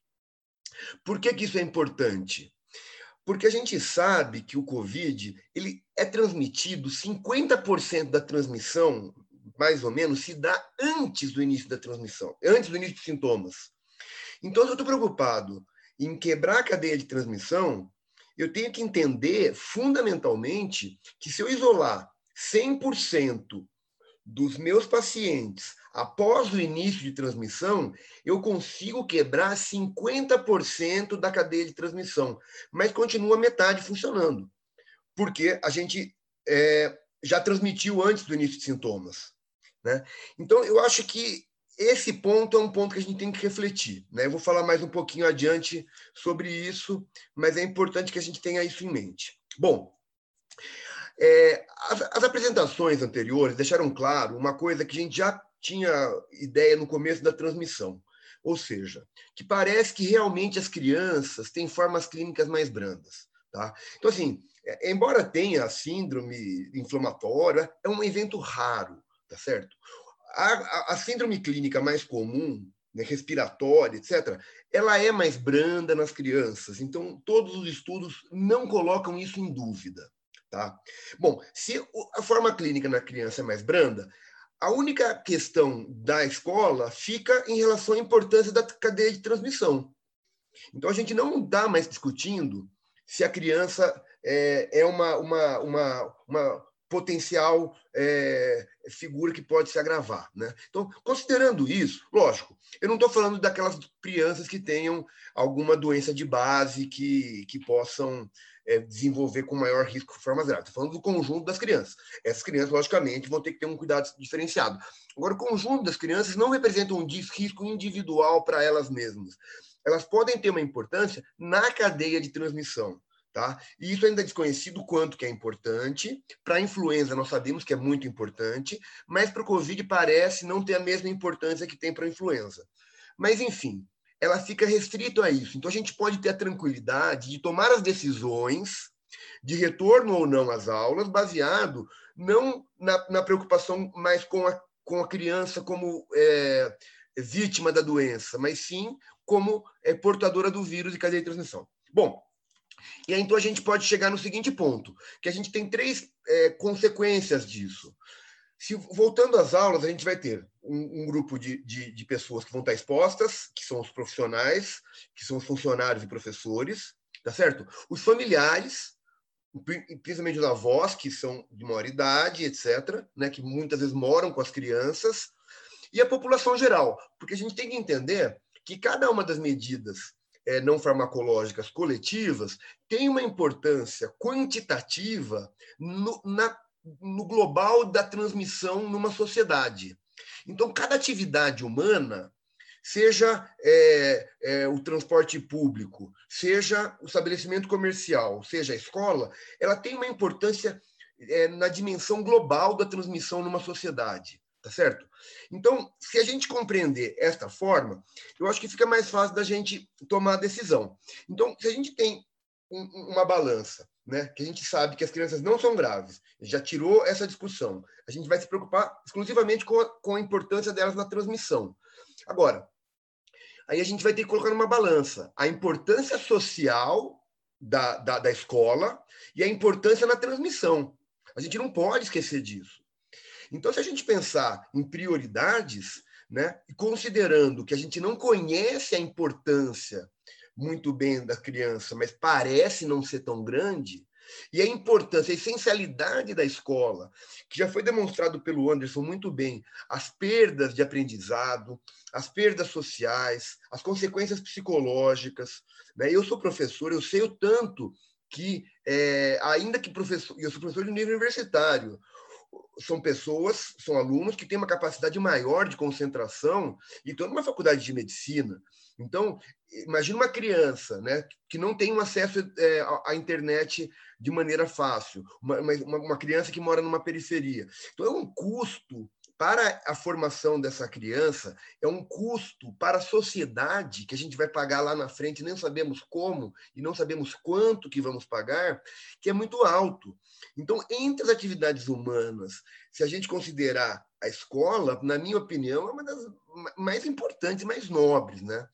Speaker 10: Por que, que isso é importante? Porque a gente sabe que o Covid ele é transmitido, 50% da transmissão mais ou menos, se dá antes do início da transmissão, antes do início dos sintomas. Então, se eu estou preocupado em quebrar a cadeia de transmissão, eu tenho que entender, fundamentalmente, que se eu isolar 100% dos meus pacientes após o início de transmissão, eu consigo quebrar 50% da cadeia de transmissão, mas continua metade funcionando, porque a gente é, já transmitiu antes do início de sintomas. Né? Então, eu acho que esse ponto é um ponto que a gente tem que refletir. Né? Eu vou falar mais um pouquinho adiante sobre isso, mas é importante que a gente tenha isso em mente. Bom, é, as, as, apresentações anteriores deixaram claro uma coisa que a gente já tinha ideia no começo da transmissão, ou seja, que parece que realmente as crianças têm formas clínicas mais brandas. Tá? Então, assim, é, embora tenha síndrome inflamatória, é um evento raro tá certo? A, a, a síndrome clínica mais comum, né, respiratória, etc., ela é mais branda nas crianças. Então, todos os estudos não colocam isso em dúvida. Tá? Bom, se a forma clínica na criança é mais branda, a única questão da escola fica em relação à importância da cadeia de transmissão. Então, a gente não está mais discutindo se a criança é, é uma, uma, uma, uma, potencial é, figura que pode se agravar. Né? Então, considerando isso, lógico, eu não estou falando daquelas crianças que tenham alguma doença de base que, que possam é, desenvolver com maior risco formas graves. Estou falando do conjunto das crianças. Essas crianças, logicamente, vão ter que ter um cuidado diferenciado. Agora, o conjunto das crianças não representa um risco individual para elas mesmas. Elas podem ter uma importância na cadeia de transmissão. Tá? E isso ainda é desconhecido quanto que é importante. Para a influenza, nós sabemos que é muito importante, mas para o Covid parece não ter a mesma importância que tem para a influenza. Mas, enfim, ela fica restrita a isso. Então, a gente pode ter a tranquilidade de tomar as decisões de retorno ou não às aulas, baseado não na, na preocupação mais com a, com a criança como é, vítima da doença, mas sim como é, portadora do vírus e cadeia de transmissão. Bom, e aí, então a gente pode chegar no seguinte ponto, que a gente tem três é, consequências disso. Se, voltando às aulas, a gente vai ter um, um grupo de, de, de, pessoas que vão estar expostas, que são os profissionais, que são os funcionários e professores, tá certo? Os familiares, principalmente os avós, que são de maior idade, etc., né, que muitas vezes moram com as crianças, e a população geral, porque a gente tem que entender que cada uma das medidas é, não farmacológicas coletivas tem uma importância quantitativa no, na, no global da transmissão numa sociedade. Então, cada atividade humana, seja é, é, o transporte público, seja o estabelecimento comercial, seja a escola, ela tem uma importância é, na dimensão global da transmissão numa sociedade tá certo? Então, se a gente compreender esta forma, eu acho que fica mais fácil da gente tomar a decisão. Então, se a gente tem um, uma balança, né, que a gente sabe que as crianças não são graves, já tirou essa discussão, a gente vai se preocupar exclusivamente com a, com a importância delas na transmissão. Agora, aí a gente vai ter que colocar numa balança a importância social da, da, da escola e a importância na transmissão. A gente não pode esquecer disso. Então, se a gente pensar em prioridades, né, considerando que a gente não conhece a importância muito bem da criança, mas parece não ser tão grande, e a importância, a essencialidade da escola, que já foi demonstrado pelo Anderson muito bem, as perdas de aprendizado, as perdas sociais, as consequências psicológicas. Né? Eu sou professor, eu sei o tanto que, é, ainda que professor, eu sou professor de nível universitário, são pessoas, são alunos que têm uma capacidade maior de concentração e estão numa faculdade de medicina. Então, imagina uma criança né, que não tem um acesso é, à internet de maneira fácil, uma, uma, uma criança que mora numa periferia. Então, é um custo para a formação dessa criança é um custo para a sociedade que a gente vai pagar lá na frente, nem sabemos como e não sabemos quanto que vamos pagar, que é muito alto. Então, entre as atividades humanas, se a gente considerar a escola, na minha opinião, é uma das mais importantes, mais nobres, né?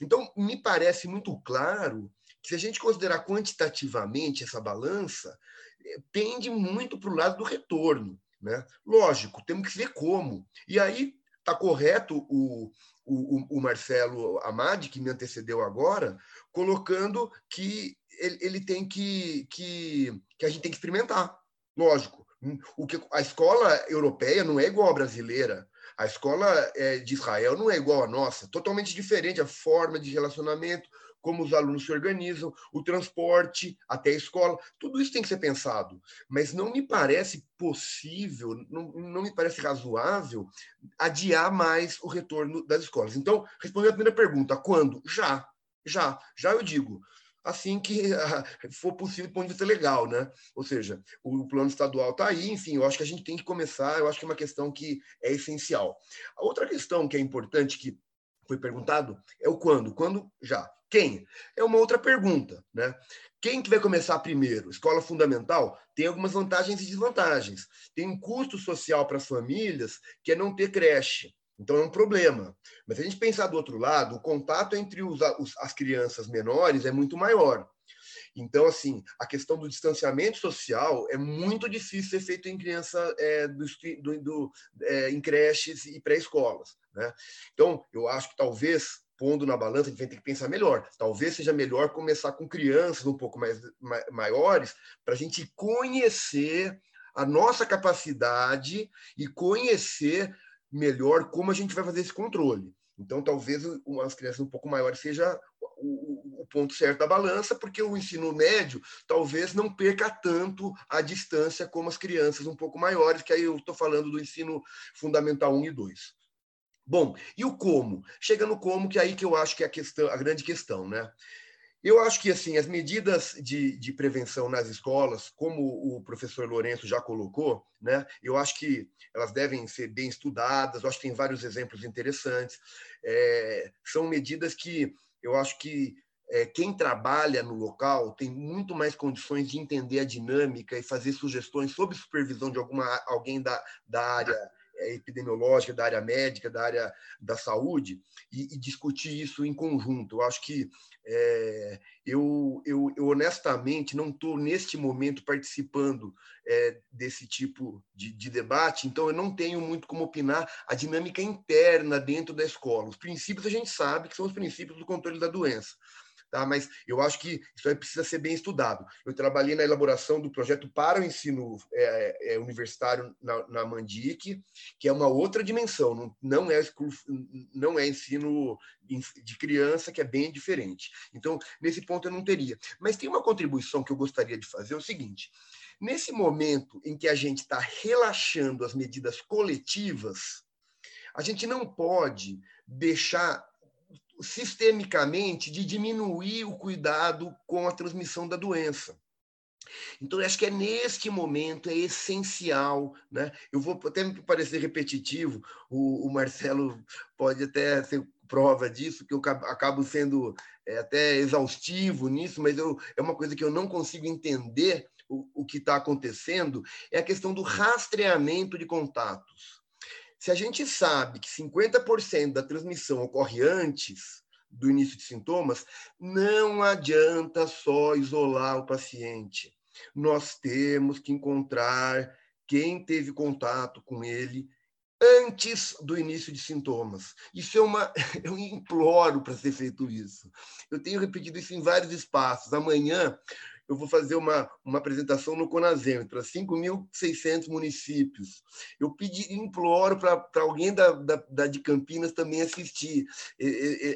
Speaker 10: Então, me parece muito claro que se a gente considerar quantitativamente essa balança, eh, pende muito para o lado do retorno. Né? Lógico, temos que ver como. E aí está correto o, o, o, Marcelo Amadi, que me antecedeu agora, colocando que ele, ele tem que, que, que a gente tem que experimentar. Lógico. O que, a escola europeia não é igual à brasileira. A escola é, de Israel não é igual à nossa, totalmente diferente a forma de relacionamento, como os alunos se organizam, o transporte até a escola, tudo isso tem que ser pensado. Mas não me parece possível, não, não me parece razoável adiar mais o retorno das escolas. Então, respondendo a primeira pergunta, quando? Já, já, já eu digo assim que for possível do ponto de vista legal, né? Ou seja, o plano estadual está aí, enfim, eu acho que a gente tem que começar, eu acho que é uma questão que é essencial. A outra questão que é importante, que foi perguntado, é o quando. Quando já. Quem? É uma outra pergunta, né? Quem que vai começar primeiro? Escola fundamental tem algumas vantagens e desvantagens. Tem um custo social para as famílias que é não ter creche. Então é um problema. Mas se a gente pensar do outro lado, o contato entre os, os, as crianças menores é muito maior. Então, assim, a questão do distanciamento social é muito difícil ser feito em criança é, do, do, é, em creches e pré-escolas. Né? Então, eu acho que talvez pondo na balança, a gente vai ter que pensar melhor. Talvez seja melhor começar com crianças um pouco mais maiores, para a gente conhecer a nossa capacidade e conhecer melhor como a gente vai fazer esse controle. Então, talvez as crianças um pouco maiores seja o, o, ponto certo da balança, porque o ensino médio talvez não perca tanto a distância como as crianças um pouco maiores, que aí eu estou falando do ensino fundamental 1 e 2. Bom, e o como? Chega no como, que é aí que eu acho que é a, questão, a grande questão, né? Eu acho que assim as medidas de, de, prevenção nas escolas, como o professor Lourenço já colocou, né, eu acho que elas devem ser bem estudadas. Eu acho que tem vários exemplos interessantes. É, são medidas que eu acho que é, quem trabalha no local tem muito mais condições de entender a dinâmica e fazer sugestões sob supervisão de alguma alguém da, da área epidemiológica, da área médica, da área da saúde, e, e discutir isso em conjunto. Eu acho que é, eu, eu, eu, honestamente não estou neste momento participando é, desse tipo de, de, debate, então eu não tenho muito como opinar a dinâmica interna dentro da escola. Os princípios a gente sabe que são os princípios do controle da doença tá? mas eu acho que isso aí precisa ser bem estudado. Eu trabalhei na elaboração do projeto para o ensino é, é, universitário na, na Mandic, que é uma outra dimensão, não, não, é, não é ensino de criança, que é bem diferente. Então, nesse ponto eu não teria. Mas tem uma contribuição que eu gostaria de fazer, é o seguinte, nesse momento em que a gente está relaxando as medidas coletivas, a gente não pode deixar sistemicamente de diminuir o cuidado com a transmissão da doença. Então, acho que é neste momento, é essencial. Né? Eu vou até me parecer repetitivo, o, o Marcelo pode até ser prova disso, que eu acabo sendo é, até exaustivo nisso, mas eu, é uma coisa que eu não consigo entender o, o que está acontecendo, é a questão do rastreamento de contatos. Se a gente sabe que 50% da transmissão ocorre antes do início de sintomas, não adianta só isolar o paciente. Nós temos que encontrar quem teve contato com ele antes do início de sintomas. Isso é uma. Eu imploro para ser feito isso. Eu tenho repetido isso em vários espaços. Amanhã eu vou fazer uma, uma apresentação no Conazem para 5.600 municípios. Eu pedi, imploro para alguém da, da, da, de Campinas também assistir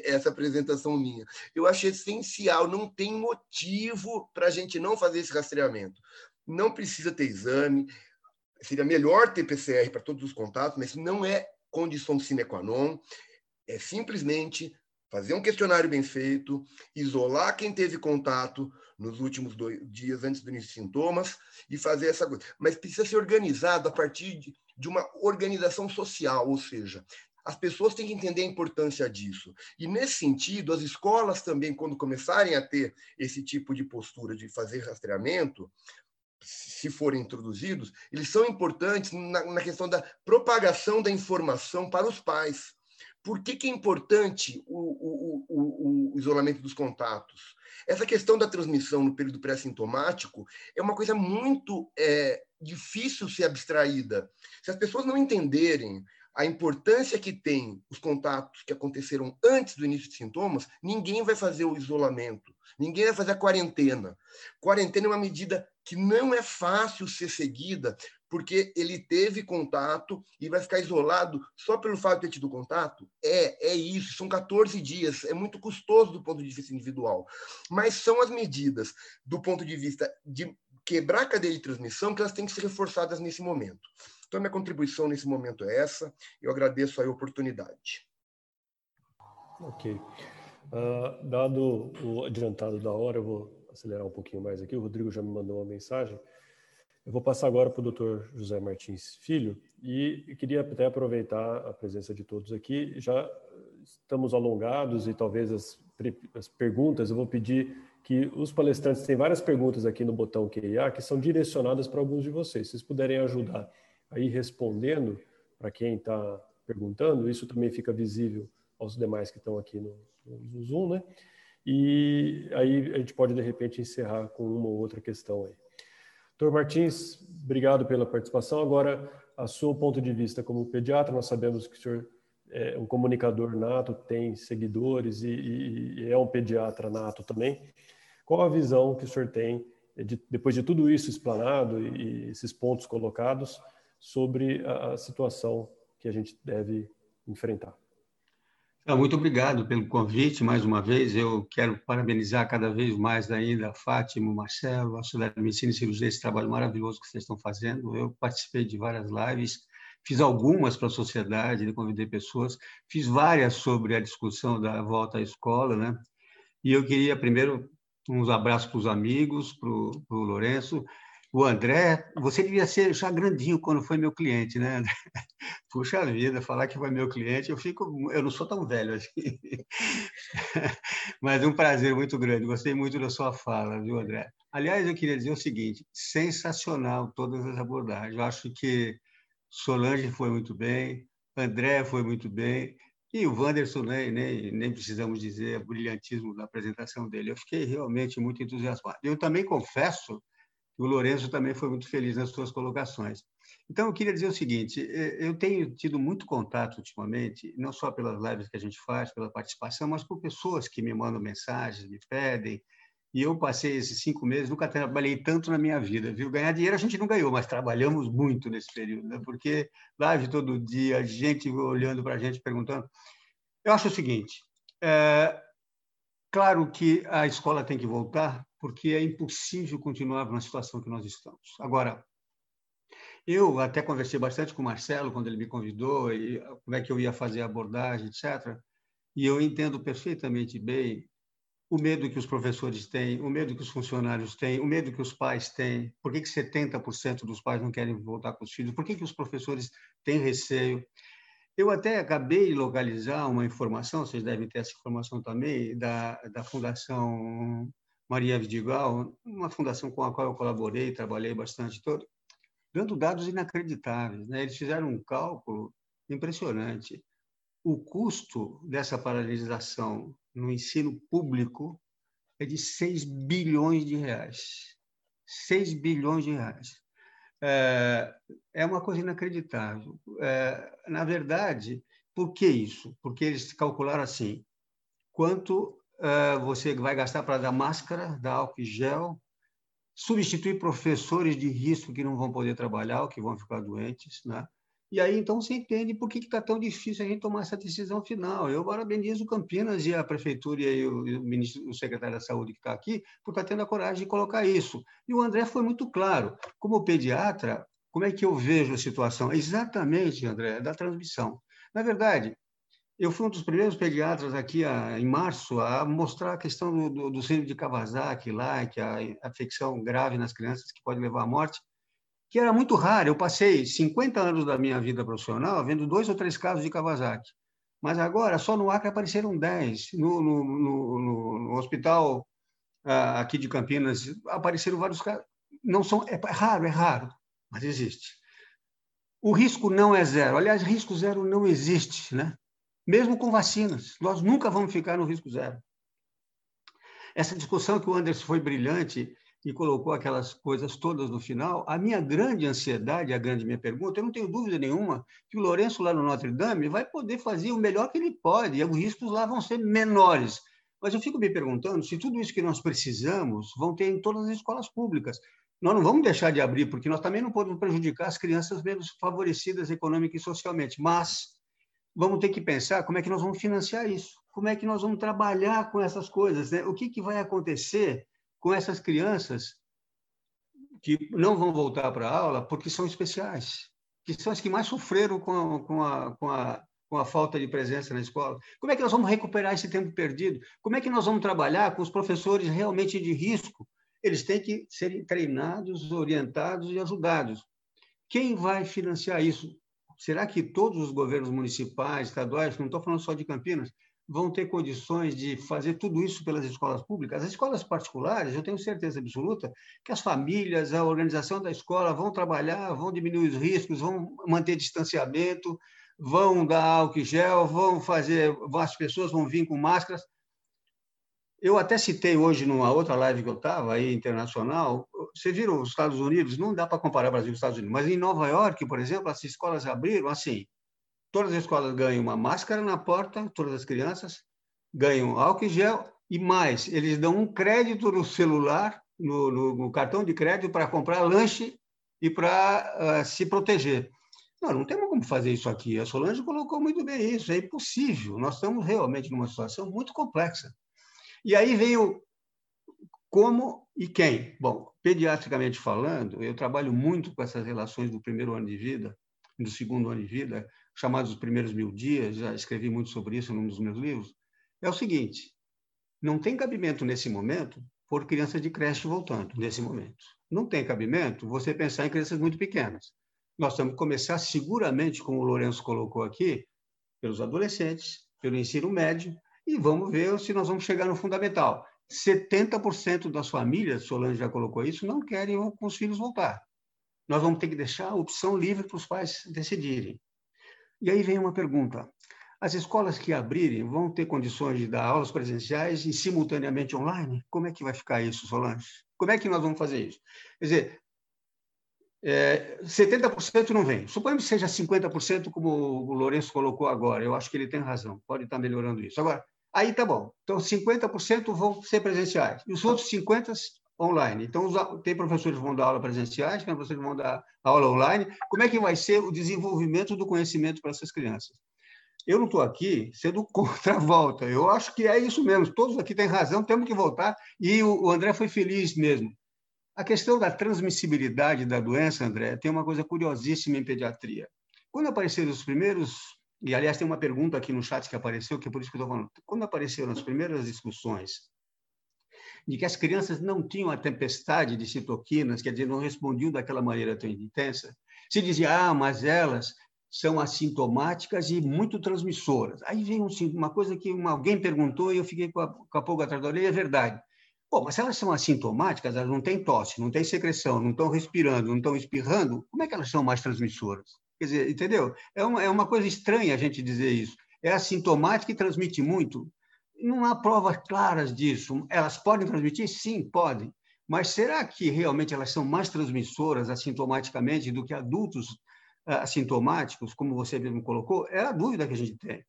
Speaker 10: essa apresentação minha. Eu acho essencial, não tem motivo para a gente não fazer esse rastreamento. Não precisa ter exame, seria melhor ter PCR para todos os contatos, mas não é condição sine qua non, é simplesmente fazer um questionário bem feito, isolar quem teve contato nos últimos dois dias antes do início de sintomas e fazer essa coisa. Mas precisa ser organizado a partir de, de uma organização social, ou seja, as pessoas têm que entender a importância disso. E, nesse sentido, as escolas também, quando começarem a ter esse tipo de postura de fazer rastreamento, se forem introduzidos, eles são importantes na, na questão da propagação da informação para os pais. Por que, que é importante o, o, o, o, isolamento dos contatos? Essa questão da transmissão no período pré-sintomático é uma coisa muito é, difícil ser abstraída. Se as pessoas não entenderem a importância que tem os contatos que aconteceram antes do início de sintomas, ninguém vai fazer o isolamento, ninguém vai fazer a quarentena. Quarentena é uma medida que não é fácil ser seguida, porque ele teve contato e vai ficar isolado só pelo fato de ter tido contato? É, é isso, são 14 dias, é muito custoso do ponto de vista individual. Mas são as medidas do ponto de vista de quebrar a cadeia de transmissão que elas têm que ser reforçadas nesse momento. Então, minha contribuição nesse momento é essa. Eu agradeço a oportunidade.
Speaker 2: Ok. Uh, dado o adiantado da hora, eu vou acelerar um pouquinho mais aqui. O Rodrigo já me mandou uma mensagem. Eu vou passar agora para o doutor José Martins Filho e queria até aproveitar a presença de todos aqui. Já estamos alongados e talvez as, as perguntas, eu vou pedir que os palestrantes têm várias perguntas aqui no botão QIA que são direcionadas para alguns de vocês. Se vocês puderem ajudar aí respondendo para quem está perguntando, isso também fica visível aos demais que estão aqui no, no Zoom, né? E aí a gente pode de repente encerrar com uma ou outra questão aí. Doutor Martins, obrigado pela participação. Agora, a seu ponto de vista como pediatra, nós sabemos que o senhor é um comunicador nato, tem seguidores e, e, e é um pediatra nato também. Qual a visão que o senhor tem de, depois de tudo isso explanado e, e esses pontos colocados, sobre a, a situação que a gente deve enfrentar.
Speaker 4: Muito obrigado pelo convite mais uma vez. Eu quero parabenizar cada vez mais ainda a Fátima, o Marcelo, a Sociedade de Medicina e Cirurgia, esse trabalho maravilhoso que vocês estão fazendo. Eu participei de várias lives, fiz algumas para a sociedade, convidei pessoas, fiz várias sobre a discussão da volta à escola, né? E eu queria primeiro uns abraços para os amigos, para o Lourenço, o André, você devia ser já grandinho quando foi meu cliente, né? Puxa vida, falar que foi meu cliente, eu fico, eu não sou tão velho assim. Mas um prazer muito grande. Gostei muito da sua fala, viu, André? Aliás, eu queria dizer o seguinte: sensacional todas as abordagens. Eu acho que Solange foi muito bem, André foi muito bem, e o Wanderson, nem, nem, nem precisamos dizer o brilhantismo da apresentação dele. Eu fiquei realmente muito entusiasmado. Eu também confesso o Lourenço também foi muito feliz nas suas colocações. Então, eu queria dizer o seguinte: eh, eu tenho tido muito contato ultimamente, não só pelas lives que a gente faz, pela participação, mas por pessoas que me mandam mensagens, me pedem. E eu passei esses cinco meses, nunca trabalhei tanto na minha vida, viu? Ganhar dinheiro a gente não ganhou, mas trabalhamos muito nesse período, né? porque live todo dia, gente olhando para a gente, perguntando. Eu acho o seguinte: é, claro que a escola tem que voltar, porque é impossível continuar na situação que nós estamos. Agora, eu até conversei bastante com o Marcelo quando ele me convidou, e como é que eu ia fazer a abordagem, etc. E eu entendo perfeitamente bem o medo que os professores têm, o medo que os funcionários têm, o medo que os pais têm. Por que, que 70% dos pais não querem voltar com os filhos? Por que, que os professores têm receio? Eu até acabei de localizar uma informação, vocês devem ter essa informação também, da, da Fundação Maria Vidigal, uma fundação com a qual eu colaborei, trabalhei bastante, todo, dando dados inacreditáveis. Né? Eles fizeram um cálculo impressionante. O custo dessa paralisação no ensino público é de 6 bilhões de reais. 6 bilhões de reais. É, é uma coisa inacreditável. É, na verdade, por que isso? Porque eles calcularam assim: quanto você vai gastar para dar máscara, dar álcool e gel, substituir professores de risco que não vão poder trabalhar ou que vão ficar doentes, né? E aí, então, você entende por que está tão difícil a gente tomar essa decisão final. Eu parabenizo Campinas e a Prefeitura e o, o, ministro, o secretário da Saúde que está aqui por estar tá tendo a coragem de colocar isso. E o André foi muito claro. Como pediatra, como é que eu vejo a situação? Exatamente, André, da transmissão. Na verdade, eu fui um dos primeiros pediatras aqui a, em março a mostrar a questão do, do, do síndrome de Kawasaki lá, que é a afecção grave nas crianças que pode levar à morte, que era muito raro. Eu passei 50 anos da minha vida profissional vendo dois ou três casos de Kawasaki. Mas agora, só no Acre apareceram 10. No, no, no, no hospital uh, aqui de Campinas apareceram vários casos. Não são, é raro, é raro, mas existe. O risco não é zero. Aliás, risco zero não existe, né? Mesmo com vacinas. Nós nunca vamos ficar no risco zero. Essa discussão que o Anderson foi brilhante e colocou aquelas coisas todas no final, a minha grande ansiedade, a grande minha pergunta, eu não tenho dúvida nenhuma que o Lourenço lá no Notre Dame vai poder fazer o melhor que ele pode, e os riscos lá vão ser menores. Mas eu fico me perguntando se tudo isso que nós precisamos vão ter em todas as escolas públicas. Nós não vamos deixar de abrir, porque nós também não podemos prejudicar as crianças menos favorecidas econômica e socialmente, mas vamos ter que pensar como é que nós vamos financiar isso, como é que nós vamos trabalhar com essas coisas, né? o que, que vai acontecer com essas crianças que não vão voltar para a aula porque são especiais, que são as que mais sofreram com a, com a, com a, com a falta de presença na escola. Como é que nós vamos recuperar esse tempo perdido? Como é que nós vamos trabalhar com os professores realmente de risco? Eles têm que serem treinados, orientados e ajudados. Quem vai financiar isso? Será que todos os governos municipais, estaduais, não estou falando só de Campinas, vão ter condições de fazer tudo isso pelas escolas públicas? As escolas particulares, eu tenho certeza absoluta que as famílias, a organização da escola vão trabalhar, vão diminuir os riscos, vão manter distanciamento, vão dar álcool gel, vão fazer, as pessoas vão vir com máscaras. Eu até citei hoje numa outra live que eu estava aí internacional, você viram os Estados Unidos, não dá para comparar Brasil e Estados Unidos, mas em Nova York, por exemplo, as escolas abriram assim, todas as escolas ganham uma máscara na porta, todas as crianças ganham álcool e gel e mais, eles dão um crédito no celular no, no, no cartão de crédito para comprar lanche e para uh, se proteger. Não, não temos como fazer isso aqui. A Solange colocou muito bem isso. É impossível. Nós estamos realmente numa situação muito complexa. E aí veio como e quem. Bom, pediatricamente falando, eu trabalho muito com essas relações do primeiro ano de vida, do segundo ano de vida, chamados os primeiros mil dias. Já escrevi muito sobre isso num dos meus livros. É o seguinte: não tem cabimento nesse momento por crianças de creche voltando nesse momento. Não tem cabimento você pensar em crianças muito pequenas nós temos que começar seguramente, como o Lourenço colocou aqui, pelos adolescentes, pelo ensino médio, e vamos ver se nós vamos chegar no fundamental. 70% das famílias, Solange já colocou isso, não querem com os filhos voltar. Nós vamos ter que deixar a opção livre para os pais decidirem. E aí vem uma pergunta: as escolas que abrirem vão ter condições de dar aulas presenciais e simultaneamente online? Como é que vai ficar isso, Solange? Como é que nós vamos fazer isso? Quer dizer, é, 70% não vem. Suponhamos que seja 50%, como o Lourenço colocou agora. Eu acho que ele tem razão, pode estar melhorando isso. Agora, aí tá bom. Então, 50% vão ser presenciais e os outros 50% online. Então, tem professores que vão dar aula presenciais, tem professores que vão dar aula online. Como é que vai ser o desenvolvimento do conhecimento para essas crianças? Eu não estou aqui sendo contra a volta. Eu acho que é isso mesmo. Todos aqui têm razão, temos que voltar. E o André foi feliz mesmo. A questão da transmissibilidade da doença, André, tem uma coisa curiosíssima em pediatria. Quando apareceram os primeiros, e aliás tem uma pergunta aqui no chat que apareceu, que é por isso que eu estou falando, quando apareceram as primeiras discussões de que as crianças não tinham a tempestade de citoquinas, quer dizer, não respondiam daquela maneira tão intensa, se dizia, ah, mas elas são assintomáticas e muito transmissoras. Aí vem um, uma coisa que uma, alguém perguntou e eu fiquei com a, com a pulga atrás da orelha, é verdade. Pô, mas se elas são assintomáticas, elas não têm tosse, não têm secreção, não estão respirando, não estão espirrando, como é que elas são mais transmissoras? Quer dizer, entendeu? É uma, é uma coisa estranha a gente dizer isso. É assintomática e transmite muito. Não há provas claras disso. Elas podem transmitir? Sim, podem. Mas será que realmente elas são mais transmissoras assintomaticamente do que adultos ah, assintomáticos, como você mesmo colocou? É a dúvida que a gente tem.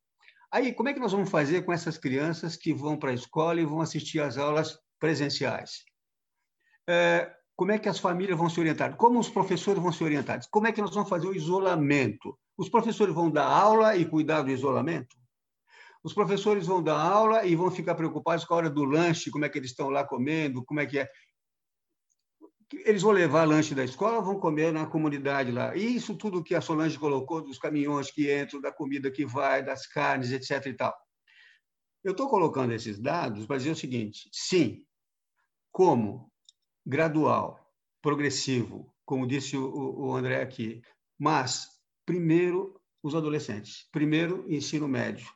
Speaker 4: Aí, como é que nós vamos fazer com essas crianças que vão para a escola e vão assistir às aulas presenciais. É, como é que as famílias vão se orientar? Como os professores vão se orientar? Como é que nós vamos fazer o isolamento? Os professores vão dar aula e cuidar do isolamento? Os professores vão dar aula e vão ficar preocupados com a hora do lanche, como é que eles estão lá comendo, como é que é. Eles vão levar lanche da escola vão comer na comunidade lá. E isso tudo que a Solange colocou, dos caminhões que entram, da comida que vai, das carnes, etc. e tal. Eu estou colocando esses dados para dizer o seguinte: sim, como gradual, progressivo, como disse o, o André aqui, mas primeiro os adolescentes, primeiro ensino médio.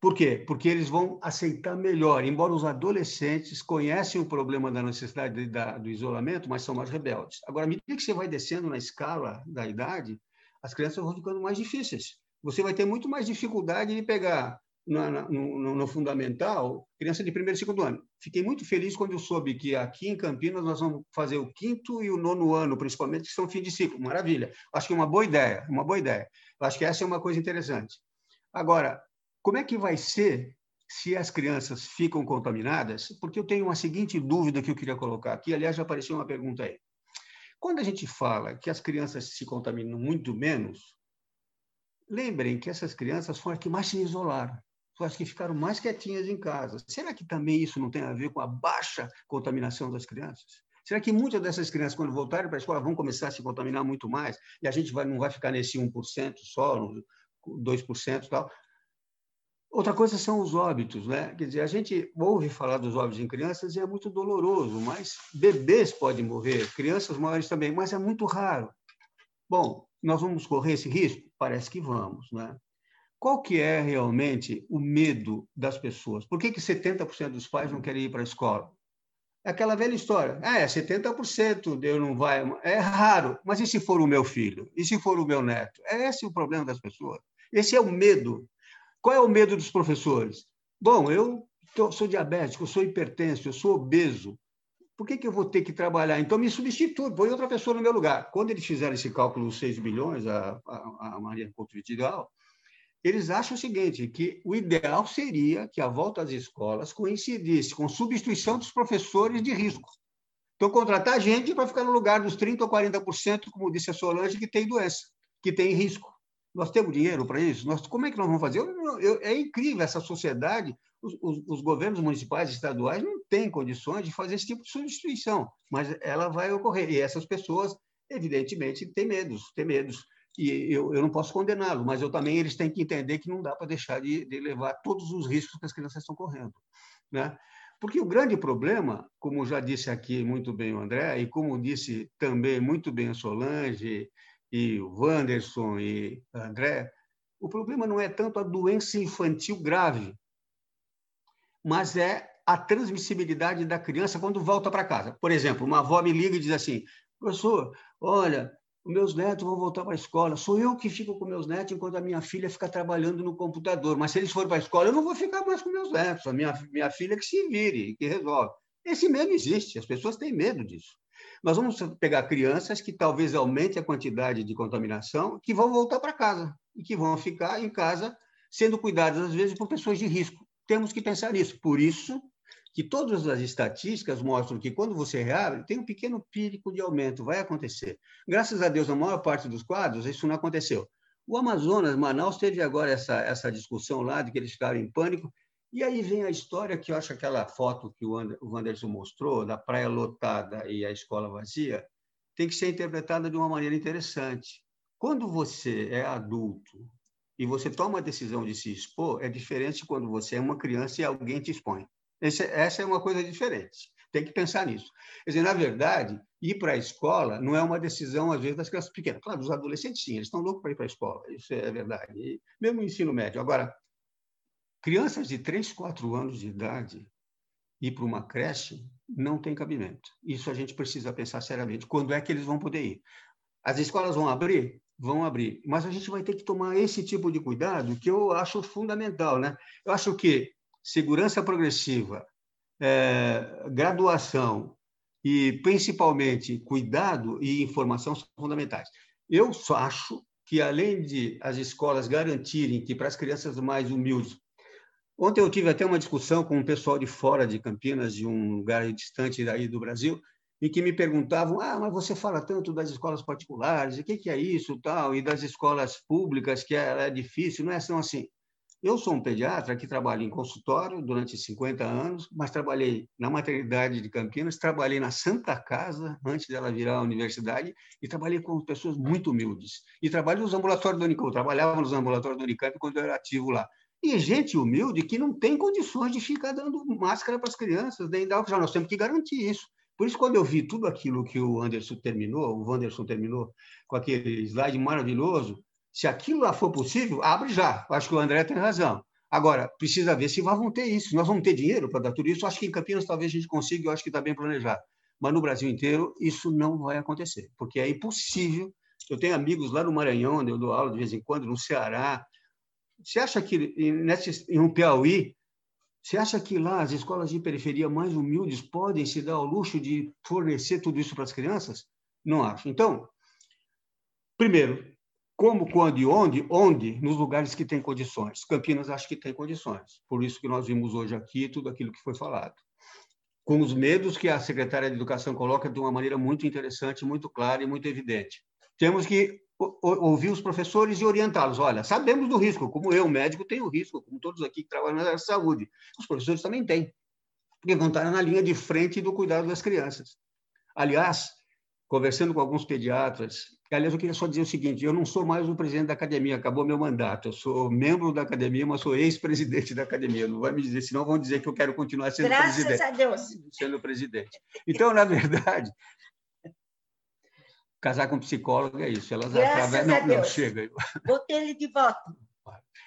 Speaker 4: Por quê? Porque eles vão aceitar melhor, embora os adolescentes conhecem o problema da necessidade da, do isolamento, mas são mais rebeldes. Agora, à medida que você vai descendo na escala da idade, as crianças vão ficando mais difíceis. Você vai ter muito mais dificuldade de pegar no, no, no, fundamental, criança de primeiro e segundo ano. Fiquei muito feliz quando eu soube que aqui em Campinas nós vamos fazer o quinto e o nono ano, principalmente, que são fim de ciclo. Maravilha. Acho que é uma boa ideia, uma boa ideia. Acho que essa é uma coisa interessante. Agora, como é que vai ser se as crianças ficam contaminadas? Porque eu tenho uma seguinte dúvida que eu queria colocar aqui. Aliás, já apareceu uma pergunta aí. Quando a gente fala que as crianças se contaminam muito menos, lembrem que essas crianças foram as que mais se isolaram as que ficaram mais quietinhas em casa. Será que também isso não tem a ver com a baixa contaminação das crianças? Será que muitas dessas crianças, quando voltarem para a escola, vão começar a se contaminar muito mais e a gente vai, não vai ficar nesse 1% só, 2% e tal? Outra coisa são os óbitos, né? Quer dizer, a gente ouve falar dos óbitos em crianças e é muito doloroso, mas bebês podem morrer, crianças maiores também, mas é muito raro. Bom, nós vamos correr esse risco? Parece que vamos, né? Qual que é realmente o medo das pessoas? Por que, que 70% dos pais não querem ir para a escola? É aquela velha história. Ah, é, 70% eu não vai. É raro. Mas e se for o meu filho? E se for o meu neto? É esse o problema das pessoas. Esse é o medo. Qual é o medo dos professores? Bom, eu sou diabético, eu sou hipertenso, eu sou obeso. Por que, que eu vou ter que trabalhar? Então, me substitui, põe outra pessoa no meu lugar. Quando eles fizeram esse cálculo dos 6 bilhões, a, a, a Maria Couto Vidigal, eles acham o seguinte, que o ideal seria que a volta às escolas coincidisse com substituição dos professores de risco. Então, contratar gente para ficar no lugar dos 30% ou 40%, como disse a Solange, que tem doença, que tem risco. Nós temos dinheiro para isso? Nós, como é que nós vamos fazer? Eu, eu, é incrível essa sociedade. Os, os, os, governos municipais e estaduais não têm condições de fazer esse tipo de substituição, mas ela vai ocorrer. E essas pessoas, evidentemente, têm medos, têm medos. E eu, eu não posso condená-los, mas eu também eles têm que entender que não dá para deixar de, de levar todos os riscos que as crianças estão correndo. Né? Porque o grande problema, como já disse aqui muito bem o André, e como disse também muito bem a Solange, e o Wanderson e André, o problema não é tanto a doença infantil grave, mas é a transmissibilidade da criança quando volta para casa. Por exemplo, uma avó me liga e diz assim: professor, olha, meus netos vão voltar para a escola. Sou eu que fico com meus netos enquanto a minha filha fica trabalhando no computador. Mas se eles forem para a escola, eu não vou ficar mais com meus netos. A minha, minha filha que se vire, que resolve. Esse medo existe, as pessoas têm medo disso. Nós vamos pegar crianças que talvez aumente a quantidade de contaminação, que vão voltar para casa e que vão ficar em casa sendo cuidadas, às vezes, por pessoas de risco. Temos que pensar nisso. Por isso, que todas as estatísticas mostram que quando você reabre, tem um pequeno pírico de aumento, vai acontecer. Graças a Deus, na maior parte dos quadros, isso não aconteceu. O Amazonas, Manaus, teve agora essa, essa discussão lá de que eles ficaram em pânico, e aí vem a história que eu acho aquela foto que o Wanderson mostrou, da praia lotada e a escola vazia, tem que ser interpretada de uma maneira interessante. Quando você é adulto e você toma a decisão de se expor, é diferente quando você é uma criança e alguém te expõe. Esse, essa é uma coisa diferente. Tem que pensar nisso. Quer dizer, na verdade, ir para a escola não é uma decisão, às vezes, das crianças pequenas. Claro, os adolescentes, sim, eles estão loucos para ir para a escola. Isso é verdade. E mesmo o ensino médio. Agora, crianças de 3, 4 anos de idade ir para uma creche não tem cabimento. Isso a gente precisa pensar seriamente. Quando é que eles vão poder ir? As escolas vão abrir? Vão abrir. Mas a gente vai ter que tomar esse tipo de cuidado que eu acho fundamental. Né? Eu acho que segurança progressiva, é, graduação e, principalmente, cuidado e informação são fundamentais. Eu só acho que, além de as escolas garantirem que para as crianças mais humildes. Ontem eu tive até uma discussão com um pessoal de fora de Campinas, de um lugar distante daí do Brasil, em que me perguntavam: ah, mas você fala tanto das escolas particulares, o que é isso, tal, e das escolas públicas, que é, é difícil, não é assim. Eu sou um pediatra que trabalha em consultório durante 50 anos, mas trabalhei na maternidade de Campinas, trabalhei na Santa Casa antes dela virar a universidade e trabalhei com pessoas muito humildes. E trabalho nos ambulatórios do Unicamp, trabalhava nos ambulatórios do Unicamp quando eu era ativo lá. E gente humilde que não tem condições de ficar dando máscara para as crianças, nem dar, nós temos que garantir isso. Por isso, quando eu vi tudo aquilo que o Anderson terminou, o Wanderson terminou com aquele slide maravilhoso, se aquilo lá for possível, abre já. Acho que o André tem razão. Agora, precisa ver se vão ter isso. Nós vamos ter dinheiro para dar tudo isso. Acho que em Campinas talvez a gente consiga, eu acho que está bem planejado. Mas no Brasil inteiro, isso não vai acontecer, porque é impossível. Eu tenho amigos lá no Maranhão, onde eu dou aula de vez em quando, no Ceará. Você acha que em um Piauí, você acha que lá as escolas de periferia mais humildes podem se dar ao luxo de fornecer tudo isso para as crianças? Não acho. Então, primeiro, como, quando e onde? Onde? Nos lugares que têm condições. Campinas acho que tem condições. Por isso que nós vimos hoje aqui tudo aquilo que foi falado. Com os medos que a secretária de Educação coloca de uma maneira muito interessante, muito clara e muito evidente. Temos que ouvir os professores e orientá-los. Olha, sabemos do risco, como eu, médico, tenho risco, como todos aqui que trabalham na área de saúde. Os professores também têm, porque vão estar na linha de frente do cuidado das crianças. Aliás, conversando com alguns pediatras. Aliás, eu queria só dizer o seguinte: eu não sou mais o presidente da academia, acabou meu mandato. Eu sou membro da academia, mas sou ex-presidente da academia. Não vai me dizer, senão vão dizer que eu quero continuar sendo
Speaker 6: Graças
Speaker 4: presidente.
Speaker 6: Graças a Deus.
Speaker 4: Sendo presidente. Então, na verdade, casar com psicólogo é isso. Elas
Speaker 6: Graças através...
Speaker 4: não, não chega.
Speaker 6: Vou ter ele de volta.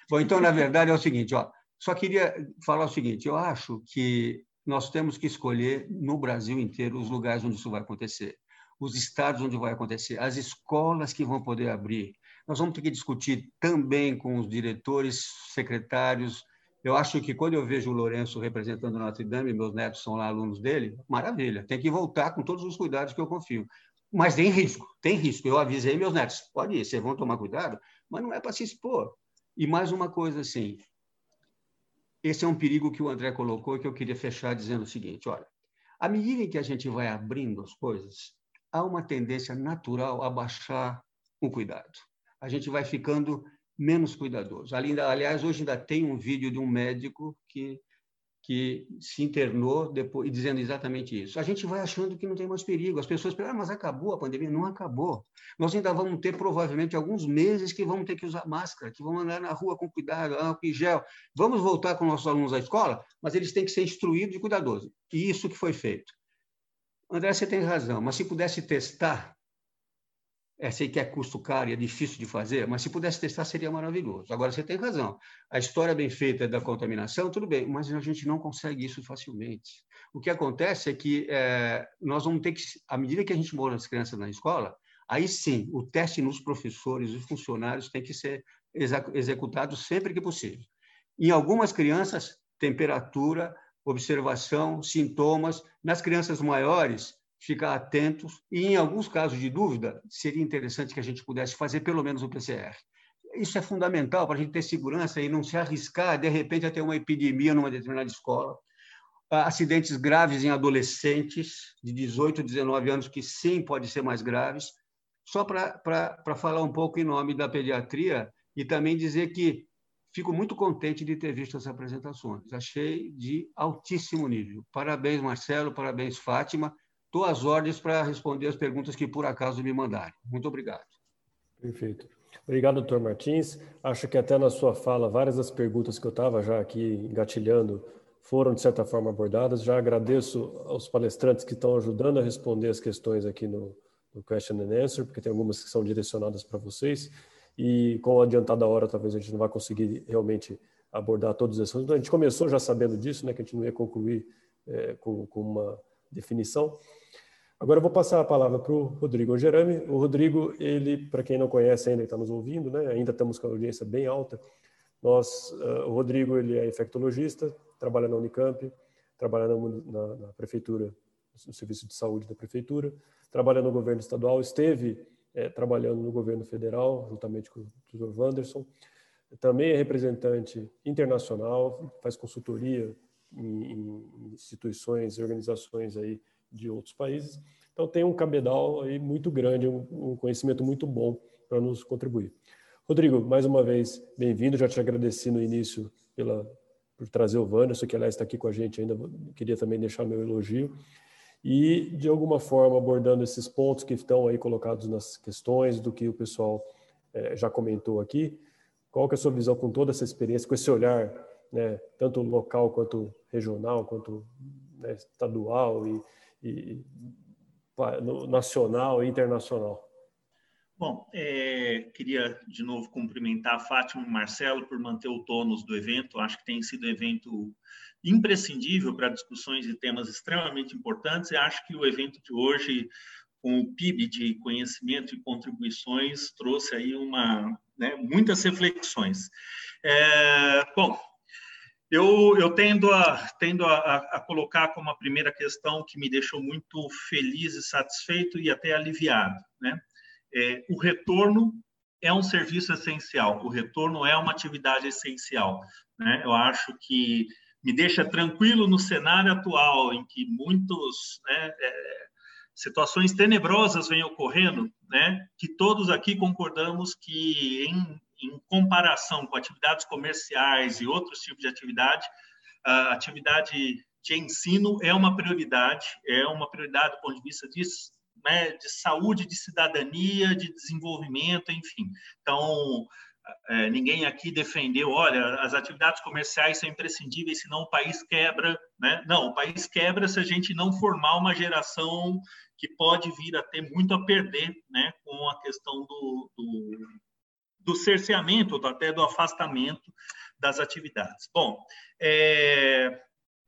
Speaker 4: Bom, então, na verdade, é o seguinte: ó, só queria falar o seguinte: eu acho que nós temos que escolher no Brasil inteiro os lugares onde isso vai acontecer os estados onde vai acontecer, as escolas que vão poder abrir. Nós vamos ter que discutir também com os diretores, secretários. Eu acho que quando eu vejo o Lourenço representando Notre Dame, meus netos são lá alunos dele, maravilha, tem que voltar com todos os cuidados que eu confio. Mas tem risco, tem risco. Eu avisei meus netos, pode ir, vocês vão tomar cuidado, mas não é para se expor. E mais uma coisa assim, esse é um perigo que o André colocou e que eu queria fechar dizendo o seguinte, olha, À medida que a gente vai abrindo as coisas, há uma tendência natural a baixar o cuidado. A gente vai ficando menos cuidadoso. Aliás, hoje ainda tem um vídeo de um médico que que se internou depois dizendo exatamente isso. A gente vai achando que não tem mais perigo. As pessoas pensam, ah, mas acabou a pandemia. Não acabou. Nós ainda vamos ter, provavelmente, alguns meses que vamos ter que usar máscara, que vamos andar na rua com cuidado, álcool em gel. Vamos voltar com nossos alunos à escola, mas eles têm que ser instruídos e cuidadosos. E isso que foi feito. André, você tem razão, mas se pudesse testar é, sei que é custo caro e é difícil de fazer, mas se pudesse testar seria maravilhoso. Agora, você tem razão. A história bem feita da contaminação, tudo bem, mas a gente não consegue isso facilmente. O que acontece é que é, nós vamos ter que, à medida que a gente mora as crianças na escola, aí sim, o teste nos professores e funcionários tem que ser executado sempre que possível. Em algumas crianças, temperatura, observação, sintomas. Nas crianças maiores, ficar atentos e, em alguns casos de dúvida, seria interessante que a gente pudesse fazer pelo menos o PCR. Isso é fundamental para a gente ter segurança e não se arriscar, de repente, a ter uma epidemia numa determinada escola. Acidentes graves em adolescentes de 18, 19 anos, que sim, pode ser mais graves. Só para falar um pouco em nome da pediatria e também dizer que fico muito contente de ter visto as apresentações. Achei de altíssimo nível. Parabéns, Marcelo, parabéns, Fátima Estou às ordens para responder as perguntas que por acaso me mandarem. Muito obrigado.
Speaker 2: Perfeito. Obrigado, doutor Martins. Acho que até na sua fala, várias das perguntas que eu estava já aqui engatilhando foram, de certa forma, abordadas. Já agradeço aos palestrantes que estão ajudando a responder as questões aqui no, no Question and Answer, porque tem algumas que são direcionadas para vocês. E com a adiantada hora, talvez a gente não vá conseguir realmente abordar todos esses assuntos. Então, a gente começou já sabendo disso, né, que a gente não ia concluir é, com, com uma definição. Agora eu vou passar a palavra para o Rodrigo Gerami. O Rodrigo, ele, para quem não conhece ainda, está nos ouvindo, né? ainda estamos com a audiência bem alta. Nós, uh, o Rodrigo, ele é infectologista, trabalha na Unicamp, trabalha na, na, na, prefeitura, no serviço de saúde da prefeitura, trabalha no governo estadual, esteve é, trabalhando no governo federal, juntamente com o Dr. Wanderson. Também é representante internacional, faz consultoria em, em instituições e organizações aí de outros países. Então tem um cabedal aí muito grande, um, um conhecimento muito bom para nos contribuir. Rodrigo, mais uma vez, bem-vindo. Já te agradeci no início pela, por trazer o Wanderson, que aliás está aqui com a gente ainda. Queria também deixar meu elogio. E, de alguma forma, abordando esses pontos que estão aí colocados nas questões, do que o pessoal é, já comentou aqui. Qual que é a sua visão com toda essa experiência, com esse olhar, né, tanto local quanto regional, quanto né, estadual e, e, nacional e internacional.
Speaker 7: Bom, é, queria de novo cumprimentar a Fátima e Marcelo por manter o tônus do evento. Acho que tem sido um evento imprescindível para discussões de temas extremamente importantes. E acho que o evento de hoje, com o PIB de conhecimento e contribuições, trouxe aí uma, né, muitas reflexões. É, bom, eu, eu tendo, a, tendo a, a, colocar como a primeira questão que me deixou muito feliz e satisfeito e até aliviado. Né? É, o retorno é um serviço essencial, o retorno é uma atividade essencial. Né? Eu acho que me deixa tranquilo no cenário atual, em que muitos né, é, situações tenebrosas vêm ocorrendo, né, que todos aqui concordamos que em em comparação com atividades comerciais e outros tipos de atividade, a atividade de ensino é uma prioridade, é uma prioridade do ponto de vista de, né, de saúde, de cidadania, de desenvolvimento, enfim. Então, é, ninguém aqui defendeu, olha, as atividades comerciais são imprescindíveis, senão o país quebra. Né? Não, o país quebra se a gente não formar uma geração que pode vir a ter muito a perder né, com a questão do, do do cerceamento, até do afastamento das atividades. Bom, é,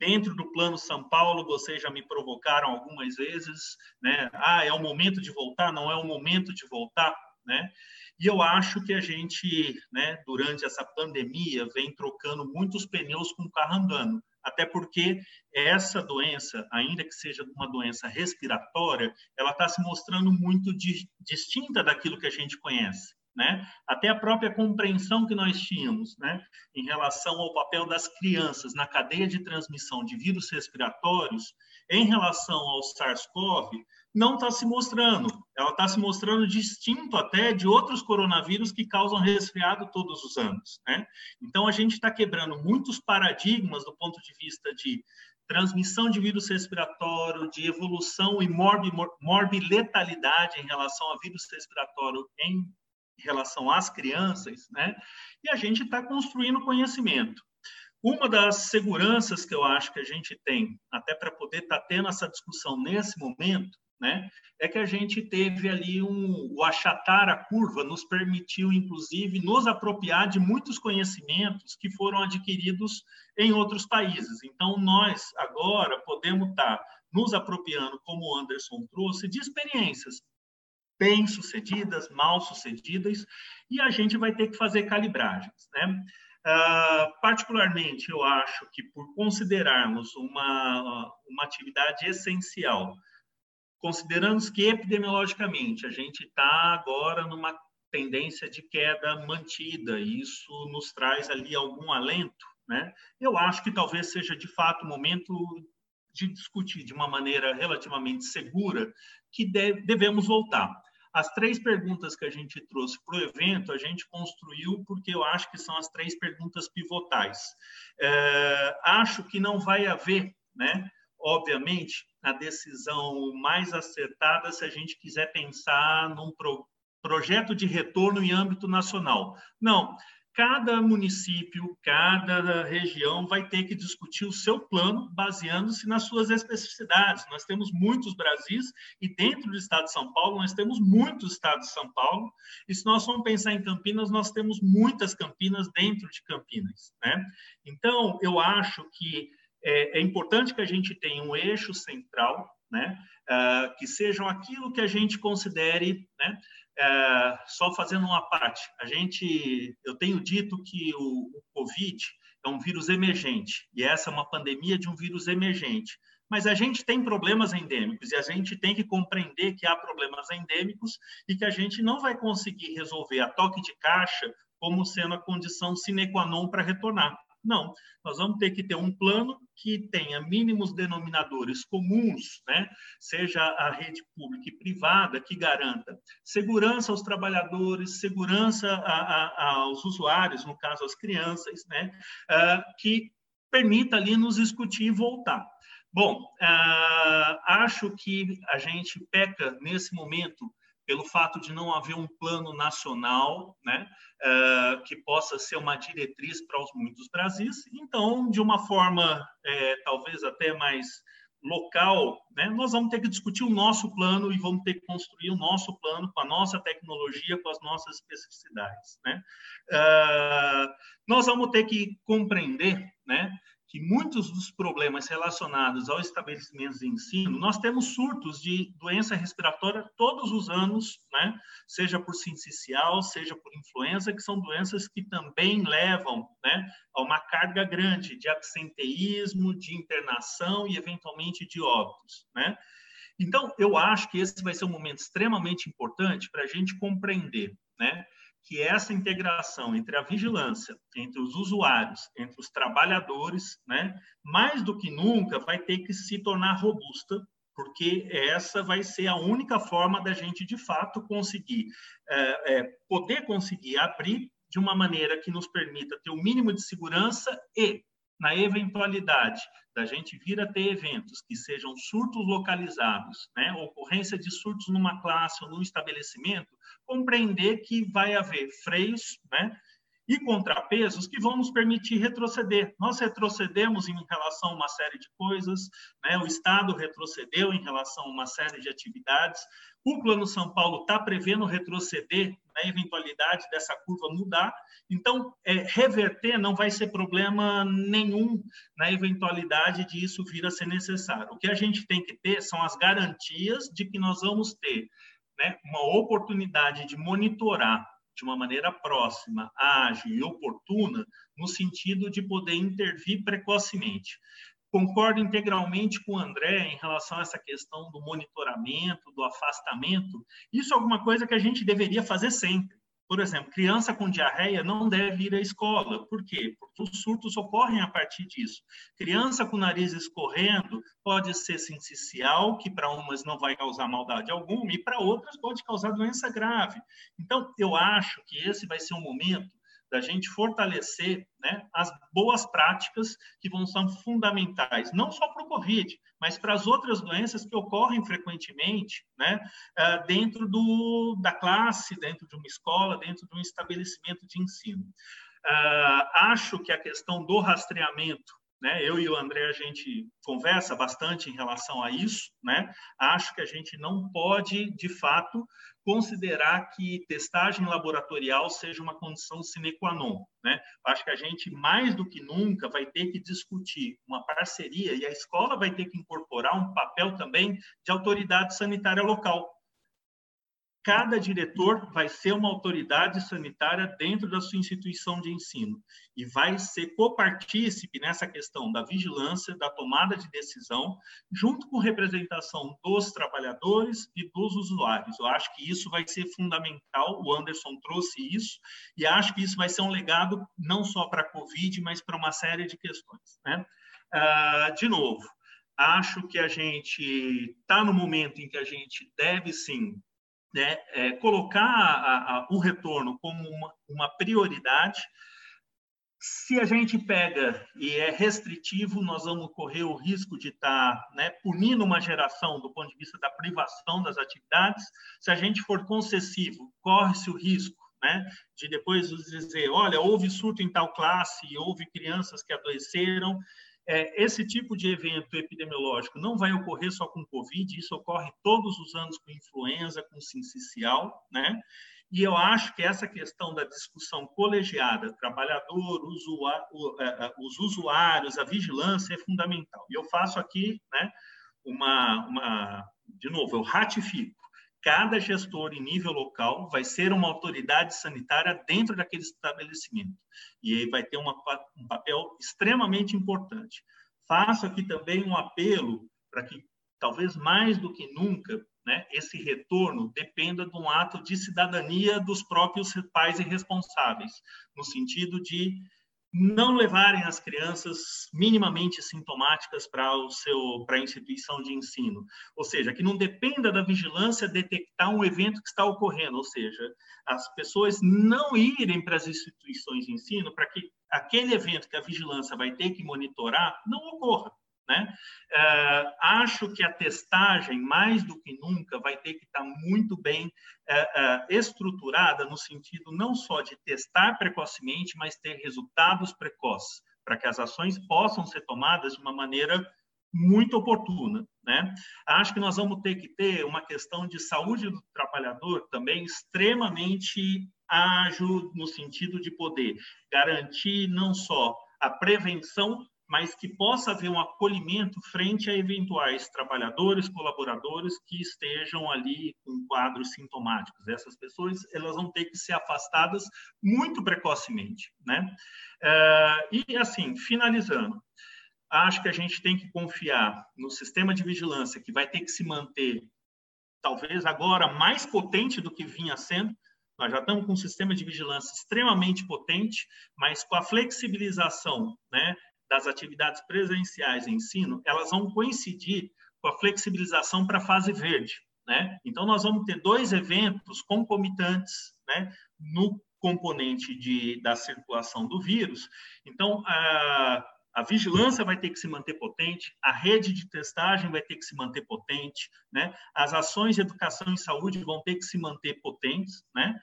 Speaker 7: dentro do Plano São Paulo, vocês já me provocaram algumas vezes, né? Ah, é o momento de voltar? Não é o momento de voltar, né? E eu acho que a gente, né, durante essa pandemia, vem trocando muitos pneus com o carro andando. Até porque essa doença, ainda que seja uma doença respiratória, ela está se mostrando muito di distinta daquilo que a gente conhece. Né? Até a própria compreensão que nós tínhamos, né, em relação ao papel das crianças na cadeia de transmissão de vírus respiratórios, em relação ao SARS-CoV, não está se mostrando. Ela está se mostrando distinto até de outros coronavírus que causam resfriado todos os anos. Né? Então, a gente está quebrando muitos paradigmas do ponto de vista de transmissão de vírus respiratório, de evolução e morbi-letalidade em relação a vírus respiratório em relação às crianças, né? E a gente está construindo conhecimento. Uma das seguranças que eu acho que a gente tem, até para poder estar tá tendo essa discussão nesse momento, né, é que a gente teve ali um, o achatar a curva nos permitiu, inclusive, nos apropriar de muitos conhecimentos que foram adquiridos em outros países. Então, nós agora podemos estar tá nos apropriando, como o Anderson trouxe, de experiências bem-sucedidas, mal-sucedidas, e a gente vai ter que fazer calibragens. Né? Uh, particularmente, eu acho que por considerarmos uma, uma atividade essencial, consideramos que epidemiologicamente a gente está agora numa tendência de queda mantida, e isso nos traz ali algum alento, né? Eu acho que talvez seja de fato o momento de discutir de uma maneira relativamente segura que devemos voltar. As três perguntas que a gente trouxe para o evento, a gente construiu porque eu acho que são as três perguntas pivotais. É, acho que não vai haver, né, obviamente, a decisão mais acertada se a gente quiser pensar num pro, projeto de retorno em âmbito nacional. Não, cada município, cada região vai ter que discutir o seu plano baseando-se nas suas especificidades. Nós temos muitos Brasis e dentro do estado de São Paulo nós temos muitos estados de São Paulo. E se nós formos pensar em Campinas, nós temos muitas Campinas dentro de Campinas, né? Então, eu acho que é, é importante que a gente tenha um eixo central, né? Uh, que sejam aquilo que a gente considere, né? É, só fazendo uma parte, a gente, eu tenho dito que o, o Covid é um vírus emergente e essa é uma pandemia de um vírus emergente. Mas a gente tem problemas endêmicos e a gente tem que compreender que há problemas endêmicos e que a gente não vai conseguir resolver a toque de caixa como sendo a condição sine qua non para retornar. Não, nós vamos ter que ter um plano que tenha mínimos denominadores comuns, né? seja a rede pública e privada, que garanta segurança aos trabalhadores, segurança a, a, aos usuários, no caso as crianças, né? Uh, que permita ali nos discutir e voltar. Bom, uh, acho que a gente peca nesse momento pelo fato de não haver um plano nacional, né, uh, que possa ser uma diretriz para os muitos Brasis. Então, de uma forma é, talvez até mais local, né, nós vamos ter que discutir o nosso plano e vamos ter que construir o nosso plano com a nossa tecnologia, com as nossas especificidades. Né? Uh, nós vamos ter que compreender né, que muitos dos problemas relacionados aos estabelecimentos de ensino, nós temos surtos de doença respiratória todos os anos, né? seja por sincicial, seja por influenza, que são doenças que também levam né, a uma carga grande de absenteísmo, de internação e, eventualmente, de óbitos. Né? Então, eu acho que esse vai ser um momento extremamente importante para a gente compreender né, que essa integração entre a vigilância, entre os usuários, entre os trabalhadores, né, mais do que nunca vai ter que se tornar robusta, porque essa vai ser a única forma da gente, de fato, conseguir, é, é, poder conseguir abrir de uma maneira que nos permita ter o mínimo de segurança e, na eventualidade da gente vir a ter eventos que sejam surtos localizados, né, ocorrência de surtos numa classe ou num estabelecimento, compreender que vai haver freios né, e contrapesos que vão nos permitir retroceder. Nós retrocedemos em relação a uma série de coisas, né, o Estado retrocedeu em relação a uma série de atividades, o Plano São Paulo está prevendo retroceder na eventualidade dessa curva mudar. Então, é, reverter não vai ser problema nenhum na eventualidade de isso vir a ser necessário. O que a gente tem que ter são as garantias de que nós vamos ter né, uma oportunidade de monitorar de uma maneira próxima, ágil e oportuna, no sentido de poder intervir precocemente. Concordo integralmente com o André em relação a essa questão do monitoramento, do afastamento. Isso é alguma coisa que a gente deveria fazer sempre Por exemplo, criança com diarreia não deve ir à escola. Por quê? Porque os surtos ocorrem a partir disso. Criança com nariz escorrendo pode ser sensicial, que para umas não vai causar maldade alguma, e para outras pode causar doença grave. Então, eu acho que esse vai ser um momento da gente fortalecer né, as boas práticas que vão ser fundamentais, não só para o Covid, mas para as outras doenças que ocorrem frequentemente né, ah, dentro do, da classe, dentro de uma escola, dentro de um estabelecimento de ensino. Uh, acho que a questão do rastreamento né? Eu e o André a gente conversa bastante em relação a isso, né? Acho que a gente não pode, de fato, considerar que testagem laboratorial seja uma condição sine qua non, né? Acho que a gente mais do que nunca vai ter que discutir uma parceria e a escola vai ter que incorporar um papel também de autoridade sanitária local, cada diretor vai ser uma autoridade sanitária dentro da sua instituição de ensino e vai ser copartícipe nessa questão da vigilância, da tomada de decisão, junto com representação dos trabalhadores e dos usuários. Eu acho que isso vai ser fundamental, o Anderson trouxe isso, e acho que isso vai ser um legado não só para a Covid, mas para uma série de questões. Né? Uh, de novo, acho que a gente está no momento em que a gente deve sim né, é, colocar a, a, o retorno como uma, uma prioridade. Se a gente pega e é restritivo, nós vamos correr o risco de estar tá, né, punindo uma geração do ponto de vista da privação das atividades. Se a gente for concessivo, corre-se o risco né, de depois dizer, olha, houve surto em tal classe, houve crianças que adoeceram, é, esse tipo de evento epidemiológico não vai ocorrer só com Covid, isso ocorre todos os anos com influenza, com sincicial, né? E eu acho que essa questão da discussão colegiada, trabalhador, usuário, é, é, os usuários, a vigilância é fundamental. E eu faço aqui, né, uma, uma de novo, eu ratifico cada gestor em nível local vai ser uma autoridade sanitária dentro daquele estabelecimento. E aí vai ter uma, um papel extremamente importante. Faço aqui também um apelo para que, talvez mais do que nunca, né, esse retorno dependa de um ato de cidadania dos próprios pais e responsáveis, no sentido de não levarem as crianças minimamente sintomáticas para o seu para a instituição de ensino, ou seja, que não dependa da vigilância detectar um evento que está ocorrendo, ou seja, as pessoas não irem para as instituições de ensino para que aquele evento que a vigilância vai ter que monitorar não ocorra. Né? Uh, acho que a testagem, mais do que nunca, vai ter que estar muito bem uh, uh, estruturada no sentido não só de testar precocemente, mas ter resultados precoces, para que as ações possam ser tomadas de uma maneira muito oportuna. Né? Acho que nós vamos ter que ter uma questão de saúde do trabalhador também extremamente ágil, no sentido de poder garantir não só a prevenção, mas que possa haver um acolhimento frente a eventuais trabalhadores, colaboradores que estejam ali com quadros sintomáticos. Essas pessoas elas vão ter que ser afastadas muito precocemente, né? Uh, e assim, finalizando, acho que a gente tem que confiar no sistema de vigilância que vai ter que se manter, talvez agora mais potente do que vinha sendo. Nós já estamos com um sistema de vigilância extremamente potente, mas com a flexibilização, né, das atividades presenciais de ensino, elas vão coincidir com a flexibilização para a fase verde. Né? Então, nós vamos ter dois eventos concomitantes né, no componente de, da circulação do vírus. Então, a, a vigilância vai ter que se manter potente, a rede de testagem vai ter que se manter potente, né? as ações de educação e saúde vão ter que se manter potentes. Né?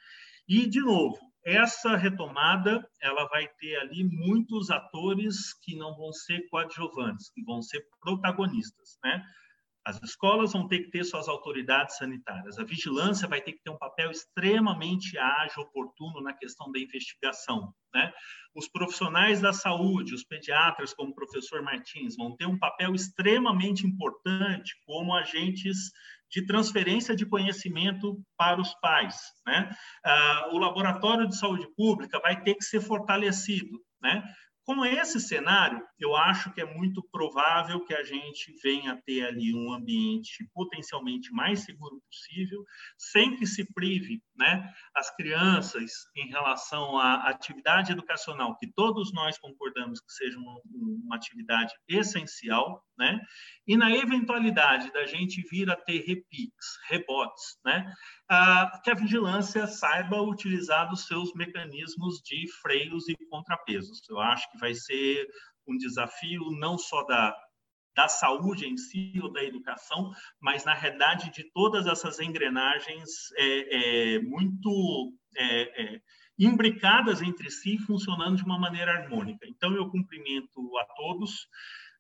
Speaker 7: E, de novo, essa retomada ela vai ter ali muitos atores que não vão ser coadjuvantes, que vão ser protagonistas, né? As escolas vão ter que ter suas autoridades sanitárias, a vigilância vai ter que ter um papel extremamente ágil, oportuno na questão da investigação. Né? Os profissionais da saúde, os pediatras, como o professor Martins, vão ter um papel extremamente importante como agentes de transferência de conhecimento para os pais. Né? Ah, o laboratório de saúde pública vai ter que ser fortalecido, né? Com esse cenário, eu acho que é muito provável que a gente venha ter ali um ambiente potencialmente mais seguro possível, sem que se prive né, as crianças em relação à atividade educacional, que todos nós concordamos que seja uma, uma atividade essencial, né, e na eventualidade da gente vir a ter repiques, rebotes, né, que a vigilância saiba utilizar dos seus mecanismos de freios e contrapesos. Eu acho que vai ser um desafio não só da, da saúde em si ou da educação, mas na realidade de todas essas engrenagens é, é, muito é, é, imbricadas entre si, funcionando de uma maneira harmônica. Então eu cumprimento a todos.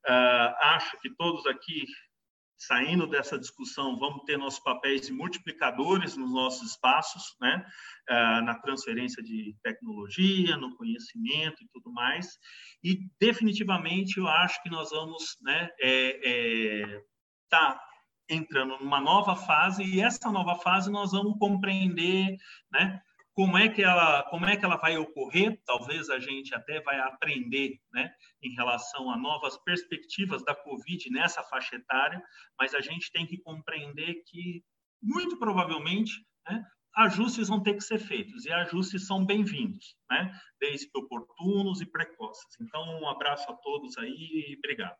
Speaker 7: Uh, acho que todos aqui saindo dessa discussão, vamos ter nossos papéis de multiplicadores nos nossos espaços, né? Ah, na transferência de tecnologia, no conhecimento e tudo mais. E, definitivamente, eu acho que nós vamos né, é, é, tá entrando numa nova fase, e essa nova fase nós vamos compreender né, como é que ela como é que ela vai ocorrer? Talvez a gente até vai aprender né em relação a novas perspectivas da covid nessa faixa etária mas a gente tem que compreender que muito provavelmente né, ajustes vão ter que ser feitos e ajustes são bem-vindos né desde oportunos e precoces. Então um abraço a todos aí e obrigado.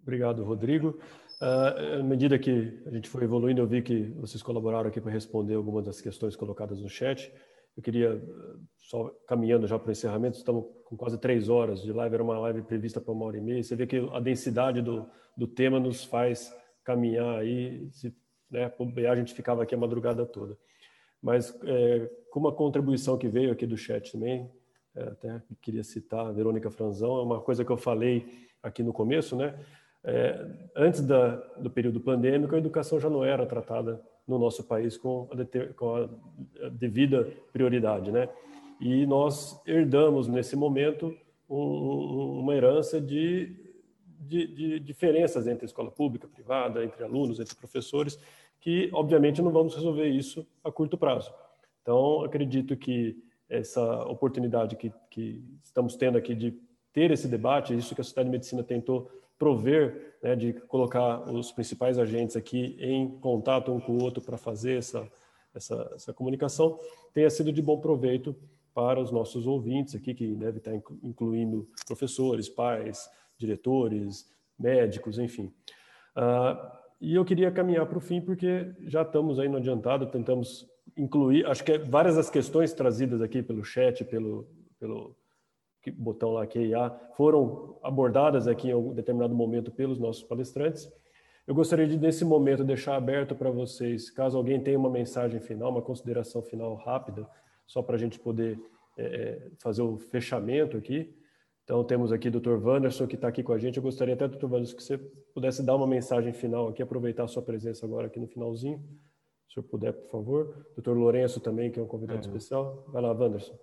Speaker 2: Obrigado Rodrigo Uh, à medida que a gente foi evoluindo, eu vi que vocês colaboraram aqui para responder algumas das questões colocadas no chat. Eu queria, só caminhando já para o encerramento, estamos com quase três horas de live, era uma live prevista para uma hora e meia. Você vê que a densidade do, do tema nos faz caminhar aí, se né, a gente ficava aqui a madrugada toda. Mas é, com uma contribuição que veio aqui do chat também, é, até queria citar a Verônica Franzão, é uma coisa que eu falei aqui no começo, né? É, antes da, do período pandêmico, a educação já não era tratada no nosso país com a, com a devida prioridade, né? E nós herdamos nesse momento um, uma herança de, de, de, diferenças entre escola pública, privada, entre alunos, entre professores, que obviamente não vamos resolver isso a curto prazo. Então, acredito que essa oportunidade que, que estamos tendo aqui de ter esse debate, isso que a Sociedade de Medicina tentou prover, né, de colocar os principais agentes aqui em contato um com o outro para fazer essa, essa, essa comunicação, tenha sido de bom proveito para os nossos ouvintes aqui, que deve estar incluindo professores, pais, diretores, médicos, enfim. Uh, e eu queria caminhar para o fim, porque já estamos aí no adiantado, tentamos incluir, acho que várias das questões trazidas aqui pelo chat, pelo, pelo botão lá QIA, foram abordadas aqui em algum determinado momento pelos nossos palestrantes. Eu gostaria de, nesse momento, deixar aberto para vocês, caso alguém tenha uma mensagem final, uma consideração final rápida, só para a gente poder é, fazer o fechamento aqui. Então, temos aqui o Dr. Wanderson, que está aqui com a gente. Eu gostaria até, Dr. Wanderson, que você pudesse dar uma mensagem final aqui, aproveitar a sua presença agora aqui no finalzinho. Se o senhor puder, por favor. Dr. Lourenço também, que é um convidado é. especial. Vai lá, Wanderson.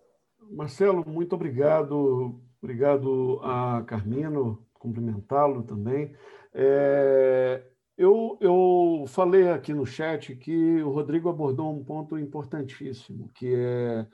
Speaker 8: Marcelo, muito obrigado. Obrigado a Carmino, cumprimentá-lo também. É, eu, eu falei aqui no chat que o Rodrigo abordou um ponto importantíssimo, que é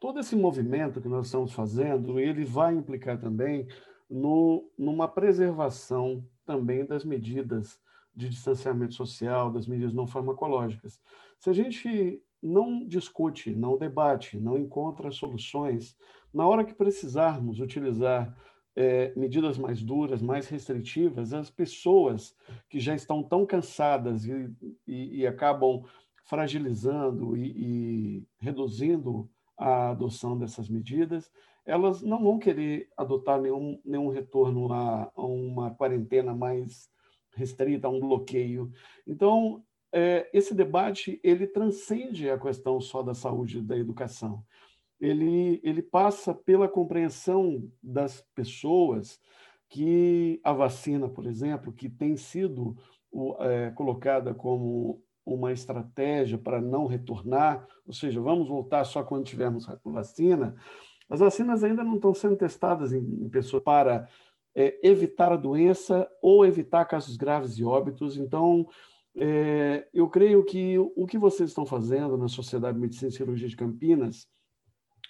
Speaker 8: todo esse movimento que nós estamos fazendo, ele vai implicar também no, numa preservação também das medidas de distanciamento social, das medidas não farmacológicas. Se a gente não discute, não debate, não encontra soluções. Na hora que precisarmos utilizar é, medidas mais duras, mais restritivas, as pessoas que já estão tão cansadas e, e, e acabam fragilizando e, e, reduzindo a adoção dessas medidas, elas não vão querer adotar nenhum, nenhum retorno a, a uma quarentena mais restrita, a um bloqueio. Então, esse debate ele transcende a questão só da saúde e da educação. Ele, ele passa pela compreensão das pessoas que a vacina, por exemplo, que tem sido é, colocada como uma estratégia para não retornar, ou seja, vamos voltar só quando tivermos vacina, as vacinas ainda não estão sendo testadas em, em pessoas para é, evitar a doença ou evitar casos graves de óbitos. Então, é, eu creio que o que vocês estão fazendo na Sociedade de Medicina e Cirurgia de Campinas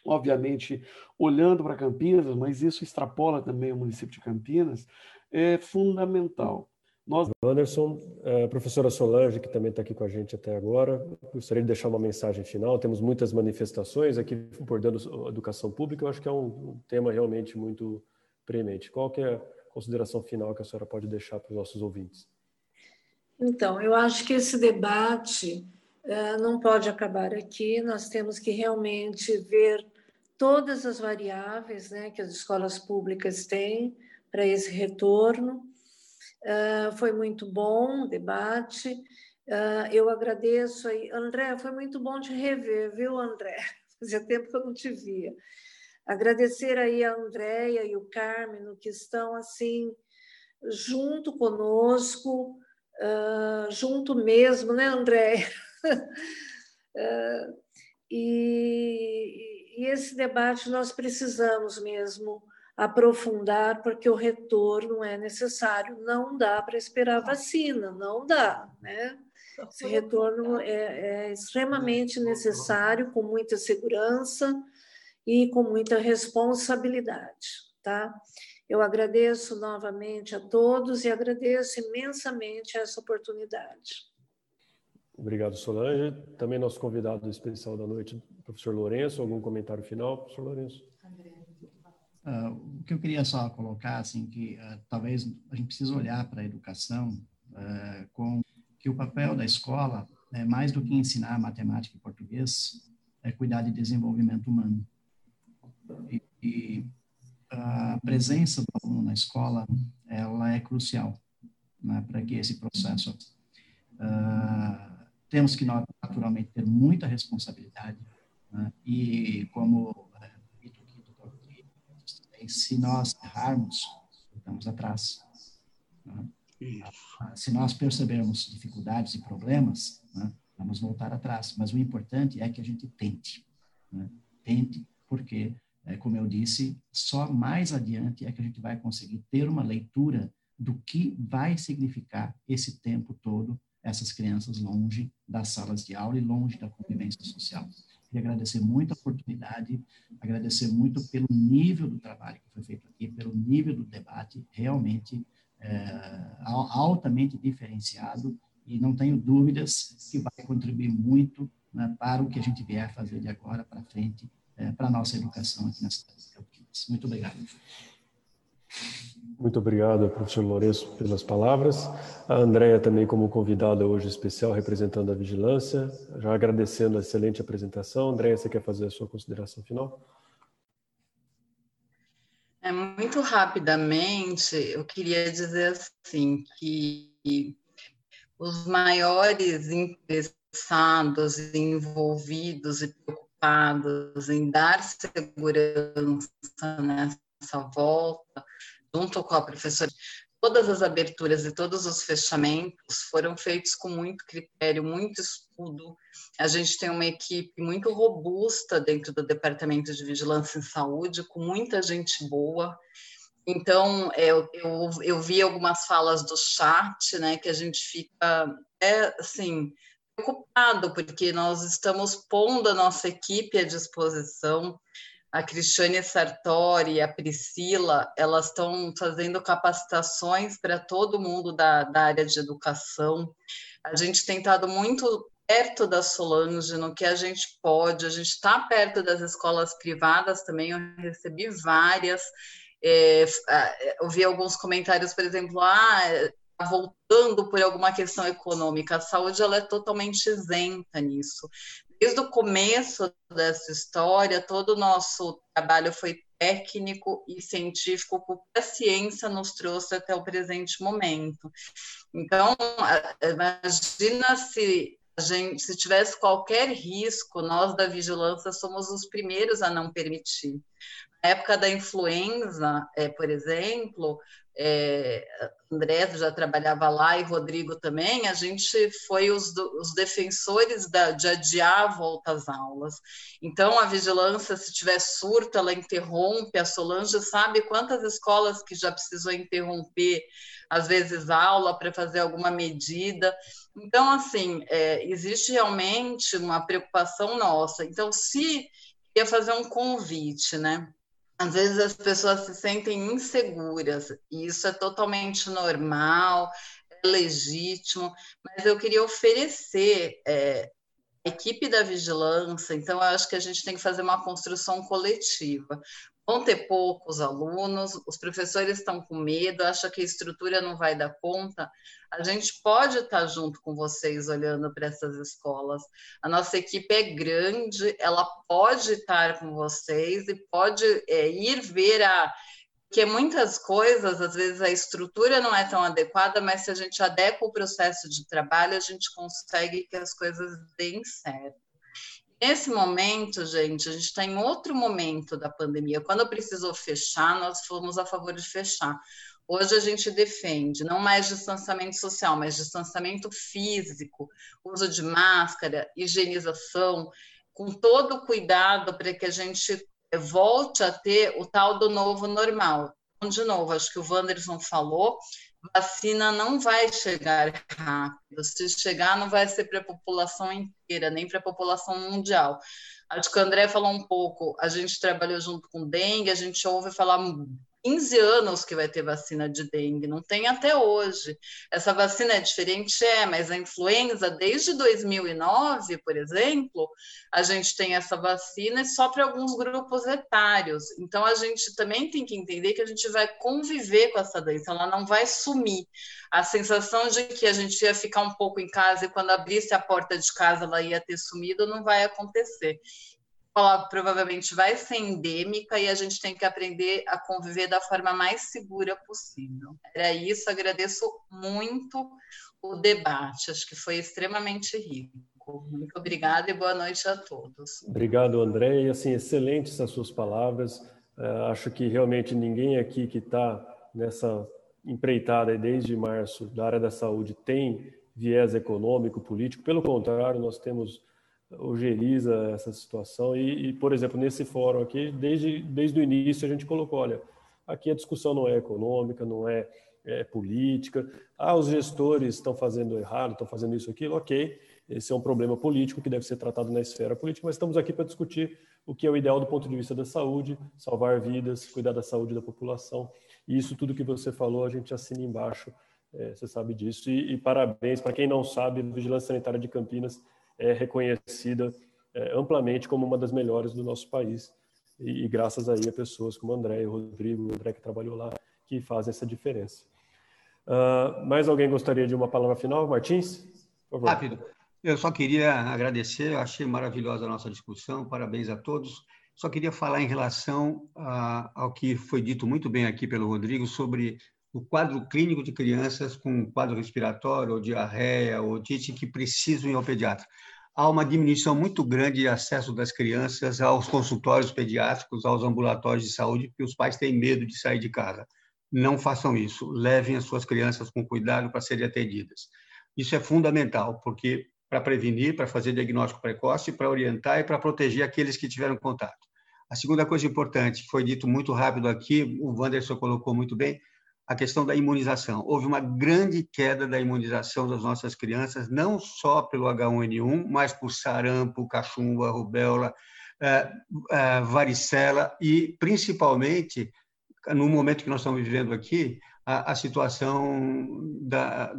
Speaker 8: obviamente, olhando para Campinas, mas isso extrapola também o município de Campinas, é fundamental.
Speaker 2: Nós... Anderson, a professora Solange, que também está aqui com a gente até agora, gostaria de deixar uma mensagem final. Temos muitas manifestações aqui abordando a educação pública, eu acho que é um tema realmente muito premente. Qual que é a consideração final que a senhora pode deixar para os nossos ouvintes?
Speaker 6: Então, eu acho que esse debate uh, não pode acabar aqui, nós temos que realmente ver todas as variáveis né, que as escolas públicas têm para esse retorno. Uh, foi muito bom o debate. Uh, eu agradeço aí. André, foi muito bom te rever, viu, André? Fazia tempo que eu não te via. Agradecer aí a Andréia e o Carmen, que estão assim, junto conosco, uh, junto mesmo, né, André? uh, e, e esse debate nós precisamos mesmo aprofundar, porque o retorno é necessário, não dá para esperar vacina, não dá, né? Esse retorno é, é extremamente necessário, com muita segurança e com muita responsabilidade, tá? Eu agradeço novamente a todos e agradeço imensamente essa oportunidade.
Speaker 2: Obrigado, Solange. Também nosso convidado especial da noite, professor Lourenço. Algum comentário final, professor Lourenço?
Speaker 9: Uh, o que eu queria só colocar, assim, que uh, talvez a gente precise olhar para a educação uh, com que o papel da escola, é mais do que ensinar matemática e português, é cuidar de desenvolvimento humano. E, e a presença do aluno na escola, ela é crucial né, para que esse processo. Uh, temos que naturalmente ter muita responsabilidade né, e como uh, se nós errarmos, estamos atrás. Né? Uh, se nós percebermos dificuldades e problemas, né, vamos voltar atrás. Mas o importante é que a gente tente. Né? Tente, porque é, como eu disse, só mais adiante é que a gente vai conseguir ter uma leitura do que vai significar esse tempo todo essas crianças longe das salas de aula e longe da convivência social. Queria agradecer muito a oportunidade, agradecer muito pelo nível do trabalho que foi feito aqui, pelo nível do debate, realmente é, altamente diferenciado e não tenho dúvidas que vai contribuir muito né, para o que a gente vier fazer de agora para frente é, para a nossa educação aqui na cidade de Campinas. Muito obrigado.
Speaker 2: Muito obrigado, professor Lourenço, pelas palavras. A Andréia também como convidada hoje especial, representando a vigilância. Já agradecendo a excelente apresentação. Andréia, você quer fazer a sua consideração final?
Speaker 3: É, muito rapidamente, eu queria dizer assim, que os maiores interessados, envolvidos e preocupados preocupados em dar segurança nessa volta, junto com a professora. Todas as aberturas e todos os fechamentos foram feitos com muito critério, muito estudo. A gente tem uma equipe muito robusta dentro do Departamento de Vigilância em Saúde, com muita gente boa. Então, eu, eu, eu vi algumas falas do chat, né, que a gente fica, é, assim, preocupado, porque nós estamos pondo a nossa equipe à disposição. A Cristiane Sartori a Priscila, elas estão fazendo capacitações para todo mundo da, da área de educação. A gente tem estado muito perto da Solange no que a gente pode, a gente está perto das escolas privadas também, eu recebi várias, é, ouvi alguns comentários, por exemplo, ah, voltando por alguma questão econômica. A saúde ela é totalmente isenta nisso. Desde o começo dessa história, todo o nosso trabalho foi técnico e científico, porque a ciência nos trouxe até o presente momento. Então, imagina se a gente, se tivesse qualquer risco, nós da vigilância somos os primeiros a não permitir. Época da influenza, é, por exemplo, é, André já trabalhava lá e Rodrigo também, a gente foi os, os defensores da, de adiar a volta às aulas. Então, a vigilância, se tiver surto, ela interrompe. A Solange sabe quantas escolas que já precisou interromper, às vezes, aula para fazer alguma medida. Então, assim, é, existe realmente uma preocupação nossa. Então, se queria fazer um convite, né? Às vezes as pessoas se sentem inseguras, e isso é totalmente normal, é legítimo, mas eu queria oferecer é, a equipe da vigilância, então eu acho que a gente tem que fazer uma construção coletiva vão ter poucos alunos, os professores estão com medo, acham que a estrutura não vai dar conta. A gente pode estar junto com vocês olhando para essas escolas. A nossa equipe é grande, ela pode estar com vocês e pode é, ir ver a. Porque muitas coisas, às vezes a estrutura não é tão adequada, mas se a gente adequa o processo de trabalho, a gente consegue que as coisas deem certo. Nesse momento, gente, a gente está em outro momento da pandemia. Quando precisou fechar, nós fomos a favor de fechar. Hoje a gente defende não mais distanciamento social, mas distanciamento físico, uso de máscara, higienização, com todo o cuidado para que a gente volte a ter o tal do novo normal. Então, de novo, acho que o Wanderson falou, vacina não vai chegar rápido. Se chegar, não vai ser para a população inteira, nem para a população mundial. Acho que o André falou um pouco. A gente trabalhou junto com dengue, a gente ouve falar 15 anos que vai ter vacina de dengue, não tem até hoje. Essa vacina é diferente, é, mas a influenza, desde 2009, por exemplo, a gente tem essa vacina só para alguns grupos etários. Então, a gente também tem que entender que a gente vai conviver com essa doença, ela não vai sumir. A sensação de que a gente ia ficar um pouco em casa e quando abrisse a porta de casa ela ia ter sumido não vai acontecer ela provavelmente vai ser endêmica e a gente tem que aprender a conviver da forma mais segura possível. Era isso, agradeço muito o debate, acho que foi extremamente rico. Muito obrigada e boa noite a todos.
Speaker 2: Obrigado, André. E assim, excelentes as suas palavras. Uh, acho que realmente ninguém aqui que está nessa empreitada desde março da área da saúde tem viés econômico, político. Pelo contrário, nós temos ojeriza essa situação. E, e, por exemplo, nesse fórum aqui, desde, desde o início a gente colocou, olha, aqui a discussão não é econômica, não é, é política, ah, os gestores estão fazendo errado, estão fazendo isso, aquilo, ok, esse é um problema político que deve ser tratado na esfera política, mas estamos aqui para discutir o que é o ideal do ponto de vista da saúde, salvar vidas, cuidar da saúde da população, e isso tudo que você falou, a gente assina embaixo, é, você sabe disso, e, e parabéns, para quem não sabe, Vigilância Sanitária de Campinas é reconhecida é, amplamente como uma das melhores do nosso país. E, e, graças aí a pessoas como André e Rodrigo, André que trabalhou lá, que fazem essa diferença. Uh, mais alguém gostaria de uma palavra final? Martins?
Speaker 4: Por favor. Rápido. Eu só queria agradecer, achei maravilhosa a nossa discussão, parabéns a todos. Só queria falar em relação a, ao que foi dito muito bem aqui pelo Rodrigo sobre o quadro clínico de crianças com quadro respiratório, ou diarreia, ou otite, que precisam ir ao pediatra. Há uma diminuição muito grande de acesso das crianças aos consultórios pediátricos, aos ambulatórios de saúde, porque os pais têm medo de sair de casa. Não façam isso. Levem as suas crianças com cuidado para serem atendidas. Isso é fundamental, porque para prevenir, para fazer diagnóstico precoce, para orientar e para proteger aqueles que tiveram contato. A segunda coisa importante, foi dito muito rápido aqui, o Wanderson colocou muito bem, a questão da imunização. Houve uma grande queda da imunização das nossas crianças, não só pelo H1N1, mas por sarampo, cachumba, rubéola, eh, eh, varicela e, principalmente, no momento que nós estamos vivendo aqui, a, a situação da,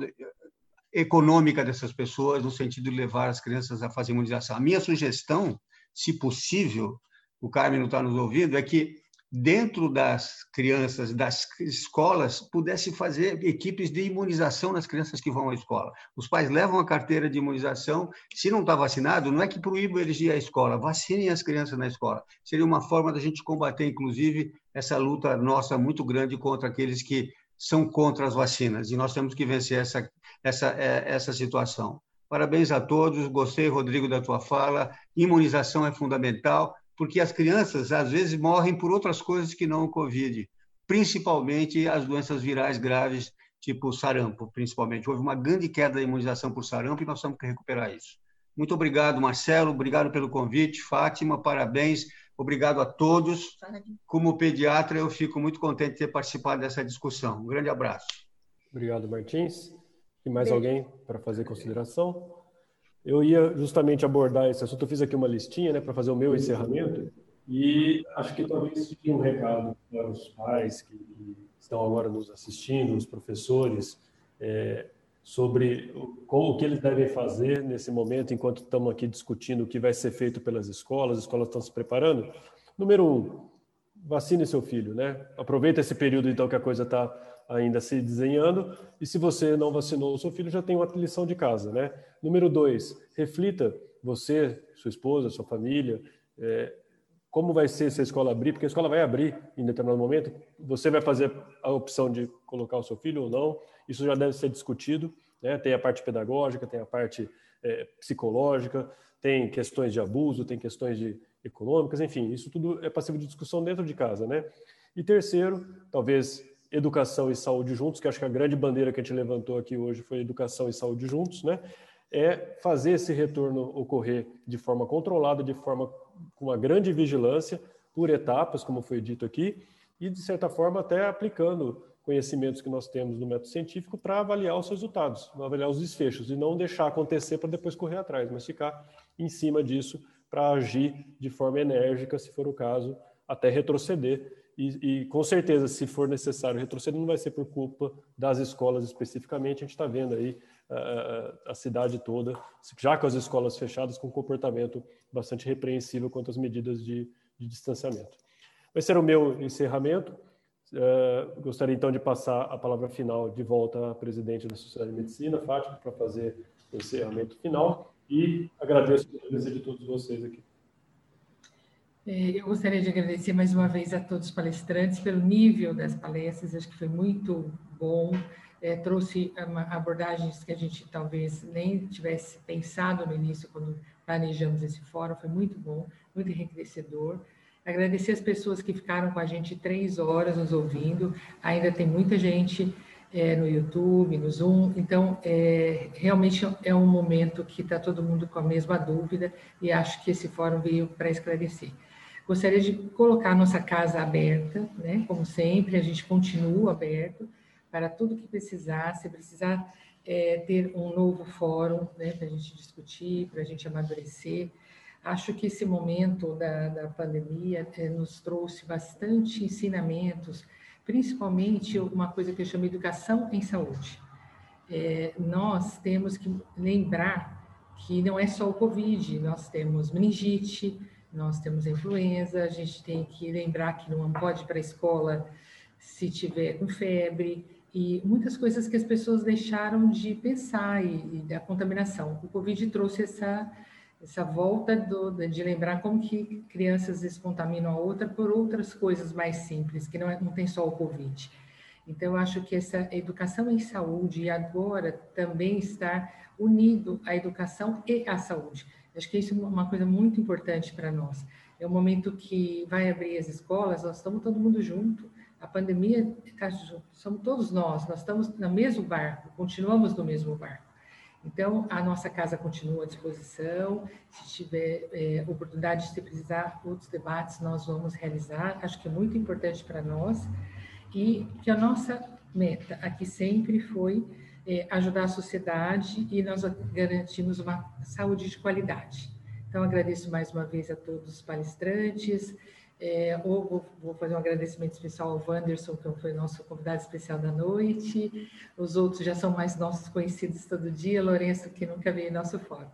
Speaker 4: econômica dessas pessoas, no sentido de levar as crianças a fazer imunização. A minha sugestão, se possível, o Carmen não está nos ouvindo, é que dentro das crianças, das escolas, pudesse fazer equipes de imunização nas crianças que vão à escola. Os pais levam a carteira de imunização, se não está vacinado, não é que proíbam eles de ir à escola, vacinem as crianças na escola. Seria uma forma da gente combater, inclusive, essa luta nossa muito grande contra aqueles que são contra as vacinas, e nós temos que vencer essa, essa, é, essa situação. Parabéns a todos, gostei, Rodrigo, da tua fala. Imunização é fundamental porque as crianças, às vezes, morrem por outras coisas que não o Covid, principalmente as doenças virais graves, tipo sarampo, principalmente. Houve uma grande queda da imunização por sarampo e nós temos que recuperar isso. Muito obrigado, Marcelo, obrigado pelo convite. Fátima, parabéns. Obrigado a todos. Como pediatra, eu fico muito contente de ter participado dessa discussão. Um grande abraço.
Speaker 2: Obrigado, Martins. E mais alguém para fazer consideração? Eu ia justamente abordar esse assunto. Eu fiz aqui uma listinha, né, para fazer o meu encerramento. E acho que talvez fique um recado para os pais que estão agora nos assistindo, os professores, é, sobre o, o que eles devem fazer nesse momento, enquanto estamos aqui discutindo o que vai ser feito pelas escolas, as escolas estão se preparando. Número um, vacine seu filho, né? Aproveita esse período, então, que a coisa está ainda se desenhando, e se você não vacinou o seu filho, já tem uma lição de casa, né? Número dois, reflita, você, sua esposa, sua família, é, como vai ser se a escola abrir, porque a escola vai abrir em determinado momento, você vai fazer a opção de colocar o seu filho ou não, isso já deve ser discutido, né? tem a parte pedagógica, tem a parte é, psicológica, tem questões de abuso, tem questões de econômicas, enfim, isso tudo é passivo de discussão dentro de casa, né? E terceiro, talvez educação e saúde juntos, que acho que a grande bandeira que a gente levantou aqui hoje foi educação e saúde juntos, né? É fazer esse retorno ocorrer de forma controlada, de forma com uma grande vigilância, por etapas, como foi dito aqui, e de certa forma até aplicando conhecimentos que nós temos no método científico para avaliar os resultados, avaliar os desfechos e não deixar acontecer para depois correr atrás, mas ficar em cima disso para agir de forma enérgica, se for o caso, até retroceder. E, e, com certeza, se for necessário retroceder, não vai ser por culpa das escolas especificamente. A gente está vendo aí a, a cidade toda, já com as escolas fechadas, com um comportamento bastante repreensível quanto às medidas de, de distanciamento. Esse era o meu encerramento. Uh, gostaria então de passar a palavra final de volta à presidente da Sociedade de Medicina, Fátima, para fazer o encerramento final e agradeço a presença de todos vocês aqui.
Speaker 1: É, eu gostaria de agradecer mais uma vez a todos os palestrantes pelo nível das palestras, acho que foi muito bom é, trouxe abordagens que a gente talvez nem tivesse pensado no início, quando planejamos esse fórum, foi muito bom, muito enriquecedor. Agradecer as pessoas que ficaram com a gente três horas nos ouvindo, ainda tem muita gente é, no YouTube, no Zoom, então é, realmente é um momento que está todo mundo com a mesma dúvida e acho que esse fórum veio para esclarecer. Gostaria de colocar nossa casa aberta, né? como sempre, a gente continua aberto, para tudo que precisar, se precisar é, ter um novo fórum né, para a gente discutir, para a gente amadurecer. Acho que esse momento da, da pandemia é, nos trouxe bastante ensinamentos, principalmente uma coisa que eu chamo de educação em saúde. É, nós temos que lembrar que não é só o Covid, nós temos meningite, nós temos influenza, a gente tem que lembrar que não pode ir para a escola se tiver com febre, e muitas coisas que as pessoas deixaram de pensar e, e da contaminação. O Covid trouxe essa essa volta do, de lembrar como que crianças se contaminam a outra por outras coisas mais simples, que não, é, não tem só o Covid. Então, eu acho que essa educação em saúde agora também está unido à educação e à saúde. Acho que isso é uma coisa muito importante para nós. É o momento que vai abrir as escolas, nós estamos todo mundo junto, a pandemia tá, somos todos nós, nós estamos no mesmo barco, continuamos no mesmo barco. Então, a nossa casa continua à disposição. Se tiver é, oportunidade, se precisar outros debates, nós vamos realizar. Acho que é muito importante para nós. E que a nossa meta aqui sempre foi é, ajudar a sociedade e nós garantimos uma saúde de qualidade. Então, agradeço mais uma vez a todos os palestrantes. É, ou vou, vou, fazer um agradecimento especial ao Wanderson, que foi nosso convidado especial da noite. Os outros já são mais nossos conhecidos todo dia. Lourenço, que nunca veio em nosso fórum.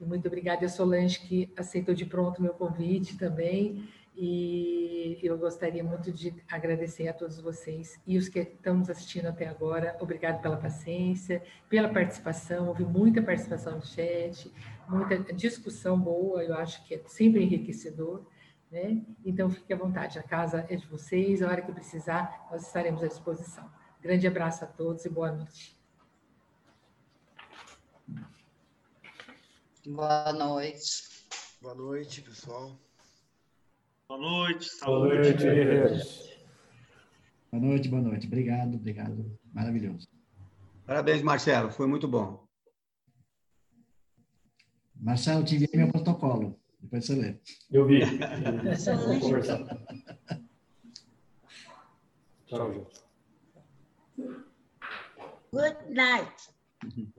Speaker 1: E muito obrigada a Solange, que aceitou de pronto meu convite também. E eu gostaria muito de agradecer a todos vocês e os que estão nos assistindo até agora. Obrigado pela paciência, pela participação. Houve muita participação no chat, muita discussão boa, eu acho que é sempre enriquecedor. Né? Então, fique à vontade, a casa é de vocês, a hora que precisar, nós estaremos à disposição. Grande abraço a todos e boa noite.
Speaker 3: Boa noite.
Speaker 10: Boa noite, pessoal.
Speaker 7: Boa noite, saúde. Boa
Speaker 9: noite, Boa noite, boa noite. Obrigado, obrigado. Maravilhoso.
Speaker 4: Parabéns, Marcelo. Foi muito bom.
Speaker 9: Marcelo, te enviei meu protocolo. Depois você lê.
Speaker 2: Eu vi. Vamos conversar. Tchau.
Speaker 11: Good night.